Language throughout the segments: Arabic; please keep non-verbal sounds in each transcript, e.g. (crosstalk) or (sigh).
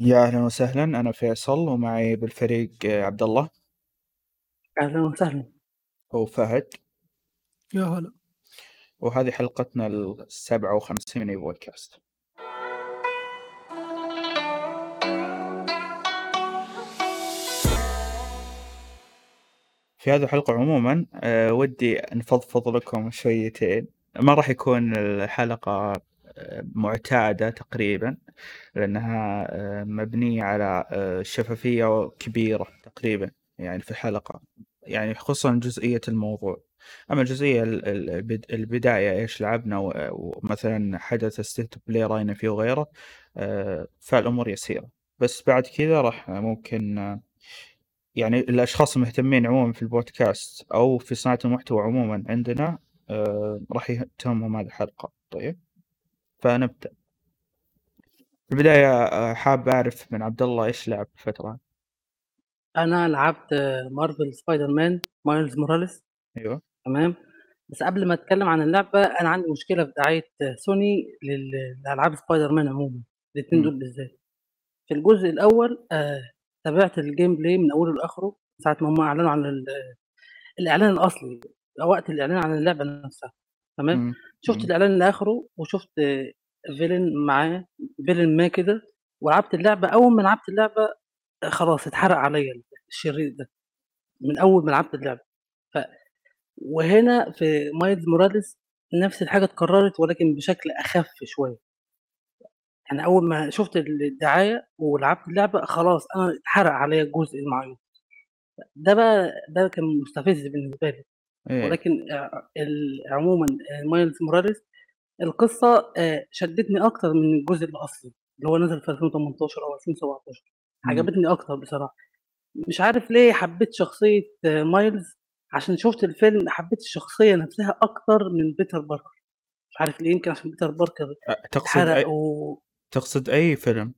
يا أهلا وسهلا أنا فيصل ومعي بالفريق عبد الله أهلا وسهلا. وفهد يا هلا. وهذه حلقتنا السبعة وخمسين من بودكاست في هذه الحلقة عموما آه، ودي نفضفض لكم شويتين. ما راح يكون الحلقة معتادة تقريبا لأنها آه، مبنية على آه، شفافية كبيرة تقريبا يعني في الحلقة يعني خصوصا جزئية الموضوع. أما الجزئية ال- ال- البد- البداية إيش لعبنا ومثلا حدث State of Play راينا فيه وغيره آه، فالأمور يسيرة. بس بعد كذا راح ممكن يعني الأشخاص المهتمين عموما في البودكاست أو في صناعة المحتوى عموما عندنا راح يهتمهم هذه الحلقة. طيب. فنبدأ. في البداية آه، حاب أعرف من عبد الله إيش لعب الفترة أنا لعبت آه، Marvel Spider-Man Miles Morales أيوه. تمام. بس قبل ما أتكلم عن اللعبة أنا عندي مشكلة في دعاية آه، سوني لل- لألعاب سبايدر مان عموما. الاتنين مم. دول بالذات. في الجزء الأول آه تابعت ال gameplay من أوله لآخره ساعة ما هم أعلنوا عن ال- الإعلان الأصلي وقت الإعلان عن اللعبة نفسها. تمام. شفت مم. الإعلان لآخره وشفت villain معاه villain ما كده ولعبت اللعبة. أول ما لعبت اللعبة خلاص اتحرق عليا الشرير ده من أول ما لعبت اللعبة. ف وهنا في Miles Morales نفس الحاجة اتكررت ولكن بشكل أخف شوية. يعني أول ما شفت الدعاية ولعبت اللعبة خلاص أنا اتحرق عليا الجزء المعين ده بقى ده كان مستفز بالنسبة لي. إيه. ولكن ال- عموما آه، Miles Morales القصة آه، شدتني أكتر من الجزء الأصلي اللي هو نزل في 2018 أو 2017 مم. عجبتني أكتر بصراحة. مش عارف ليه حبيت شخصية آه، مايلز عشان شفت الفيلم حبيت الشخصية نفسها أكتر من بيتر باركر. مش عارف ليه يمكن عشان بيتر باركر تقصد أي و... تقصد أي فيلم؟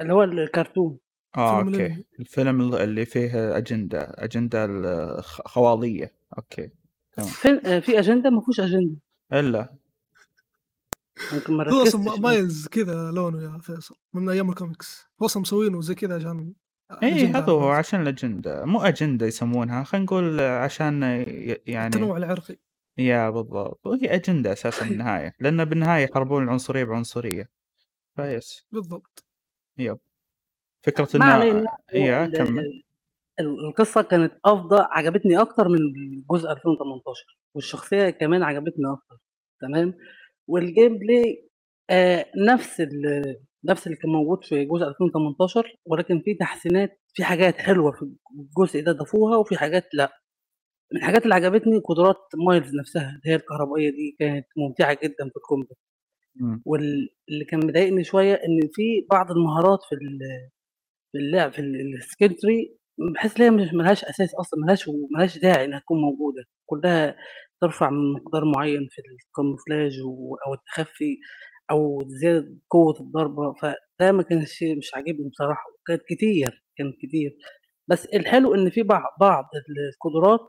اللي هو الكرتون. آه فيلم OK. الفيلم ال- اللي فيه أجندة أجندة الخوالية OK تمام. في, آه، في أجندة ما فيهوش أجندة. إلا. يمكن ما هو أصلا ركزتش ما- بس مايلز كذا لونه يا فيصل من أيام الكوميكس. هو أصلا مسوينه زي كذا عشان الأجندة هذا هو عرفت عشان الأجندة. مو أجندة يسمونها خلينا نقول عشان ي- يعني التنوع العرقي. yeah بالضبط. وهي أجندة أساسا بالنهاية لأن بالنهاية يحاربون العنصرية بعنصرية. فيس. بالضبط. yep. علينا. هو يا ال- كمل. ال- القصة كانت أفضل عجبتني أكتر من جزء 2018 والشخصية كمان عجبتني أكتر تمام؟ وال gameplay آه نفس ال- نفس اللي كان موجود في جزء 2018 ولكن في تحسينات في حاجات حلوة في الجزء ده ضافوها وفي حاجات لأ. من الحاجات اللي عجبتني قدرات Miles نفسها اللي هي الكهربائية دي كانت ممتعة جدا في ال combat. مم. واللي كان مضايقني شوية إن في بعض المهارات في في اللعب في ال skill tree بحس هي مش ملهاش أساس أصلا ملهاش ملهاش داعي إنها تكون موجودة. كلها ترفع من مقدار معين في ال camouflage أو التخفي أو زيادة قوة الضربة. فده ما كانش مش عاجبني بصراحة كانت كتير كانت كتير. بس الحلو إن في بعض بعض القدرات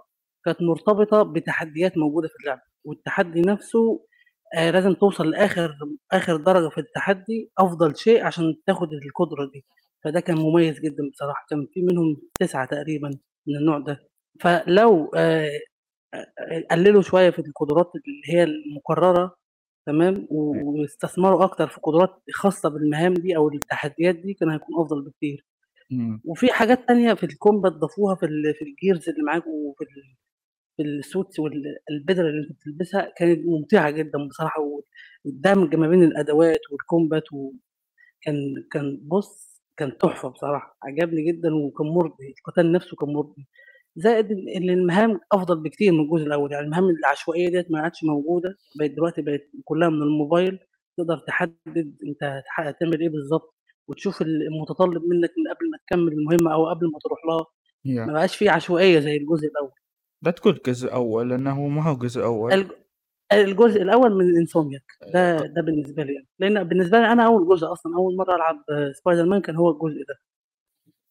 كانت مرتبطة بتحديات موجودة في اللعبة والتحدي نفسه آه لازم توصل لآخر آخر درجة في التحدي أفضل شيء عشان تاخد القدرة دي. فده كان مميز جدًا بصراحة، كان في منهم 9 تقريبًا من النوع ده، فلو آآ آآ قلّلوا شوية في القدرات اللي هي المكررة تمام، و واستثمروا أكتر في قدرات خاصة بالمهام دي أو التحديات دي كان هيكون أفضل بكتير،. وفي حاجات تانية في الكومبات ضافوها في ال في الgears اللي معاك وفي ال في الsuits وال البِدَل اللي أنت بتلبسها كانت ممتعة جدًا بصراحة، والدمج ما بين الأدوات والكومبات و كان كان بُص، كان تحفة بصراحة، عجبني جدًا وكان مُرضي، القتال نفسه كان مُرضي، زائد إن إن المهام أفضل بكتير من الجزء الأول، يعني المهام العشوائية ديّة ما عادش موجودة، بقت دلوقتي بقت كلّها من الموبايل، تقدر تحدد أنت هتح هتعمل إيه بالضبط، وتشوف ال المتطلب منك من قبل ما تكمّل المهمة أو قبل ما تروح لها، ما بقاش في عشوائية زي الجزء الأول. لا تقول جزء أول لأنه ما هو جزء أول الج الجزء الأول من insomniac ده ده بالنسبة لي يعني، لإن بالنسبة لي أنا أول جزء أصلًا، أول مرّة ألعب spider man كان هو الجزء ده.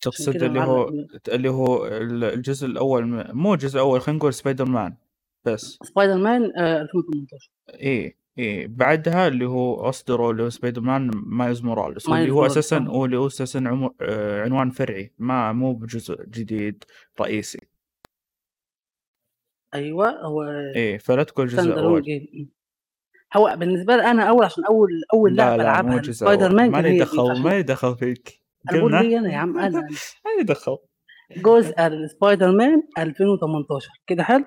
عشان تقصد كده اللي معلّق هو اللي هو ال- الجزء الأول م- مو الجزء الأول خلينا نقول Spider Man بس spider man آآ 2018. إيه إيه بعدها اللي هو أصدروا اللي هو Spider Man Miles Morales واللي Miles هو Morales آه. هو اللي هو عمو... آه، عنوان فرعي ما مو بجزء جديد رئيسي أيوه هو إيه فلا تقول جزء stand alone أول game هو بالنسبة لي أنا أول عشان أول أول لا لعبة لا مو ألعبها جزء سبايدر أول. مان ما كان لي هي دي دخل عشان ما لي دخل فيك. أنا بقول قلنا لي أنا يا عم أنا (laughs) ما لي دخل. جزء السبايدر مان 2018 كده حلو؟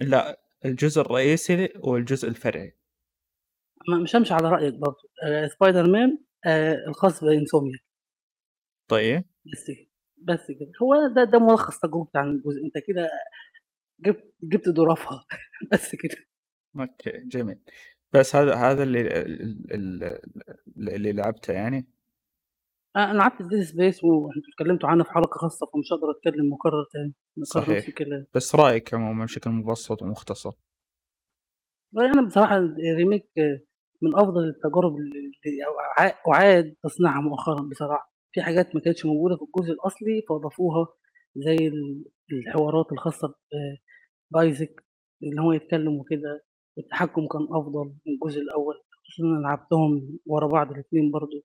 لا الجزء الرئيسي والجزء الفرعي. ما- مش همشي على رأيك برضه آه Spider Man آه الخاص ب Insomniac. طيب. بس كده بس كده. هو ده ده ملخص تجربتي عن الجزء. أنت كده جبت جبت ظرافها (laughs) بس كده. okay جميل. بس هذا هذا اللي ال- ال- اللي لعبته يعني؟ أنا قعدت Dead Space وأنتوا اتكلمتوا عنها في حلقة خاصة فمش هقدر أتكلم مكرر تاني. صحيح. الكلام. بس رأيك عموما بشكل مبسط ومختصر. أنا بصراحة الريميك من أفضل التجارب اللي أعاد تصنيعها مؤخرا بصراحة. في حاجات ما كانتش موجودة في الجزء الأصلي فأضافوها زي ال- الحوارات الخاصة ب- بأيزك إن هو يتكلم وكده التحكم كان أفضل من الجزء الأول خصوصا إن أنا لعبتهم ورا بعض الاثنين برضو.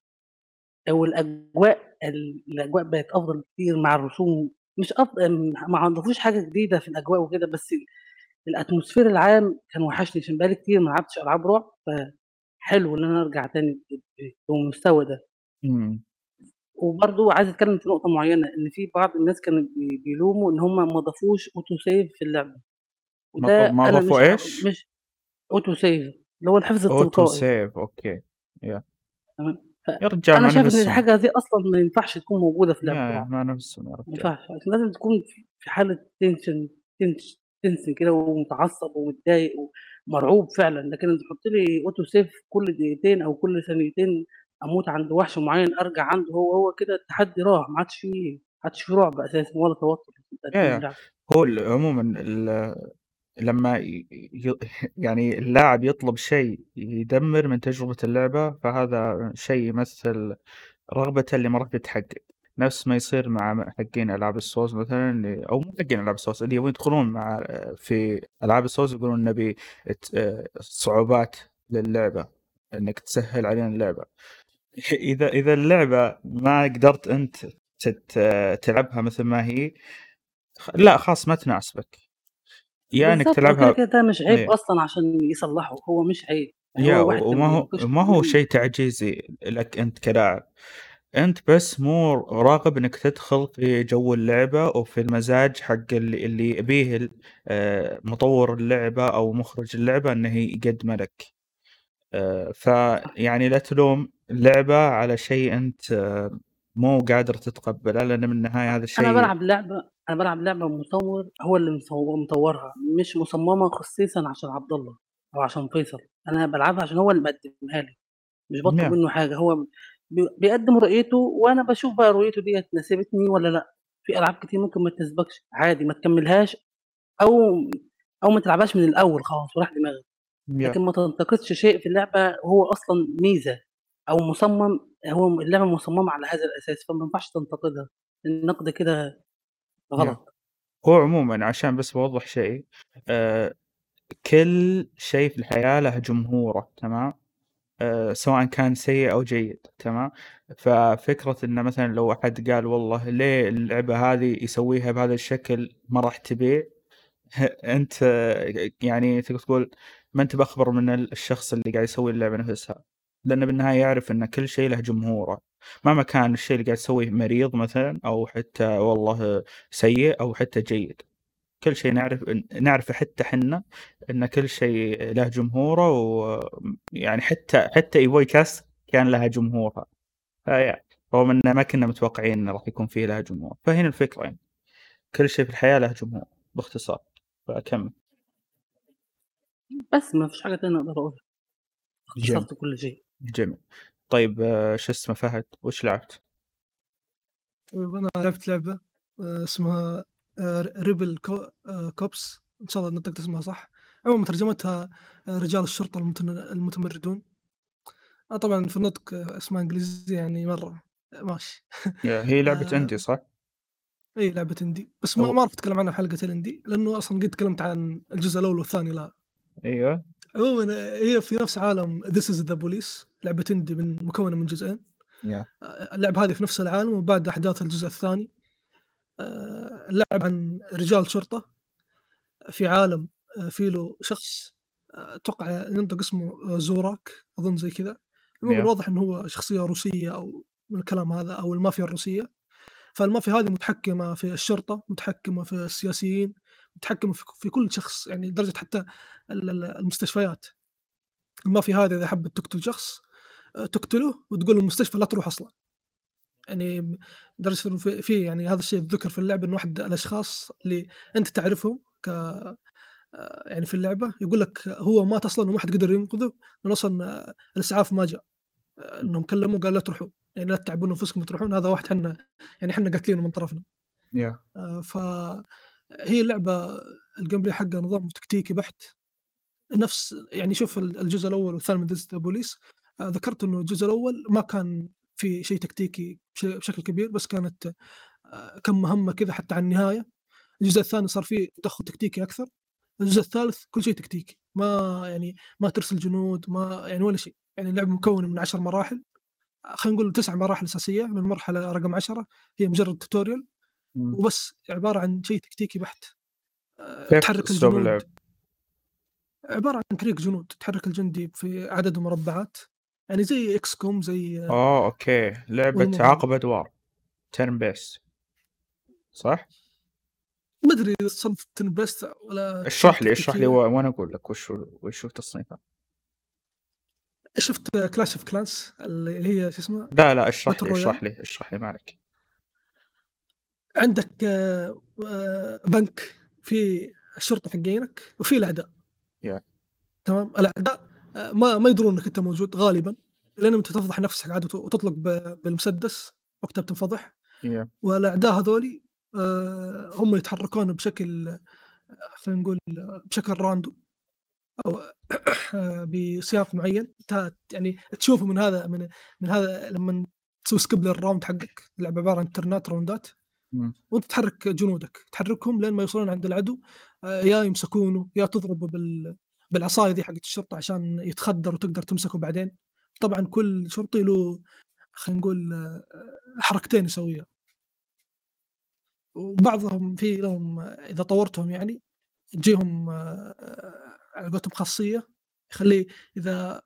والأجواء ال- الأجواء بقت أفضل كتير مع الرسوم مش افضل ما اضافوش حاجة جديدة في الأجواء وكده بس ال- ال atmosphere العام كان وحشني عشان بقالي كتير ما لعبتش ألعاب رعب فحلو إن أنا أرجع تاني بالمستوى ده. إمم. وبرضو عايز أتكلم في نقطة معينة إن في بعض الناس كانوا بي- بيلوموا إن هم ما ضافوش auto save في اللعبة. ما وده ما مش ضافوا ع- إيش؟ مش auto save اللي هو الحفظ auto التلقائي. save okay يا. تمام. فانا ما شايف إن نفسهم الحاجة دي أصلا ما ينفعش تكون موجودة في يا لعبه يا رعب ما نفسهم ينفعش عشان لازم تكون في في حالة tension ten- tension كده ومتعصب ومتضايق ومرعوب فعلا. لكن انت تحط لي auto save كل دقيقتين أو كل ثانيتين أموت عند وحش معين أرجع عنده هو هو كده التحدي راح ما عادش فيه ما عادش فيه رعب أساسا ولا توتر يا يا هو ال- عموما ال- لما ي... ي... يعني اللاعب يطلب شيء يدمر من تجربة اللعبة فهذا شيء يمثل رغبته اللي ما راح تتحقق. نفس ما يصير مع حقين ألعاب ال Souls مثلا اللي أو مو حقين ألعاب ال Souls اللي يبون يدخلون مع في ألعاب ال Souls يقولون نبي صعوبات للعبة إنك تسهل علينا اللعبة. (laughs) اذا إذا اللعبة ما قدرت أنت تت- تلعبها مثل ما هي لا خلاص ما تناسبك. يا إنك هو كده تلعبها ده مش عيب إيه. أصلا عشان يصلحه هو مش عيب. يعني يا وما هو ما هو شيء تعجيزي لك أنت كلاعب. أنت بس مو راغب إنك تدخل في جو اللعبة وفي المزاج حق اللي, اللي يبيه آه، مطور اللعبة أو مخرج اللعبة إنه يقدمه لك. فيعني لا تلوم اللعبة على شيء أنت آه، مو قادر تتقبله لأن من النهاية هذا أنا الشيء بلعب لعبة أنا بلعب لعبة مطور هو اللي مصور مطورها مش مصممة خصيصا عشان عبد الله أو عشان فيصل. أنا بلعبها عشان هو اللي مقدمها لي مش بطلب نعم. منه حاجة. هو بي- بيقدم رؤيته وأنا بشوف بقى رؤيته دي ناسبتني ولا لأ. في ألعاب كتير ممكن ما تسبقش عادي ما تكملهاش أو أو ما تلعبهاش من الأول خلاص وراح دماغك. لكن ما تنتقدش شيء في اللعبة هو أصلا ميزة أو مصمم هو اللعبة مصممة على هذا الأساس فما ينفعش تنتقدها. النقد كده غلط. هو عموما عشان بس بوضح شيء آه، كل شيء في الحياة له جمهوره تمام؟ آه، سواء كان سيء أو جيد تمام؟ ففكرة إنه مثلا لو أحد قال والله ليه اللعبة هذه يسويها بهذا الشكل ما راح تبيع؟ (laughs) أنت آه، يعني تقدر تقول ما أنت بأخبر من الشخص اللي قاعد يسوي اللعبة نفسها. لأنه بالنهاية يعرف إن كل شيء له جمهوره. مهما كان الشيء اللي قاعد يسويه مريض مثلا أو حتى والله سيء أو حتى جيد. كل شيء نعرف نعرف حتى حنا إن كل شيء له جمهوره ويعني حتى حتى ايفوي كاست كان لها جمهورها فيا رغم إن ما كنا متوقعين انه راح يكون فيه لها جمهور. فهنا الفكرة يعني. كل شيء في الحياة له جمهور باختصار. فاكمل بس ما فيش حاجة تانية أقدر أقولها. جميل. اختصرت كل شيء. جميل. طيب آه، شو اسمه فهد؟ وش لعبت؟ طيب أنا لعبت لعبة آه، اسمها Rebel Cops. إن شاء الله نطقت اسمها صح. عموما ترجمتها آه، رجال الشرطة المتن- المتمردون. آه، طبعا في النطق آه، اسمها انجليزي يعني مرة آه، ماشي. هي (laughs) لعبة آه، indie صح؟ اي لعبة indie. بس ما أو ما أعرف أتكلم عنها في حلقة ال indie لأنه أصلا قد تكلمت عن الجزء الأول والثاني لا. أيوه عمومًا هي في نفس عالم This is the Police لعبة indie من مكونة من جزئين. Yeah. آآ اللعبة هذه في نفس العالم وبعد أحداث الجزء الثاني. آآ اللعبة عن رجال شرطة في عالم آآ في له شخص آآ أتوقع ينطق اسمه زوراك أظن زي كذا. عمومًا Yeah. واضح إنه هو شخصية روسية أو من الكلام هذا أو المافيا الروسية. فالمافيا هذه متحكمة في الشرطة، متحكمة في السياسيين، متحكمة في كل شخص يعني لدرجة حتى المستشفيات. المافيا هذه إذا حبت تقتل شخص آآ تقتله وتقول للمستشفى لا تروح أصلًا. يعني لدرجة إنه في يعني هذا الشيء ذُكر في اللعبة إنه واحد الأشخاص اللي أنت تعرفهم ك آآ يعني في اللعبة يقول لك هو مات أصلًا وما حد قدر ينقذه لأن أصلًا الإسعاف ما جاء. آآ إنهم كلموه قال لا تروحون، يعني لا تتعبون أنفسكم وتروحون هذا واحد حنا يعني حنا قاتلينه من طرفنا. Yeah. فهي اللعبة الgameplay حقها نظام تكتيكي بحت. نفس يعني شوف ال الجزء الأول والثاني من the Police آآ ذكرت إنه الجزء الأول ما كان في شيء تكتيكي بش بشكل كبير بس كانت آآ كم مهمة كذا حتى على النهاية. الجزء الثاني صار فيه تدخل تكتيكي أكثر. الجزء الثالث كل شيء تكتيكي، ما يعني ما ترسل جنود ما يعني ولا شيء. يعني اللعبة مكونة من 10 مراحل. خلينا نقول 9 مراحل أساسية، من المرحلة رقم 10 هي مجرد إمم. وبس عبارة عن شيء تكتيكي بحت. تحرك الجنود. عبارة عن تحريك جنود، تحرك الجندي في عدد مربعات. يعني زي XCOM زي آه okay، لعبة والمغامرة. عقب أدوار turn based صح؟ ما إذا تصنف turn based ولا اشرح لي اشرح لي تكتيكية. و وأنا أقول لك وش وش تصنيفها. شُفت Clash of Clans اللي هي شو اسمها لا لا اشرح لي اشرح؟ لي اشرح لي ما عليك. عندك آآ بنك فيه الشرطة حقينك وفيه الأعداء. Yeah. تمام؟ الأعداء آآ ما ما يدرون إنك أنت موجود غالبًا، لين أنت تفضح نفسك عاد وت وتطلق بالمسدس وقتها بتنفضح. Yeah. والأعداء هذولي آآ هم يتحركون بشكل خلينا نقول بشكل random أو بسياق معين يعني تشوفه من هذا من من هذا لمن تسوي skip للround حقك، اللعبة عبارة عن ترنات راوندات. وأنت تحرك جنودك، تحركهم لين ما يوصلون عند العدو يا يمسكونه يا تضربه بال بالعصاية ذي حقت الشرطة عشان يتخدر وتقدر تمسكه بعدين. طبعًا كل شرطي له خلينا نقول حركتين يسويها. وبعضهم في لهم إذا طورتهم يعني تجيهم على قولتهم خاصية يخليه أ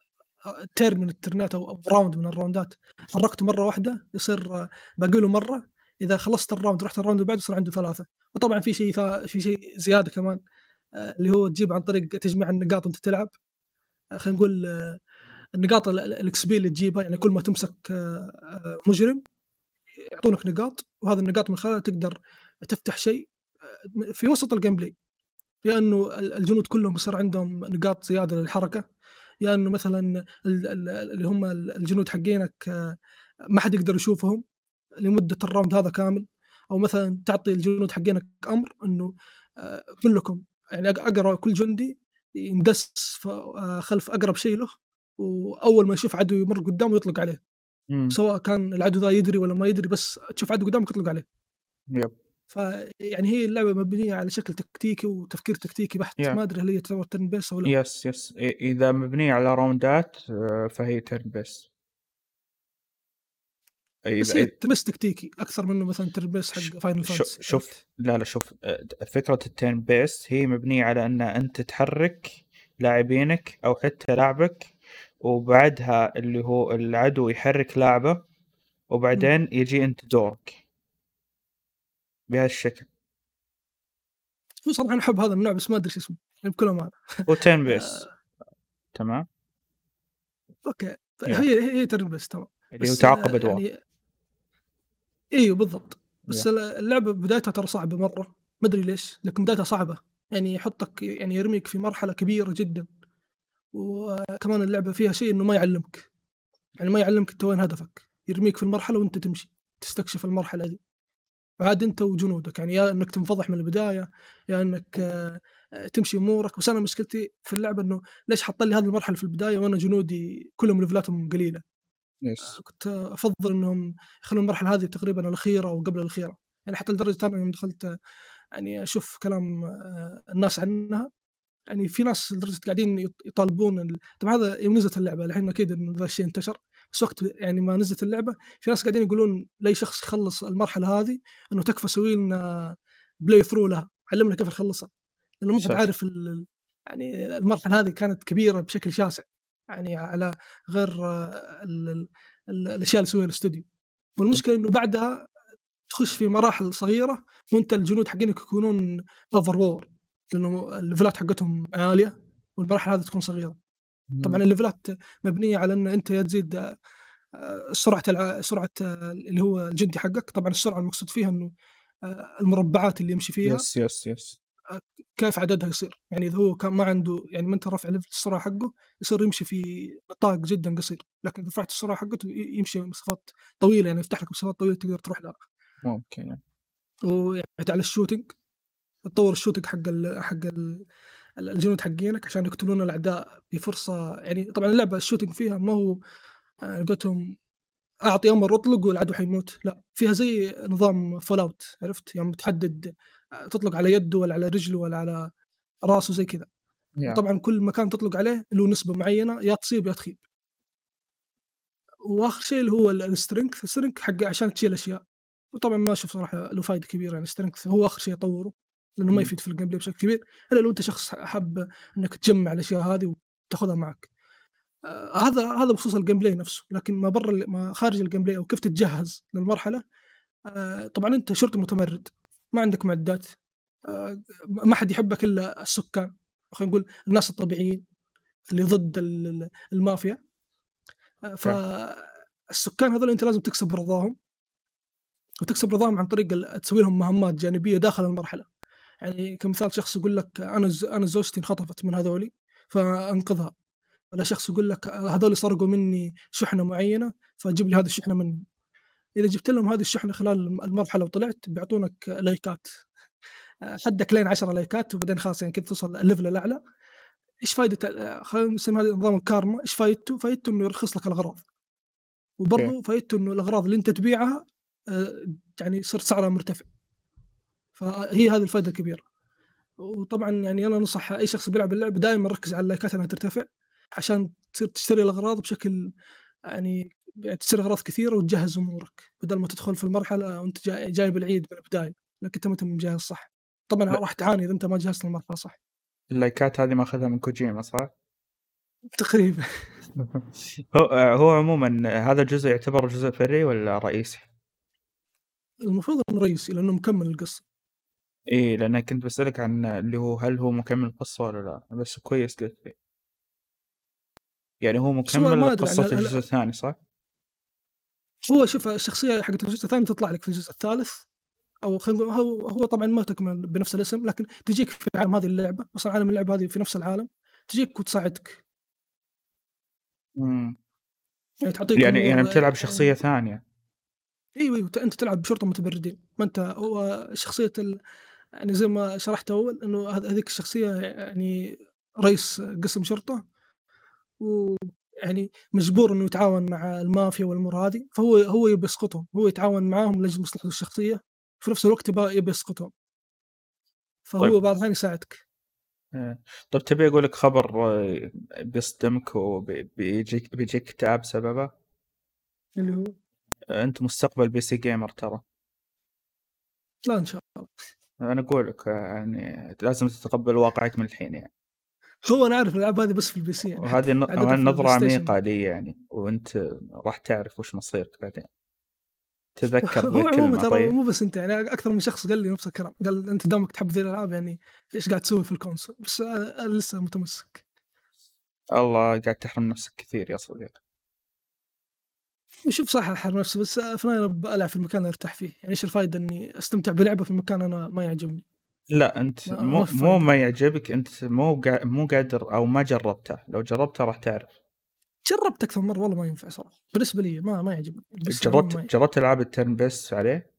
turn من الترنات أو round من الراوندات حركته مرة واحدة يصير باقي له مرة، إذا خلصت ال round ورحت ال round اللي بعده يصير عنده 3 وطبعًا في شيء في شيء زيادة كمان آآ اللي هو تجيبه عن طريق تجميع النقاط وأنت تلعب. خلينا نقول النقاط ال ال XP اللي تجيبها يعني كل ما تمسك مجرم يعطونك نقاط وهذه النقاط من خلالها تقدر تفتح شيء في وسط ال gameplay. يا إنه ال الجنود كلهم يصير عندهم نقاط زيادة للحركة، يا إنه مثلًا ال ال اللي هم ال الجنود حقينك ما حد يقدر يشوفهم. لمدة ال round هذا كامل، أو مثلًا تعطي الجنود حقينك أمر إنه آآ كلكم يعني أق أقرب كل جندي يندس آآ خلف أقرب شيء له، وأول ما يشوف عدو يمر قدامه يطلق عليه. إمم. سواء كان العدو ذا يدري والّا ما يدري بس تشوف عدو قدامك اطلق عليه. Yep. فيعني هي اللعبة مبنية على شكل تكتيكي وتفكير تكتيكي بحت، Yeah. ما أدري هل هي تعتبر turn based أو لأ. yes yes إ إذا مبنية على راوندات فهي turn based. بس turn based تكتيكي أكثر منه مثلًا based ش حق ش Fantasy شوف؟ لا لا شوف آآ فكرة الturn based هي مبنية على إن أنت تحرك لاعبينك أو حتى لاعبك، وبعدها اللي هو العدو يحرك لاعبه،. وبعدين يجي أنت دورك. بهذا الشكل. هو صراحة أنا أحب هذا النوع بس ما أدري شو اسمه، يعني بكل أمانة. هو turn based آآ تمام؟ Yeah. هي هي turn based تمام، اللي هو بس تعاقب أدوار. يعني أيوه بالضبط، بس Yeah. ال اللعبة بدايتها ترى صعبة مرة، ما أدري ليش، لكن بدايتها صعبة، يعني يحطك يعني يرميك في مرحلة كبيرة جدًا. وكمان اللعبة فيها شيء إنه ما يعلمك، يعني ما يعلمك أنت وين هدفك، يرميك في المرحلة وأنت تمشي، تستكشف المرحلة دي. وعاد أنت وجنودك، يعني يا إنك تنفضح من البداية، يا إنك تمشي أمورك، بس أنا مشكلتي في اللعبة إنه ليش حاط لي هذه المرحلة في البداية وأنا جنودي كلهم ليفلاتهم قليلة. آآ كنت أفضّل إنهم يخلون المرحلة هذه تقريبًا الأخيرة أو قبل الأخيرة، يعني حتى لدرجة أنا يوم دخلت يعني أشوف كلام الناس عنها، يعني في ناس لدرجة قاعدين يط يطالبون ال طبعًا هذا يوم نزلت اللعبة الحين أكيد إنه ذا الشيء انتشر، بس وقت يعني ما نزلت اللعبة في ناس قاعدين يقولون لأي شخص يخلّص المرحلة هذه إنه تكفى سوي لنا play through لها، علّمنا كيف نخلّصها، لأنه مو. عارف يعني المرحلة هذه كانت كبيرة بشكل شاسع، يعني على غير ال ال ال الأشياء اللي يسويها الإستوديو، والمشكلة إنه بعدها تخش في مراحل صغيرة وأنت الجنود حقينك يكونون overpower لأنه الليفلات حقتهم عالية والمراحل هذه تكون صغيرة، طبعًا. الليفلات مبنية على أنت يا تزيد آآ سرعة الع سرعة اللي هو الجندي حقك، طبعًا السرعة المقصود فيها إنه آآ المربعات اللي يمشي فيها يس، يس، يس. كيف عددها يصير، يعني إذا هو كان ما عنده يعني ما أنت رافع level السرعة حقه يصير يمشي في نطاق جدًا قصير، لكن إذا رفعت السرعة حقته يمشي مسافات طويلة يعني يفتح لك مسافات طويلة تقدر تروح لها. ممكن يعني. ويعني على الshooting تطوّر الshooting حق ال حق ال ال الجنود حقينك عشان يقتلون الأعداء بفرصة يعني طبعًا اللعبة الshooting فيها ما هو على قولتهم أعطي أمر أطلق والعدو حيموت، لأ فيها زي نظام fallout عرفت؟ يوم تحدد آآ تطلق على يده والّا على رجله والّا على راسه زي كذا، yeah. وطبعًا كل مكان تطلق عليه له نسبة معينة يا تصيب يا تخيب. وآخر شيء اللي هو ال الstrength الstrength حقه عشان تشيل أشياء، وطبعًا ما أشوف صراحة له فايدة كبيرة يعني الstrength هو آخر شيء أطوّره، لأنه ما إمم. يفيد في الgameplay بشكل كبير إلا لو أنت شخص حاب إنك تجمع الأشياء هذه وتاخذها معك. آآ هذا هذا بخصوص الgameplay نفسه، لكن ما برّا ما خارج الgameplay أو كيف تتجهز للمرحلة آآ طبعًا أنت شرطي متمرد، ما عندك معدات، آآ ما حد يحبك إلا السكان، خلينا نقول الناس الطبيعيين اللي ضد ال ال المافيا. آآ فالسكان هذول أنت لازم تكسب رضاهم. وتكسب رضاهم عن طريق تسوي لهم مهمات جانبية داخل المرحلة، يعني كمثال شخص يقول لك أنا ز أنا زوجتي انخطفت من هذولي فأنقذها، والّا شخص يقول لك هذول سرقوا مني شحنة معينة فجيب لي هذه الشحنة منهم. إذا جبت لهم هذه الشحنة خلال الم المرحلة وطلعت بيعطونك لايكات، حدك لين 10 لايكات وبعدين خلاص يعني كذا توصل الlevel الأعلى. إيش فايدة ال خلينا نسمي هذا نظام الكارما، إيش فايدته؟ فايدته إنه يرخص لك الأغراض. Okay. وبرضه فايدته إنه الأغراض اللي أنت تبيعها آآ يعني يصير سعرها مرتفع. فهي هذه الفايدة الكبيرة. وطبعًا يعني أنا أنصح أي شخص بيلعب اللعبة دايمًا ركّز على اللايكات إنها ترتفع، عشان تصير تشتري الأغراض بشكل يعني تشتري أغراض كثيرة وتجهّز أمورك، بدل ما تدخل في المرحلة وأنت جاي جايب العيد من البداية، لكن أنت ما أنت مجهّز صح. طبعًا. راح تعاني إذا أنت ما جهزت المرحلة صح. اللايكات هذه ماخذها من كوجيما صح؟ تقريبًا. (laughs) هو هو عمومًا هذا الجزء يعتبر جزء فرعي والّا رئيسي؟ المفروض إنه رئيسي لأنه مكمل القصة. إيه، لأن كنت باسألك عن اللي هو هل هو مكمل القصة والّا لأ؟ بس كويس قُلت لي. يعني هو مكمل هل الجزء الثاني صح؟ هو شوف الشخصية حقت الجزء الثاني تطلع لك في الجزء الثالث، أو خلينا نقول هو هو طبعًا ما تكمل بنفس الاسم، لكن تجيك في عالم هذه اللعبة، أصلًا عالم اللعبة هذه في نفس العالم، تجيك وتساعدك. إمم. يعني تعطيك يعني يعني بتلعب شخصية ثانية. أيوه، أيوه، ت أنت تلعب بشرطة متمردين، ما أنت هو شخصية ال يعني زي ما شرحت أول إنه هذ هذيك الشخصية يعني رئيس قسم شرطة، ويعني مجبور إنه يتعاون مع المافيا والأمور هذه، فهو هو يبي يسقطهم، هو يتعاون معاهم لأجل مصلحته الشخصية، في نفس الوقت يبي يسقطهم. فهو طيب. بعض الأحيان يساعدك. آآ، طب تبي أقول لك خبر بيصدمك وبي بيجيك اكتئاب بسببه؟ اللي هو؟ أنت مستقبل PC gamer ترى. لا إن شاء الله. أنا أقول لك يعني لازم تتقبل واقعك من الحين يعني. هو أنا عارف الألعاب هذه بس في الPC يعني حتى وهذه الPlayStation. عميقة لي يعني، وأنت راح تعرف وش مصيرك بعدين. تذكر هو عمومًا ترى طيب؟ مو بس أنت يعني أكثر من شخص قال لي نفس الكلام، قال أنت دامك تحب ذي الألعاب يعني إيش قاعد تسوي في الكونسول؟ بس أنا لسه متمسك. الله قاعد تحرم نفسك كثير يا صديقي. شوف صح أحرم نفسي بس في ألعب في المكان اللي أرتاح فيه، يعني إيش الفايدة إني أستمتع بلعبة في مكان أنا ما يعجبني؟ لأ أنت ما مو مو. ما يعجبك أنت مو قا مو قادر أو ما جربته، لو جربته راح تعرف. جربت أكثر من مرة والله ما ينفع صراحة، بالنسبة لي ما ما يعجبني، بس عمومًا ما جربت يعجبني. جربت ألعاب الturn based عليه؟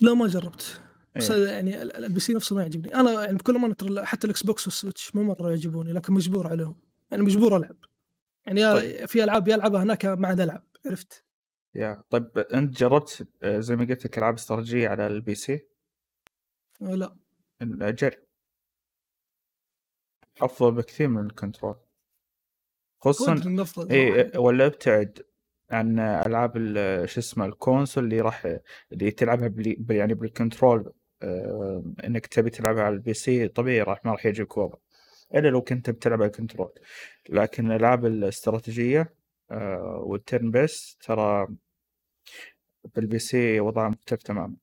لا ما جربت، بس إيه. يعني ال ال الPC نفسه ما يعجبني، أنا يعني بكل أمانة ترى حتى Xbox وال Switch مو مرة يعجبوني، لكن مجبور عليهم، يعني مجبور ألعب. يعني يا طيب. في ألعاب يا ألعبها هناك ما عاد ألعب، عرفت؟ يا طيب أنت جربت آآ زي ما قلت لك ألعاب استراتيجية على الPC؟ آآ لأ. ال جرب. أفضل بكثير من ال control. خصوصًا إي صراحة. والّا أبتعد عن ألعاب ال شو اسمه ال console اللي راح اللي تلعبها بال ب يعني بال control آآ إنك تبي تلعبها على الPC طبيعي راح ما راح يعجبك وضعه، إلا لو كنت بتلعب على ال control، لكن الألعاب الاستراتيجية آآ والturn based ترى بالPC وضعها مختلف تمامًا.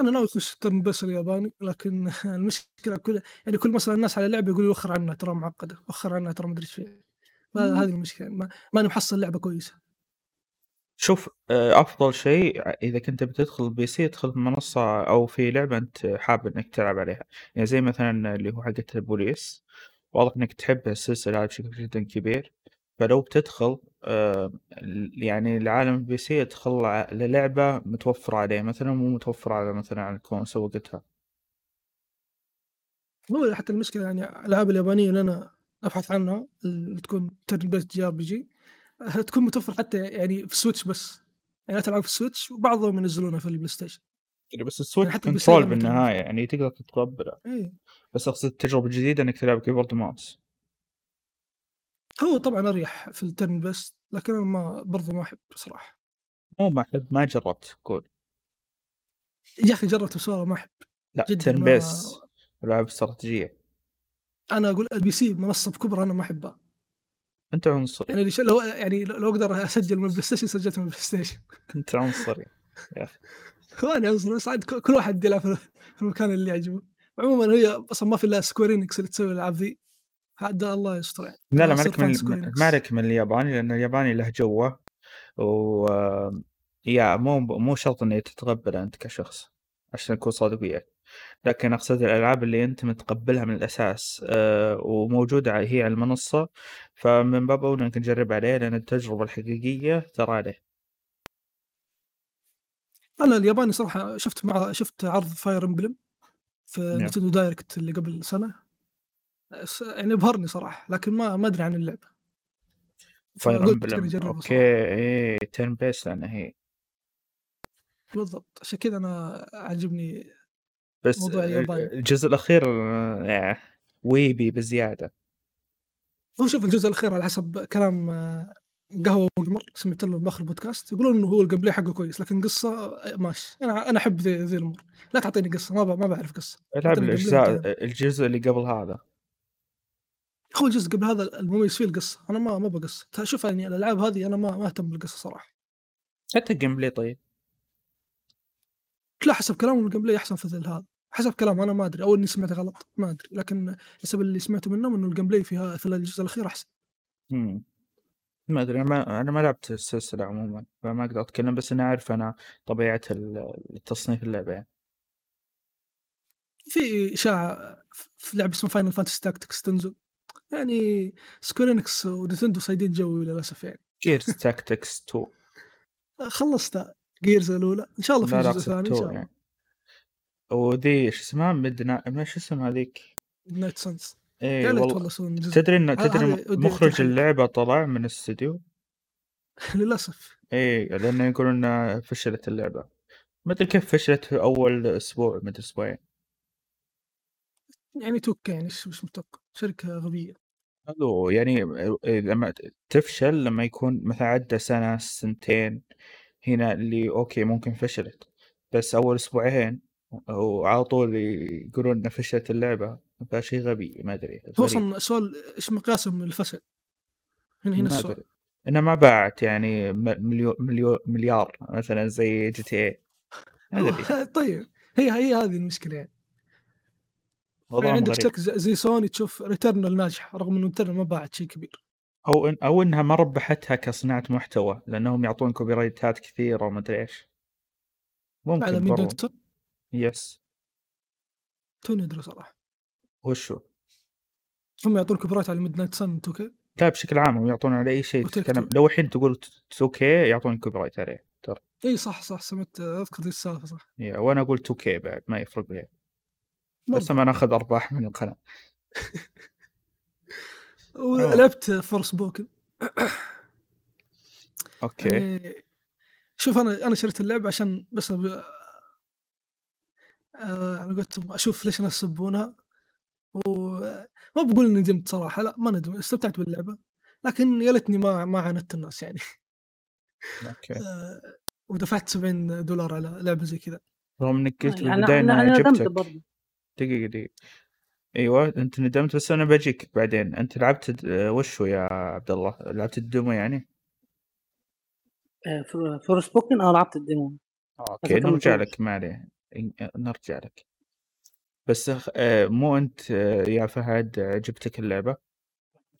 أنا ناوي أخش turn based الياباني لكن (laughs) المشكلة كل يعني كل ما أسأل الناس على لعبة يقولوا وخّر عنها تراها معقدة، وخّر عنها ترى ما أدري إيش فيها. إمم. فهذه المشكلة ما ماني محصل لعبة كويسة. شوف آآ أفضل شيء إذا كنت بتدخل PC ادخل بمنصة أو في لعبة أنت حابب إنك تلعب عليها، يعني زي مثلًا اللي هو حقة البوليس، واضح إنك تحب السلسلة هذه بشكل جدًا كبير، فلو بتدخل ال يعني لعالم الPC ادخل ع للعبة متوفرة عليه مثلًا مو متوفرة على مثلًا على ال console وقتها. هو حتى المشكلة يعني الألعاب اليابانية اللي أنا أبحث عنها اللي تكون turn based JRPG آآ تكون متوفرة حتى يعني في ال Switch بس، يعني تلعب في ال Switch وبعضهم ينزلونها في البلايستيشن. يعني بس يعني السويتش حتى الPC control. بالنهاية يعني تقدر تتقبله، إيه. بس أقصد التجربة الجديدة إنك تلعب keyboard و mouse. هو طبعًا أريح في الturn based لكن أنا ما برضه ما أحب بصراحة. مو ما أحب ما جربت قُل. يا أخي جربت بس والله ما أحب. لأ جدًا turn ما based ألعاب استراتيجية. أنا أقول الPC منصة بكبرها أنا ما أحبها. أنت عنصري. يعني لو يعني لو أقدر أسجل من البلايستيشن سجلت من البلايستيشن. أنت عنصري يا أخي. ماني عنصري بس عاد ك كل واحد يلعب في في المكان اللي يعجبه. عمومًا هي أصلًا ما في إلا square enix اللي تسوي الألعاب ذي. عاد الله يستر يعني. لا، لا أنا ما أصير عليك من fan square ال enix. ما عليك من الياباني لأن الياباني له جوّه، و يا مو مو شرط إنه تتقبله أنت كشخص، عشان أكون صادق وياك، لكن أقصد الألعاب اللي أنت متقبلها من الأساس آآ وموجودة ع هي على المنصة، فمن باب أولى إنك تجرب عليه لأن التجربة الحقيقية ترى عليه. أنا الياباني صراحة شُفت مع شُفت عرض fire emblem في نعم. nintendo direct اللي قبل سنة. يعني أبهرني صراحة، لكن ما ما أدري عن emblem أجربها أوكي صراحة. إيه turn based لأنها هي. بالضبط، عشان كذا أنا عاجبني بس موضوع ال الياباني. الجزء الأخير ياه ويبي بزيادة. هو شوف الجزء الأخير على حسب كلام قهوة وقمر سمعت لهم بآخر البودكاست يقولون إنه هو الgameplay حقه كويس، لكن قصة ماشي. أنا أنا أحب ذي ذي الأمور. لا تعطيني قصة ما ما باعرف قصة. ألعب وانتهينا. الجزء اللي قبل هذا. هو الجزء قبل هذا المميز فيه القصة، أنا ما ما. ت شوف يعني الألعاب هذه أنا ما ما أهتم بالقصة صراحة. حتى الgameplay طيب. لا حسب كلامهم الgameplay أحسن في ذا هذا. حسب كلامهم أنا ما أدري أو إني سمعت غلط ما أدري، لكن حسب اللي سمعته منهم إنه الgameplay في ها في الجزء الأخير أحسن. إمم. ما أدري أنا ما أنا ما لعبت السلسلة عمومًا، فما أقدر أتكلم بس إني أعرف أنا طبيعة ال تصنيف اللعبة يعني. في إشاعة ف في لعبة اسمها Final Fantasy Tactics تنزل. يعني enix ونينتندو صايدين جوي للأسف يعني. Gears Tactics 2. (laughs) خلصتها gears الأولى، إن شاء الله في لا، لا جزء أقصد ثاني إن 2 شاء الله. يعني. وذي شو اسمها ما شو اسمها ذيك؟ إيه يا ليت والله. تدري ه تدري مخرج تنحل. اللعبة طلع من الاستوديو؟ (laughs) للأسف. إيه لأنه يقولون فشلت اللعبة. ما أدري كيف فشلت في أول أسبوع مدري أسبوعين. يعني 2K يعني إيش إيش متوقع؟ شركة غبية. حلو يعني لما تفشل لما يكون مثلًا عدى سنة، سنتين، هنا اللي okay ممكن فشلت، بس أول أسبوعين و وعلى طول يقولون إن فشلت اللعبة، فشي غبي ما أدري هو غريب. أصلًا السؤال إيش مقياسهم للفشل؟ هنا هنا ما السؤال. أدري. إنها ما باعت يعني مليو مليو مليار مثلًا زي. ما هو أدري. (laughs) طيب هي هي هذه المشكلة يعني. يعني عندك ز زي سوني تشوف Returnal ناجحة رغم إنه Returnal ما باعت شيء كبير. أو إن أو إنها ما ربحتها كصناعة محتوى، لأنهم يعطون كوبيرايتات كثيرة وما أدري إيش. على ممكن sun؟ يس. توني أدري صراحة. وشو؟ هم يعطون كوبيرايت على midnight sun 2K؟ لا بشكل عام هم يعطون على أي شيء تتكلم 2. لو الحين تقول ت 2K يعطونك كوبيرايت عليه ترى. إي صح، صح سمعت أذكر ذي السالفة صح. يا وأنا أقول 2K بعد ما يفرق لي. بس. ما ناخذ أرباح من القناة. عمومًا. ولعبت Forspoken. أوكي. يعني شوف أنا أنا شريت اللعبة عشان بس ب آآ على قولتهم أشوف ليش الناس يسبونها، و ما باقول إني ندمت صراحة لأ، ما ندمت، استمتعت باللعبة، لكن يا ليتني ما ما عاندت الناس يعني. okay. (laughs) آآ ودفعت 70$ على لعبة زي كذا. رغم آه، قلت يعني بالبداية أنا. برضه. دقيقة، دقيقة. أيوه، أنت ندمت بس أنا بأجيك بعدين، أنت لعبت د وش هو يا عبد الله؟ لعبت ال demo يعني؟ آآ فور Forspoken آه لعبت ال demo. آه، بس okay، ما نرجع كملتوش. لك ما عليه، ن نرجع لك. بس خ آآ مو أنت يا فهد عجبتك اللعبة؟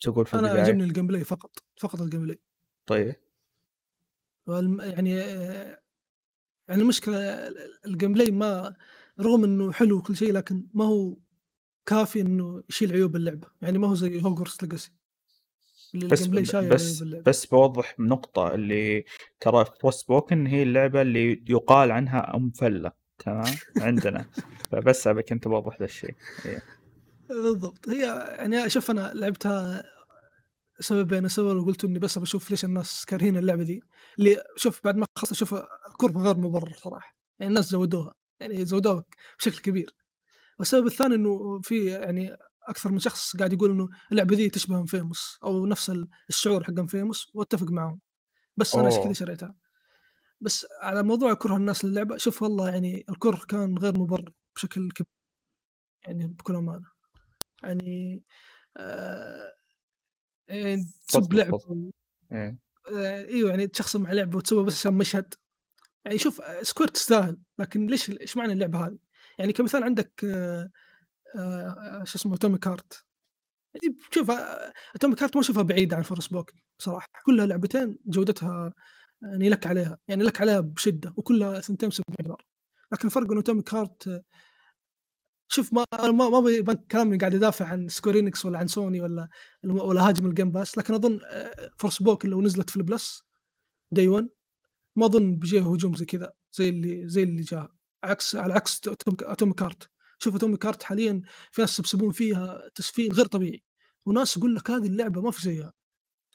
تقول في أنا البداية؟ عجبني ال gameplay فقط، فقط ال gameplay. طيب. والم يعني يعني المشكلة ال الgameplay ما رغم إنه حلو وكل شيء، لكن ما هو كافي إنه يشيل عيوب اللعبة، يعني ما هو زي Legacy. اللي بس بس. بس باوضح نقطة اللي ترى Forspoken هي اللعبة اللي يُقال عنها أم فلة، تمام؟ عندنا، (laughs) فبس أبي كنت باوضح ذا الشيء، إيه. بالضبط، هي يعني شوف أنا لعبتها سببين، السبب الأول قلت إني بس باشوف ليش الناس كارهين اللعبة ذي، اللي شوف بعد ما خلصت أشوف الكره غير مبرر صراحة، يعني الناس زودوها، يعني زودوها بشكل كبير. والسبب الثاني إنه في يعني أكثر من شخص قاعد يقول إنه اللعبة ذي تشبه Infamous أو نفس ال الشعور حق Infamous وأتفق معاهم، بس أنا عشان كذا! شريتها. بس على موضوع كره الناس للعبة، شوف والله يعني الكره كان غير مبرر بشكل كب يعني بكل أمانة. يعني آآ آآ تسب. و إيه. آآ أيوه يعني تشخصن مع لعبة وتسويها بس عشان مشهد، يعني شوف Square تستاهل، لكن ليش إيش معنى اللعبة هذه؟ يعني كمثال عندك آآ شو اسمه Atomic Heart يعني شوف Atomic Heart ما أشوفها بعيدة عن Forspoken بصراحة، كلها لعبتين جودتها يعني لك عليها، يعني لك عليها بشدة وكلها ثنتين $700 لكن الفرق إنه Atomic Heart شوف ما ما ما يبان كلامي قاعد أدافع عن Enix والّا عن Sony والّا والّا هاجم الGame Pass لكن أظن آآ Forspoken لو نزلت في الPlus day one ما أظن بيجيها هجوم زي كذا، زي اللي زي اللي جاها، عكس على عكس Atomic Heart شوف Atomic Heart حاليًا في ناس يسبسبون فيها تسفيل غير طبيعي، وناس يقول لك هذه اللعبة ما في زيها،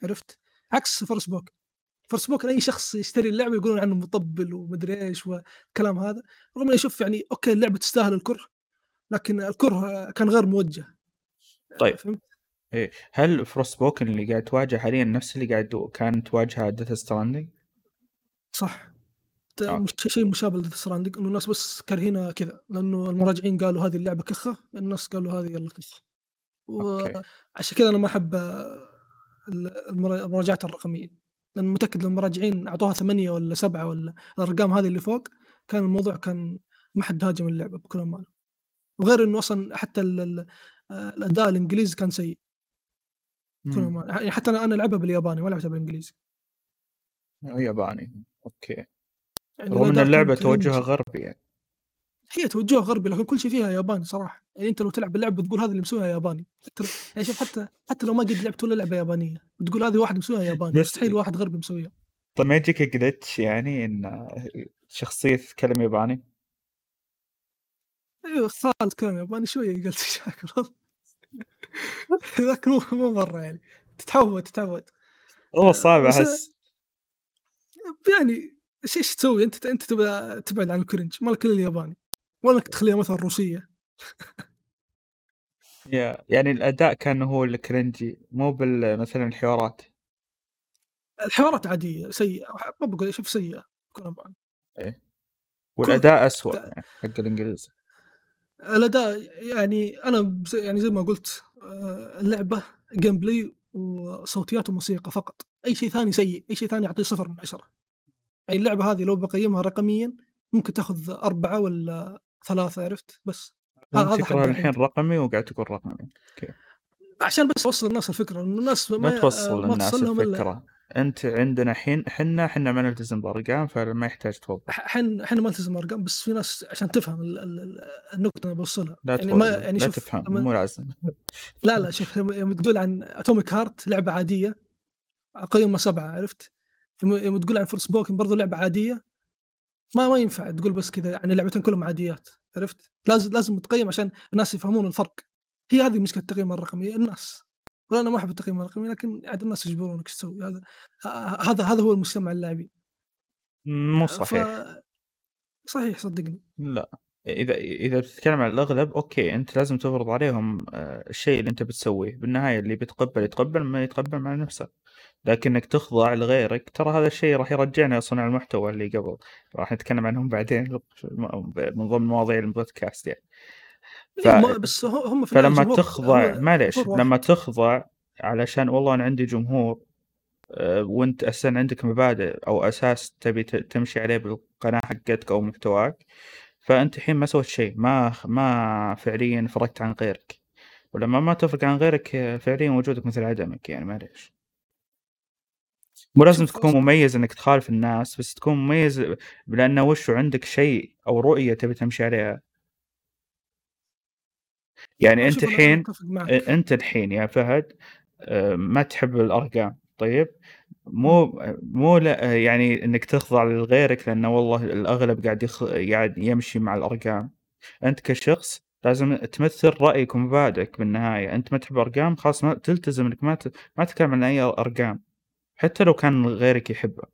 عرفت؟ عكس Forspoken. Forspoken أي شخص يشتري اللعبة يقولون عنه مطبل وما أدري إيش والكلام هذا، رغم إني أشوف يعني okay اللعبة تستاهل الكره، لكن الكره كان غير موجه. طيب. فهمت؟ إيه، هل Forspoken اللي قاعد تواجهه حاليًا نفس اللي قاعد كانت تواجهه Death Stranding؟ صح. آه. شيء مشابه Stranding إنه الناس بس كارهينها كذا، لأنه المراجعين قالوا هذه اللعبة كخة، الناس قالوا هذه كخة. أوكي. وعشان كذا أنا ما المرا المراجعات الرقمية، لأن متأكد لو المراجعين أعطوها 8 والّا 7 والّا الأرقام هذه اللي فوق، كان الموضوع كان ما حد هاجم اللعبة بكل أمانة. وغير إنه أصلًا حتى ال ال آآ الأداء الإنجليزي كان سيء. بكل. أمانة، يعني حتى أنا أنا ألعبها بالياباني ما لعبتها بالإنجليزي. ياباني، يعني رغم اللعبة كان توجهها. غربي يعني. هي توجهها غربي لكن كل شيء فيها ياباني صراحة، يعني أنت لو تلعب اللعبة بتقول هذا اللي مسويها ياباني، حتى يعني شوف حتى حتى لو ما قد لعبت ولا لعبة يابانية، بتقول هذه واحد مسويها ياباني، مستحيل واحد غربي مسويها. طيب ما يجيك glitch يعني إن شخصية تتكلم ياباني؟ أيوه خالد كلام ياباني شوية قلت شاكر (laughs) لكن مو مرة يعني، تتعود، تتعود. والله صعب أحس. يعني إيش تسوي أنت أنت تبغى تبعد عن الcringe ما لك إلا الياباني، ولا إنك تخليها مثلًا روسية. (laughs) يا يعني الأداء كان هو الcringy مو بال مثلًا الحوارات. الحوارات عادية، سيئة، ما باقول شوف سيئة بكل أمانة. إيه. كل والأداء أسوأ ت يعني حق الإنجليزي. الأداء يعني بز يعني زي ما قُلت آآ اللعبة gameplay وصوتيات وموسيقى فقط، أي شيء ثاني سيء، أي شيء ثاني أعطيه 0 من 10. يعني اللعبة هذه لو باقيمها رقميًا ممكن تأخذ 4 والّا 3 عرفت؟ بس هذا الحين. رقمي وقاعد تقول رقمي، أوكي. عشان بس أوصّل للناس الفكرة، إنه الناس ما توصّل إلا الفكرة، أنت عندنا حين حنا حنا ما نلتزم بأرقام فما يحتاج توضّح. ح حن إحنا ما نلتزم أرقام، بس في ناس عشان تفهم ال ال ال النقطة اللي باوصّلها، لا يعني ما يعني لا تفهم مو لازم. لا، لا شوف يوم تقول عن Atomic Heart لعبة عادية أقيّمها 7 عرفت؟ يوم تقول عن Forspoken برضه لعبة عادية، ما ما ينفع تقول بس كذا يعني اللعبتين كلهم عاديات عرفت؟ لازم لازم تقيّم عشان الناس يفهمون الفرق، هي هذه مشكلة التقييم الرقمي، الناس. وأنا ما أحب التقييم الرقمي لكن عاد الناس يجبرونك تسوي هذا هذا هذا هو المجتمع اللاعبين. مو ف صحيح. صحيح صدّقني. لأ. إذا إذا بتتكلم عن الأغلب أوكي، أنت لازم تفرض عليهم آآ الشيء اللي أنت بتسويه، بالنهاية اللي بيتقبل يتقبل، ما يتقبل مع نفسه، لكن إنك تخضع لغيرك ترى هذا الشيء راح يرجعنا لصناع المحتوى اللي قبل، راح نتكلم عنهم بعدين من ضمن مواضيع البودكاست يعني. ف بس هم في فلمّا تخضع معليش،. لمّا تخضع علشان والله أنا عندي جمهور آآ وأنت أساسًا عندك مبادئ أو أساس تبي تمشي عليه بالقناة حقتك أو محتواك، فأنت الحين ما سويت شيء، ما ما فعليًا فرقت عن غيرك، ولمّا ما تفرق عن غيرك فعليًا وجودك مثل عدمك يعني معليش. مو لازم تكون مميز إنك تخالف الناس، بس تكون مميز لأنه وشو عندك شيء أو رؤية تبي تمشي عليها. يعني أنا الحين أنت الحين يا فهد ما تحب الأرقام، طيب؟ مو مو ل يعني إنك تخضع لغيرك لأنه والله الأغلب قاعد يخ قاعد يمشي مع الأرقام، أنت كشخص لازم تمثل رأيك ومبادئك بالنهاية، أنت ما تحب الأرقام خلاص ما تلتزم إنك ما ت ما تتكلم عن أي أرقام، حتى لو كان غيرك يحبها.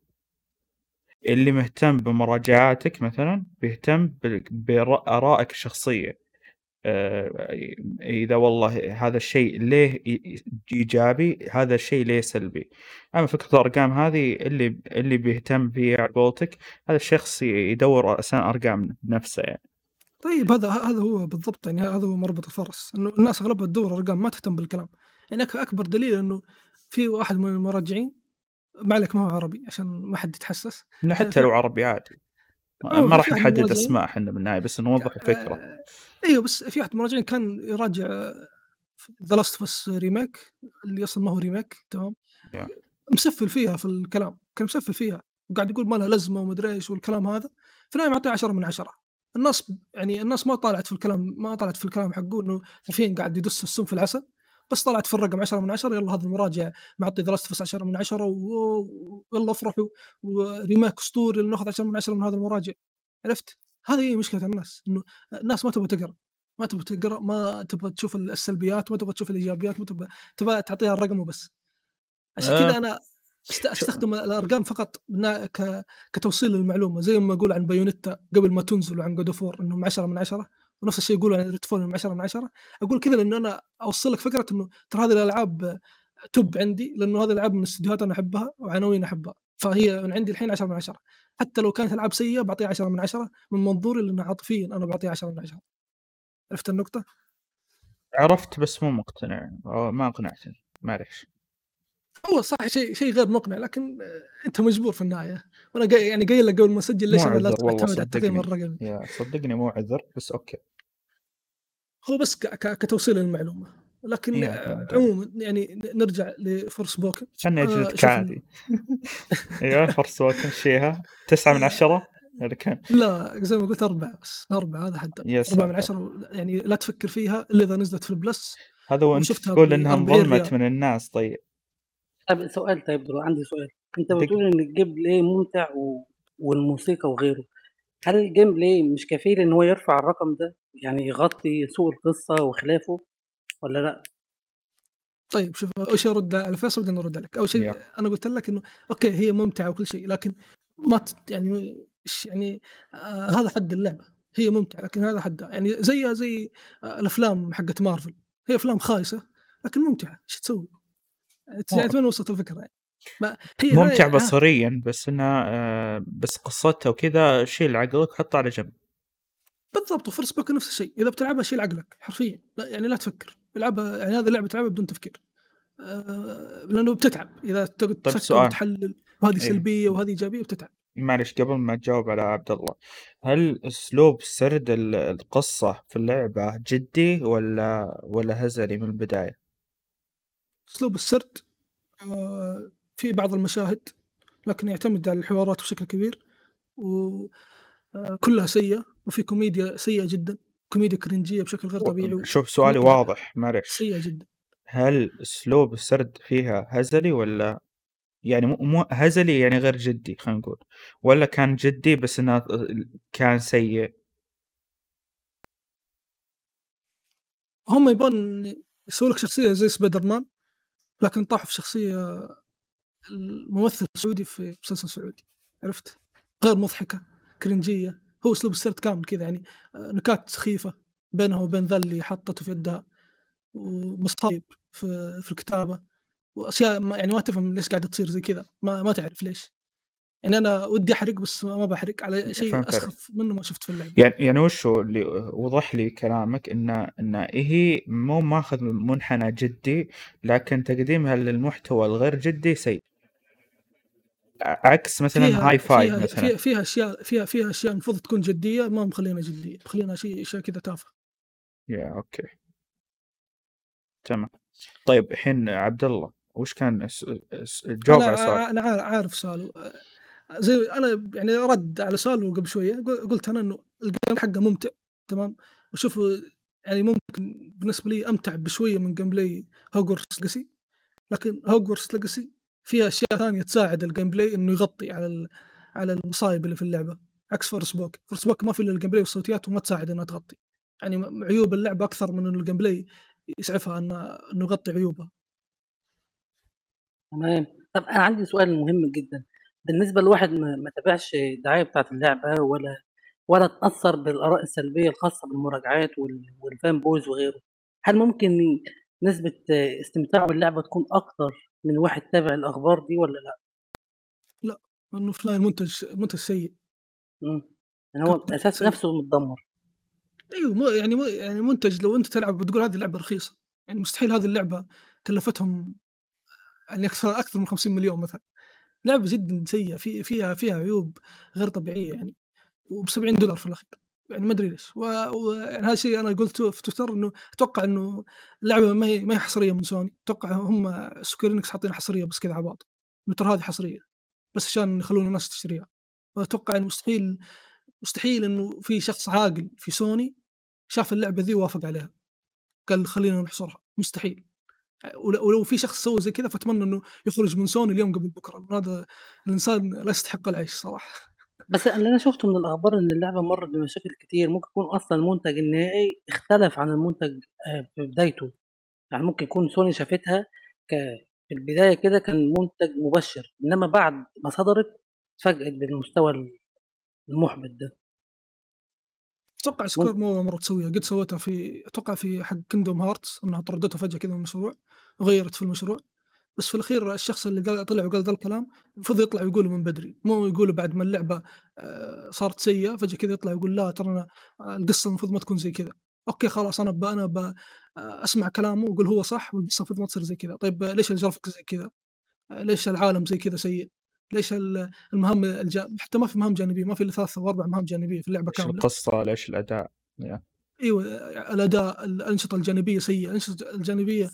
اللي مهتم بمراجعاتك مثلًا بيهتم بال بر آرائك الشخصية، آآ إذا والله هذا الشيء ليه إيجابي، هذا الشيء ليه سلبي، أما فكرة الأرقام هذه اللي اللي بيهتم فيها على قولتك هذا الشخص يدوّر أساسًا أرقام بنفسه يعني. طيب هذا هذا هو بالضبط يعني هذا هو مربط الفرس، إنه الناس أغلبها تدوّر أرقام ما تهتم بالكلام، يعني أك أكبر دليل إنه في واحد من المراجعين ما عليك ما هو عربي عشان ما حد يتحسس، لا ح حتى لو عربي عادي، ما راح نحدد المراجعين أسماء إحنا بالنهاية بس نوضح الفكرة. آآ أيوه بس في واحد من المراجعين كان يراجع ف The Last of Us remake اللي أصلًا ما هو remake تمام؟ Yeah. مسفّل فيها في الكلام، كان مسفّل فيها. وقاعد يقول ما لها لازمة وما أدري إيش والكلام هذا، في النهاية معطيه 10 من 10 الناس يعني الناس ما طالعت في الكلام ما طلعت في الكلام حقه إنه حرفيًا قاعد يدس السم في العسل، بس طلعت في الرقم 10 من 10 يالّا هذا المراجع معطي of Us 10 من 10 و ويالّا افرحوا وremake أسطوري ناخذ 10 من 10 من هذا المراجع، عرفت؟ هذه هي مشكلة الناس، إنه الناس ما تبغى تقرأ، ما تبغى تقرأ، ما تبغى تشوف ال السلبيات، ما تبغى تشوف الإيجابيات، ما تبغى تبغى تعطيها الرقم وبس. عشان آآ كذا شو أستخدم الأرقام فقط ك كتوصيل للمعلومة، زي ما أقول عن بايونيتا قبل ما تنزل وعن of War إنهم 10 من 10 ونفس الشيء يقولوا Redfall إنهم 10 من 10 أقول كذا لإنه أنا أوصّل لك فكرة إنه ترى هذه الألعاب توب عندي، لإنه هذه الألعاب من استديوهات أنا أحبها وعناوين أحبها، فهي من عندي الحين 10 من 10 حتى لو كانت ألعاب سيئة باعطيها 10 من 10 من منظوري لأنه عاطفيًا أنا باعطيها 10 من 10 عرفت النقطة؟ عرفت بس مو مقتنع، ما أقنعتني، معليش. هو صح شيء شيء غير مقنع لكن أنت مجبور في النهاية، وأنا قاي يعني قايل لك قبل ما أسجل مو ليش عذر والله أعتمد على التقييم الرقمي. يا صدقني مو عذر بس أوكي. هو بس ك ك كتوصيل للمعلومة، لكن عليك. عمومًا يعني نرجع لForspoken خلني آآ أجلدك شوف إن عادي. أيوه Forspoken إيش فيها؟ 9 من 10 والّا (laughs) كم؟ لا زي ما قلت 4 بس 4 هذا يا 4 من! 10 يعني لا تفكر فيها إلا إذا نزلت في البلس هذا وأنت تقول إنها ب40 انظلمت. من الناس طيب. طب سؤال طيب برو عندي سؤال، أنت بتقول إن الgameplay ممتع و والموسيقى وغيره، هل الgameplay مش كفيل إن هو يرفع الرقم ده، يعني يغطي سوء القصة وخلافه والّا لأ؟ طيب شوف أول شيء أرد على فيصل بعدين أرد عليك، أول شيء أنا قلت لك إنه أوكي هي ممتعة وكل شيء لكن ما ت يعني إيش يعني آآ هذا حد اللعبة، هي ممتعة لكن هذا حدها، يعني زيها زي آآ الأفلام حقت مارفل، هي أفلام خايسة لكن ممتعة، إيش تسوي؟ يعني وين وصلت الفكرة يعني؟ ما هي ممتع بصريًا بس إنها آآ بس قصتها وكذا شيل عقلك وحطها على جنب. بالضبط وForspoken نفس الشيء، إذا بتلعبها شيل عقلك حرفيًا، لا يعني لا تفكر، العبها يعني هذه اللعبة تلعبها بدون تفكير، آآ لأنه بتتعب إذا تقعد طيب تفكر وتحلل وهذه إيه سلبية وهذه إيجابية بتتعب. معليش قبل ما تجاوب على عبد الله، هل أسلوب سرد ال القصة في اللعبة جدي والّا والّا هزلي من البداية؟ أسلوب السرد آآ في بعض المشاهد لكن يعتمد على الحوارات بشكل كبير و آآ كلها سيئة وفي كوميديا سيئة جدًا، كوميديا كرنجية بشكل غير طبيعي شوف سؤالي واضح معليش، سيئة جدًا. هل أسلوب السرد فيها هزلي والّا يعني مو مو هزلي يعني غير جدي خلينا نقول، والّا كان جدي بس ال كان سيء؟ هم يبون يسووا لك شخصية زي سبايدر مان لكن طاحوا في شخصية الممثل السعودي في مسلسل سعودي، عرفت؟ غير مضحكة، cringe ية، هو أسلوب السرد كامل كذا يعني آآ نكات سخيفة بينها وبين ذا اللي حطّته في يدها، ومصايب في في الكتابة، وأشياء ما يعني ما تفهم ليش قاعدة تصير زي كذا، ما ما تعرف ليش. يعني أنا ودي أحرق بس ما باحرق على شيء. أسخف منه ما شُفته في اللعبة. يعني يعني وش هو اللي وضح لي كلامك إن إن هي مو ماخذ منحنى جدي، لكن تقديمها للمحتوى الغير جدي سيء. عكس مثلًا فيها Hi-Fi فيها مثلًا. فيها فيها أشياء فيها فيها أشياء المفروض تكون جدية ما مخلّينها جدية، مخلّينها شيء أشياء كذا تافهة. يا أوكي. تمام. طيب الحين عبد الله وش كان أنا على السؤال. أنا عا عارف سؤاله زي أنا يعني رَد على سؤاله قبل شوية ق قُلت أنا إنه الgameplay حقه ممتع تمام، وأشوفه يعني ممكن بالنسبة لي أمتع بشوية من gameplay Hogwarts Legacy. لكن Hogwarts Legacy فيها أشياء ثانية تساعد الgameplay إنه يغطي على على المصايب اللي في اللعبة، عكس Forspoken، Forspoken ما في إلا الgameplay والصوتيات وما تساعد إنها تغطي، يعني عيوب اللعبة أكثر من إنه الgameplay يسعفها إنه إنه يغطي عيوبها. تمام. طب أنا عندي سؤال مهم جدًا، بالنسبة لواحد ما ما تابعش الدعاية بتاعة اللعبة ولا ولا اتأثّر بالآراء السلبية الخاصة بالمراجعات وال والfanboys وغيره، هل ممكن نسبة استمتاعه باللعبة تكون أكتر من واحد تابع الأخبار دي والّا لأ؟ لأ، لأنه فعلًا المنتج منتج سيء. إمم. يعني هو سيء. نفسه متدمّر. أيوه م يعني م يعني منتج لو أنت تلعب بتقول هذه اللعبة رخيصة، يعني مستحيل هذه اللعبة كلّفتهم يعني أكثر أكثر من 50.000.000 مثلًا، لعبة جدًا سيئة في فيها فيها عيوب غير طبيعية يعني، وب$70 في الأخير، يعني ما أدري ليش، ويعني هذا الشيء أنا قُلته في تويتر إنه أتوقع إنه اللعبة ما هي ما هي حصرية من سوني، أتوقع هم Enix حاطينها حصرية بس كذا على بعض، ترى هذه حصرية، بس عشان يخلّون الناس تشتريها، وأتوقع إنه مستحيل مستحيل إنه في شخص عاقل في سوني شاف اللعبة ذي ووافق عليها، قال خلّينا نحصرها، مستحيل. ولو في شخص سوى زي كذا فأتمنى إنه يخرج من سوني اليوم قبل لأن هذا الإنسان لا يستحق العيش صراحة. بس اللي أنا شُفته من الأخبار إن اللعبة مرّت بمشاكل كتير، ممكن يكون أصلًا المنتج النهائي اختلف عن المنتج آآ في بدايته، يعني ممكن يكون سوني شافتها ك في البداية كده كان منتج مبشر، إنما بعد ما صدرت اتفاجئت بالمستوى ال المُحبط ده. أتوقع مم Square مو مرة تسويها، قد سوتها في أتوقع في حق Kingdom Hearts إنها طردته فجأة كذا من المشروع، وغيّرت في المشروع، بس في الأخير الشخص اللي قال طلع وقال ذا الكلام المفروض يطلع ويقوله من بدري، مو يقوله بعد ما اللعبة آآ صارت سيئة فجأة كذا يطلع يقول لا ترى أنا آآ القصة المفروض ما تكون زي كذا، okay خلاص أنا ب أنا ب أسمع كلامه وأقول هو صح والقصة المفروض ما تصير زي كذا، طيب ليش الجرافيك زي كذا؟ ليش العالم زي كذا سيء؟ ليش ال المهام الج حتى ما في مهام جانبية، ما في إلا 3 أو 4 مهام جانبية في اللعبة إيش كاملة. القصة، ليش الأداء؟ يا. أيوه الأداء، الأنشطة الجانبية سيئة، الأنشطة الجانبية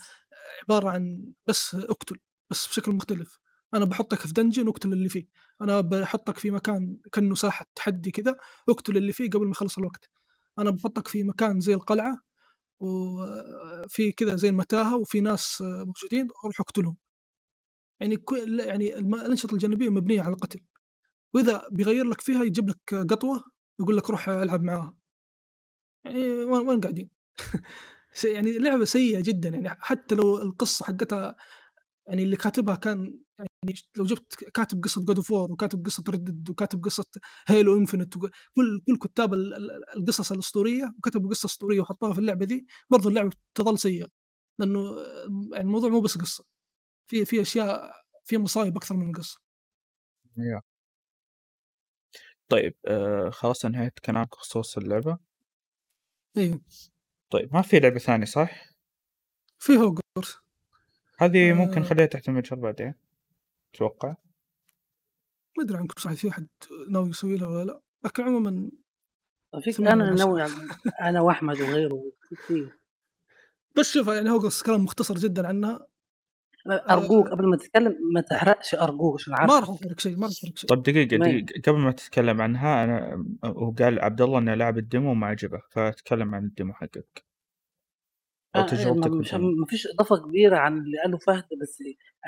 عبارة عن بس أقتل، بس بشكل مختلف، أنا باحطك في dungeon واقتل اللي فيه، أنا باحطك في مكان كأنه ساحة تحدي كذا، واقتل اللي فيه قبل ما يخلص الوقت، أنا باحطك في مكان زي القلعة وفي كذا زي المتاهة وفي ناس موجودين روح أقتلهم. يعني كل يعني الم الأنشطة الجانبية مبنية على القتل، وإذا بيغيّر لك فيها يجيب لك قطوة ويقول لك روح ألعب معاها. يعني وين وين قاعدين؟ (laughs) يعني لعبة سيئة جدًا يعني حتى لو القصة حقتها يعني اللي كاتبها كان يعني لو جبت كاتب God of War وكاتب Red Dead وكاتب Halo Infinite وك كل كل كتاب ال ال القصص الأسطورية وكتبوا قصة أسطورية وحطوها في اللعبة ذي، برضه اللعبة تظل سيئة، لأنه يعني الموضوع مو بس قصة، في في أشياء في مصايب أكثر من القصة. يا. طيب آآ خلاص أنهيت كلامك بخصوص اللعبة؟ أيوه. طيب ما في لعبة ثانية صح؟ في Hogwarts. هذه ممكن آآ نخليها تحت المجهر بعدين، تتوقع؟ ما أدري عنكم صراحة في أحد ناوي يسوي لها والّا لأ، لكن عمومًا فيك لها ناوي أنا وأحمد وغيره. بس شوف يعني Hogwarts كلام مختصر جدًا عنها. أرجوك آآ قبل ما تتكلم ما تحرقش أرجوك عشان ما. راح أحرق شيء، ما راح شيء. طب دقيقة تمام. دقيقة قبل ما تتكلم عنها أنا هو قال عبد الله إنه لعب الdemo وما عجبه، فتكلم عن الdemo حقك. أو آه، ما تجربتك مش. ما فيش إضافة كبيرة عن اللي قاله فهد، بس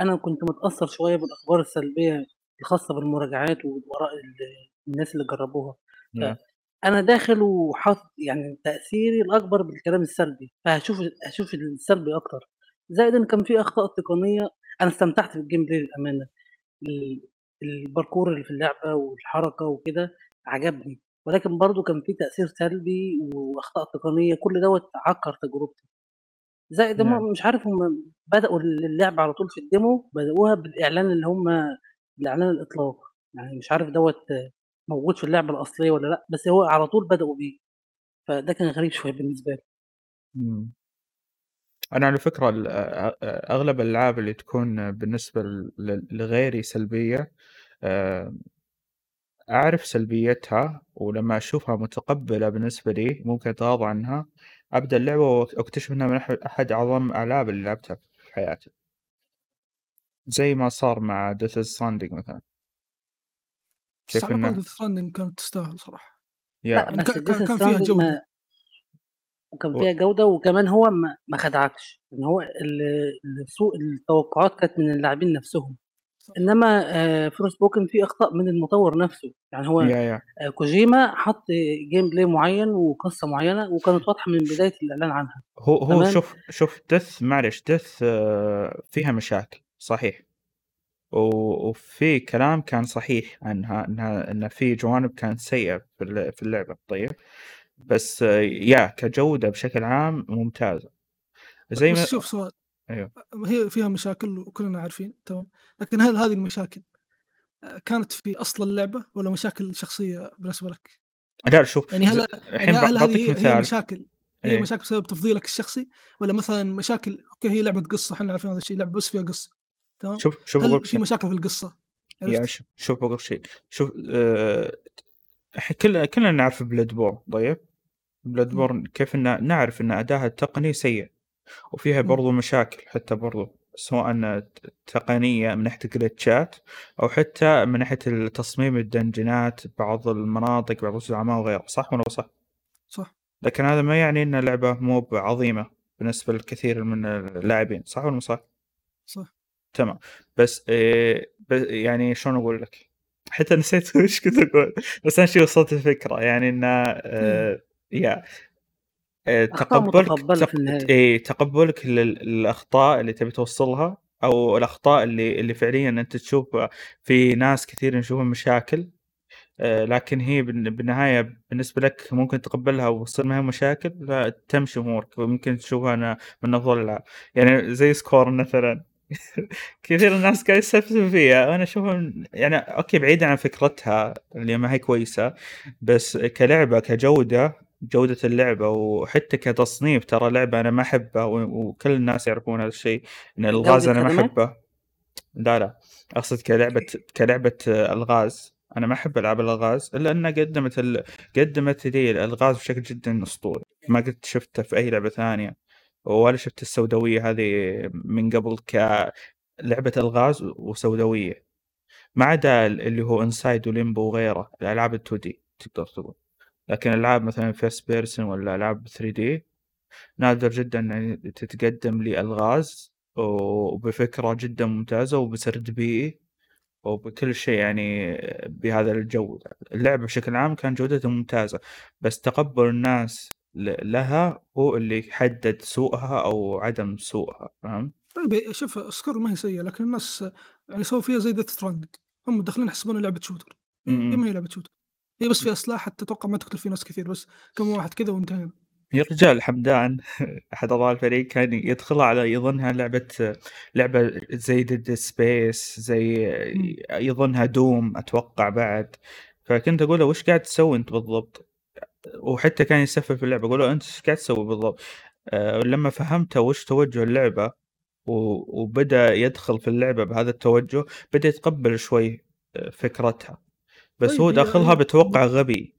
أنا كنت متأثّر شوية بالأخبار السلبية الخاصة بالمراجعات وآراء ال الناس اللي جرّبوها، يا. فأنا داخل وحاطط يعني تأثيري الأكبر بالكلام السلبي، فهاشوف هاشوف السلبي أكتر، زائد إن كان في أخطاء تقنية أنا استمتعت بالgameplay للأمانة، ال الparkour اللي في اللعبة والحركة وكده عجبني. ولكن برضه كان في تأثير سلبي وأخطاء تقنية، كل دوّة عكّر تجربتي. زائد نعم. هم مش عارف هم بدأوا ال اللعبة على طول في الdemo بدأوها بالإعلان اللي هم الإعلان الإطلاق، يعني مش عارف دوّة موجود في اللعبة الأصلية والّا لأ، بس هو على طول بدأوا بيه، فده كان غريب شوية بالنسبة لي. إمم. أنا على فكرة ال أ أ أغلب الألعاب اللي تكون بالنسبة ل ل لغيري سلبية، آآ أعرف سلبيتها ولمّا أشوفها متقبلة بالنسبة لي ممكن أتغاضى عنها، أبدأ اللعبة وأكتشف إنها من أح أحد أعظم الألعاب اللي لعبتها في حياتي. زي ما صار مع Death Stranding مثلًا. بس كيف على Death Stranding كانت تستاهل صراحة. يعني بس ك ك Death كان فيها جودة. ما وكان فيها جودة وكمان هو ما ما خدعكش، إن هو ال ال سوء التوقعات كانت من اللاعبين نفسهم، صح. إنما آآ Forspoken فيه أخطاء من المطوّر نفسه، يعني هو! آآ كوجيما حَط gameplay معيّن وقصة معيّنة وكانت واضحة من بداية الإعلان عنها، هو هو تمام؟ شوف شوف Death معلش Death فيها مشاكل صحيح، وفي كلام كان صحيح عنها إنها إن في جوانب كانت سيئة في ال في اللعبة. طيب، بس ياه كجودة بشكل عام ممتازة. زي بس ما شوف سؤال، أيوه. هي فيها مشاكل وكلنا عارفين تمام، لكن هل هذه المشاكل آآ كانت في أصل اللعبة والّا مشاكل شخصية بالنسبة لك؟ لا شوف يعني هل يعني الحين ب هل هذه هي هي مثال مشاكل هي إيه. مشاكل بسبب تفضيلك الشخصي والّا مثلًا مشاكل أوكي هي لعبة قصة إحنا عارفين هذا الشيء، لعبة بس فيها قصة تمام، شوف شوف هل في مشاكل في القصة يا عرفت؟ ش شوف باقول لك شيء، شوف آآ إح كلنا كلنا نعرف Bloodborne طيب، إمم، Bloodborne كيف إن نعرف إن أداها التقني سيء. وفيها إمم، برضو مشاكل حتى برضو سواء تقنية من ناحية الجلتشات أو حتى من ناحية التصميم الدنجنات بعض المناطق بعض الزعماء وغيره صح ولا صح؟ صح، لكن هذا ما يعني أن اللعبة مو عظيمة بالنسبة للكثير من اللاعبين صح ولا مو صح؟ صح، تمام بس إيه ب- يعني شلون أقول لك؟ حتى نسيت (laughs) وش كنت أقول. بس أنا شي وصلت الفكرة يعني إيه، آه يا أخطاء تقبُّلك تق النهاية. إيه، تقبُّلك لل للأخطاء اللي تبي توصّلها أو الأخطاء اللي اللي فعليًا أنت تشوف في ناس كثير يشوفون مشاكل، لكن هي بالن بالنهاية بالنسبة لك ممكن تتقبّلها وتصير ما هي مشاكل، فتمشي أمورك وممكن تشوفها أنا من أفضل الألعاب، يعني زي Scorn مثلًا. (laughs) كثير الناس قاعد يستفزوا فيها، وأنا أشوفها من يعني okay بعيدًا عن فكرتها اللي ما هي كويسة، بس كلعبة كجودة، جودة اللعبة وحتى كتصنيف ترى لعبة أنا ما أحبها وكل الناس يعرفون هذا الشيء، إن الغاز أنا ما أحبه، لا، لا، أقصد كلعبة كلعبة ألغاز، أنا ما أحب ألعاب الألغاز إلا أنها قدمت ال قدمت لي الألغاز بشكل جدًا أسطوري، ما قد شفته في أي لعبة ثانية، ولا شفت السوداوية هذه من قبل ك لعبة ألغاز وسوداوية، ما عدا ال اللي هو Inside وLimbo وغيره، الألعاب ال2D تقدر تقول، لكن ألعاب مثلًا First Person والّا ألعاب 3D نادر جدًا إن تتقدم لي ألغاز وبفكرة جدًا ممتازة وبسرد بيئي وبكل شيء يعني بهذا الجو، اللعبة بشكل عام كان جودتها ممتازة، بس تقبُّل الناس ل لها هو اللي حدد سوءها أو عدم سوءها، فهمت؟ طيب شوف Scorn ما هي سيئة لكن الناس يعني سووا فيها زي Death Stranding هم داخلين يحسبونها لعبة shooter، إمم، هي إمم. ما هي لعبة shooter، هي بس فيها سلاح حتى أتوقع ما تقتل فيه ناس كثير بس كم واحد كذا وانتهينا. يا رجال حمدان (laughs) أحد أعضاء الفريق كان يدخلها على يظنها لعبة لعبة زي Dead Space زي إمم. يظنها Doom أتوقع بعد فكنت أقول له وش قاعد تسوي أنت بالضبط؟ وحتى كان يسفل في اللعبة أقول له أنت إيش قاعد تسوي بالضبط؟ أه لما فهمته وش توجه اللعبة و- وبدأ يدخل في اللعبة بهذا التوجه بدأ يتقبل شوي آه، فكرتها. بس هو طيب داخلها بتوقع غبي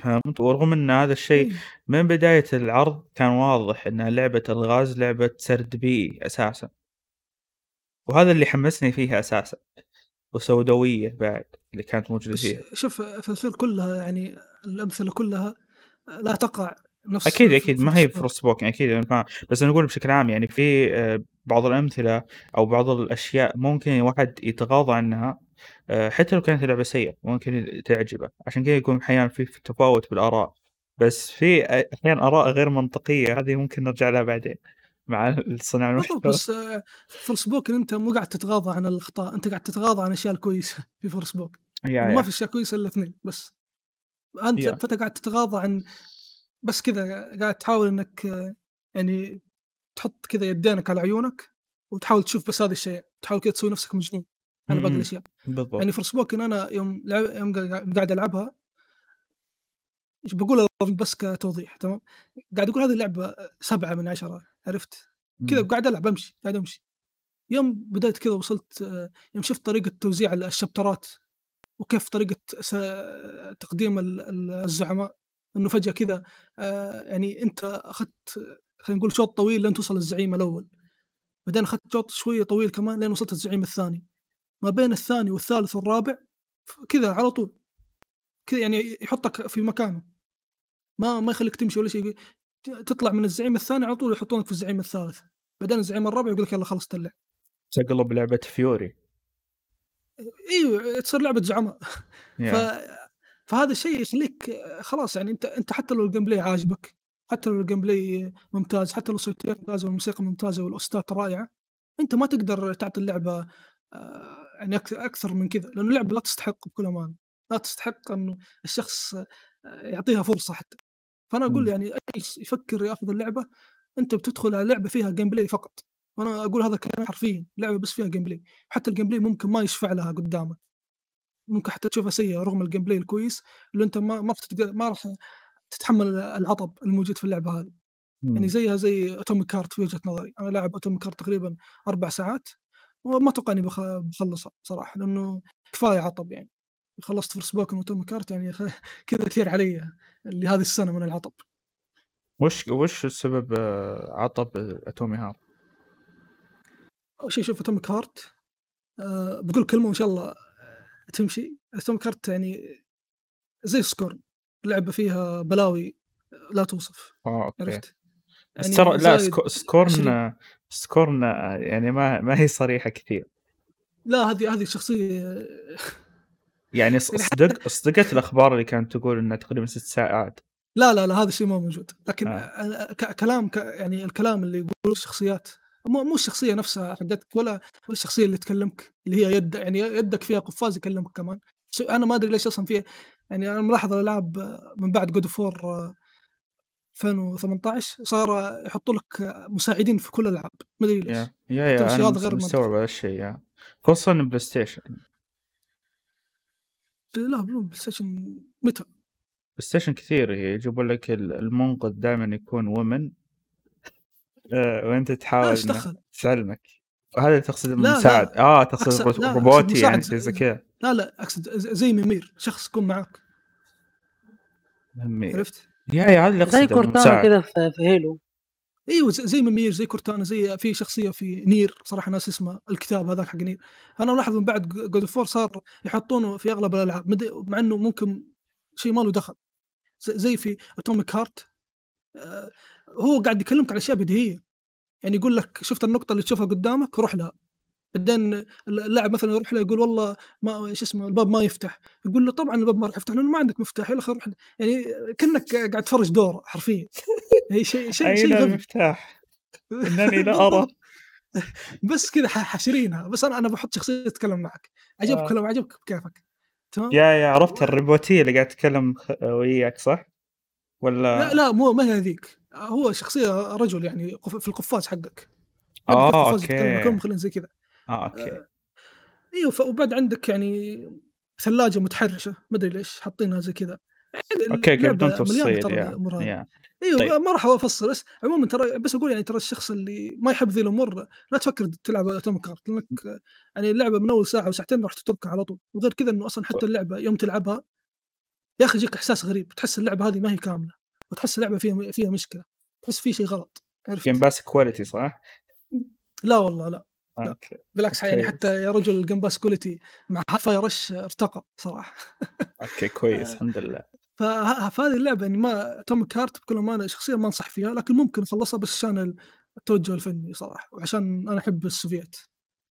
فهمت؟ ورغم إن هذا الشيء إيه، من بداية العرض كان واضح إنها لعبة ألغاز لعبة سرد بيئي أساسًا، وهذا اللي حمسني فيها أساسًا، وسوداوية بعد اللي كانت موجودة بس فيها. شوف فالفيل كلها يعني الأمثلة كلها لا تقع نفس أكيد، ف أكيد ما هي Forspoken Forspoken أكيد أنا فاهم، بس أنا أقول بشكل عام يعني في آآ بعض الأمثلة أو بعض الأشياء ممكن الواحد يتغاضى عنها آآ حتى لو كانت اللعبة سيئة ممكن تعجبه، عشان كذا يكون أحيانًا في تفاوت بالآراء، بس في أ أحيانًا آراء غير منطقية هذه ممكن نرجع لها بعدين. مع صناع بالضبط المحتوى. بس Forspoken أنت مو قاعد تتغاضى عن الأخطاء، أنت قاعد تتغاضى عن الأشياء الكويسة (laughs) في Forspoken يا، وما في يا. أشياء كويسة إلا 2 بس. أنت يا. فأنت قاعد تتغاضى عن بس كذا قاعد تحاول آه، يعني تحط كذا يدينك على عيونك وتحاول تشوف بس هذا الشيء، تحاول كذا تسوي نفسك مجنون على باقي إمم، الأشياء. بالضبط. يعني Forspoken أنا يوم لع يوم قاعد ألعبها إيش باقول بس كتوضيح تمام، قاعد أقول هذه اللعبة 7 من 10 عرفت؟ كذا. قاعد ألعب أمشي، قاعد أمشي. يوم بديت كذا وصلت آه، يوم شُفت طريقة توزيع ال الشابترات وكيف طريقة تقديم ال ال الزعماء، إنه فجأة كذا آآ يعني أنت أخذت خلينا نقول شوط طويل لين توصل للزعيم الأول، بعدين أخذت شوط شوية طويل كمان لين وصلت للزعيم الثاني، ما بين الثاني والثالث والرابع كذا على طول، كذا يعني يحطك في مكانه، ما ما يخليك تمشي ولا شيء، تطلع من الزعيم الثاني على طول يحطونك في الزعيم الثالث، بعدين الزعيم الرابع يقول لك يالّا خلصت اللعبة. تقلب لعبة فيوري. أيوه تصير لعبة زعماء ف يا. فهذا الشيء يخليك خلاص يعني أنت أنت حتى لو الgameplay عاجبك، حتى لو الgameplay ممتاز، حتى لو الصوتيات ممتازة والموسيقى ممتازة والأوستات رائعة، أنت ما تقدر تعطي اللعبة آآ يعني أك أكثر من كذا، لأنه اللعبة لا تستحق بكل أمانة، لا تستحق إنه الشخص آآ يعطيها فرصة حتى. فأنا أقول إمم. يعني ش يفكر يأخذ اللعبة، أنت بتدخل على لعبة فيها gameplay فقط، وأنا أقول هذا الكلام حرفيًا، لعبة بس فيها gameplay، حتى الgameplay ممكن ما يشفع لها قدامك. ممكن حتى تشوفها سيئة رغم الgameplay الكويس، اللي أنت ما ما ما راح تتحمل العطب الموجود في اللعبة هذه. يعني إمم. زيها زي Atomic Heart في وجهة نظري، أنا لاعب Atomic Heart تقريبًا 4 ساعات، وما أتوقع إني بخ باخلّصها صراحة، لأنه كفاية عطب يعني. خلصت Forspoken وAtomic Heart يعني خ (laughs) كذا كثير علي لهذه السنة من العطب. وش وش سبب عطب Atomic Heart؟ أول شيء شوف Atomic Heart آآ باقول كلمة وإن شاء الله تمشي، Atomic Heart يعني زي Scorn لعبة فيها بلاوي لا توصف، آه أوكي. عرفت؟ يعني ترى لا زايد سك 20 سكورن سكورن يعني ما ما هي صريحة كثير. لا هذه هذه شخصية يعني (laughs) يعني صدق صدقت الأخبار اللي كانت تقول إنها تقريبًا 6 ساعات. لا، لا، لا هذا الشيء ما موجود، لكن آه. كلام ك يعني الكلام اللي يقولوه الشخصيات مو مو الشخصية نفسها حقتك ولا ولا الشخصية اللي تكلمك، اللي هي يد يعني يدك فيها قفاز يكلمك كمان، ش أنا ما أدري ليش أصلًا في يعني أنا ملاحظ الألعاب من بعد God of War 2018 صار يحطوا لك مساعدين في كل الألعاب، ما أدري ليش، يا يا يا غير مستوعب. هذا الشيء يا خصوصًا PlayStation. لا PlayStation متى؟ PlayStation كثير يجيبون لك ال المنقذ دائمًا يكون (laughs) آآ وأنت لا تحاول؟ تعلمك. هذا اللي تقصده لا، المساعد، لا آه تقصد روبوتي يعني شيء زي كذا. لا، لا أقصد ز زي Mimir، شخص يكون معاك. Mimir. عرفت؟ يا يا هذا اللي زي أقصده إنه Cortana في في Halo. ز زي Mimir، زي Cortana، زي في شخصية في Nier صراحة ناسي اسمه، الكتاب هذاك حق Nier. أنا ملاحظ من بعد ج God of War صار يحطونه في أغلب الألعاب، مد مع إنه ممكن شيء ما له دخل. زي في Atomic Heart آآ هو قاعد يكلمك على أشياء بديهية، يعني يقول لك شُفت النقطة اللي تشوفها قدامك روح لها، بعدين ال اللاعب مثلًا يروح له يقول والله ما شو اسمه الباب ما يفتح، يقول له طبعًا الباب ما راح يفتح لأنه ما عندك مفتاح خلينا نروح يعني كأنك قاعد تفرج دورة حرفيًا. (laughs) يعني شيء شيء شيء. المفتاح؟ إنني لا. بالضبط. (laughs) بس كذا حاشرينها، بس أنا أنا باحط شخصية تتكلم معك، عجبك آه. ما عجبك بكيفك، تمام؟ يا يا عرفت و الروبوتية اللي قاعدة تتكلم وياك صح؟ لا، والّا لا مو ما هي هذيك، هو شخصية رجل يعني في القفاز حقك. هم okay. مخلين زي كذا. آه okay. آآ أيوه ف وبعد عندك يعني ثلاجة متحرشة، ما أدري ليش حاطينها زي كذا. يعني okay، okay بدون تفصيل. يا أيوه طيب. ما راح أفصّل بس عمومًا ترى بس أقول يعني ترى الشخص اللي ما يحب ذي الأمور لا تفكر تلعب Atomic Heart لأنك يعني اللعبة من أول ساعة أو ساعتين راح تتركها على طول، وغير كذا إنه أصلًا حتى اللعبة يوم تلعبها يا أخي يجيك إحساس غريب، تحس اللعبة هذه ما هي كاملة، وتحس اللعبة فيها فيها مشكلة، تحس في شيء غلط، عرفت؟ Game Pass quality صح؟ لا والله لأ، آه أوكي. بالعكس يعني كويس. حتى يا رجل Pass quality مع Hi-Fi Rush ارتقى صراحة. Okay كويس (laughs) آآ الحمد لله. فه فهذه اللعبة يعني ما Atomic Heart بكل أمانة شخصيًا ما أنصح فيها، لكن ممكن أخلّصها بس عشان ال التوجه الفني صراحة، وعشان أنا أحب السوفييت،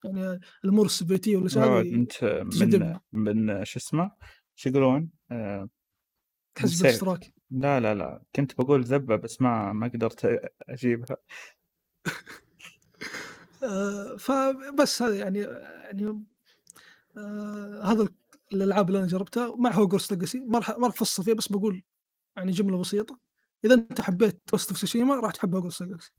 يعني الأمور السوفيتية والأشياء آه أنت من. من شو اسمه؟ شو يقولون؟ آآ الحزب نسيت. الاشتراكي. لا، لا، لا، كنت باقول ذبة بس ما ما قدرت أجيبها. (laughs) آآ فبس هذا يعني يعني آآ هذا الألعاب اللي أنا جربتها. مع Hogwarts Legacy ما راح ما راح أفصل فيها بس بقول يعني جملة بسيطة. إذا أنت حبيت Ghost of Tsushima راح تحب Hogwarts Legacy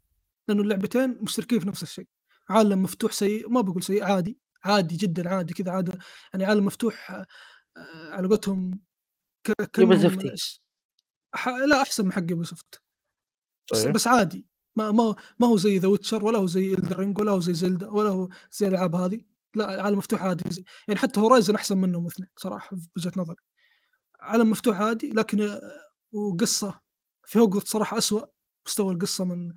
لأنه اللعبتين مشتركين في نفس الشيء. عالم مفتوح سيء ما بقول سيء عادي. عادي جدا عادي كذا عادي. يعني عالم مفتوح آه، على قولتهم Ubisoft ي. لا أحسن من حق Ubisoft بس, طيب. بس عادي. ما ما ما هو زي The Witcher ولا هو زي Elden Ring ولا هو زي Zelda ولا هو زي الألعاب هذه. لا عالم مفتوح عادي. زي يعني حتى Horizon أحسن منهم اثنين صراحة في وجهة نظري. عالم مفتوح عادي لكن آه، وقصة. في هوجورت صراحة أسوأ مستوى القصة من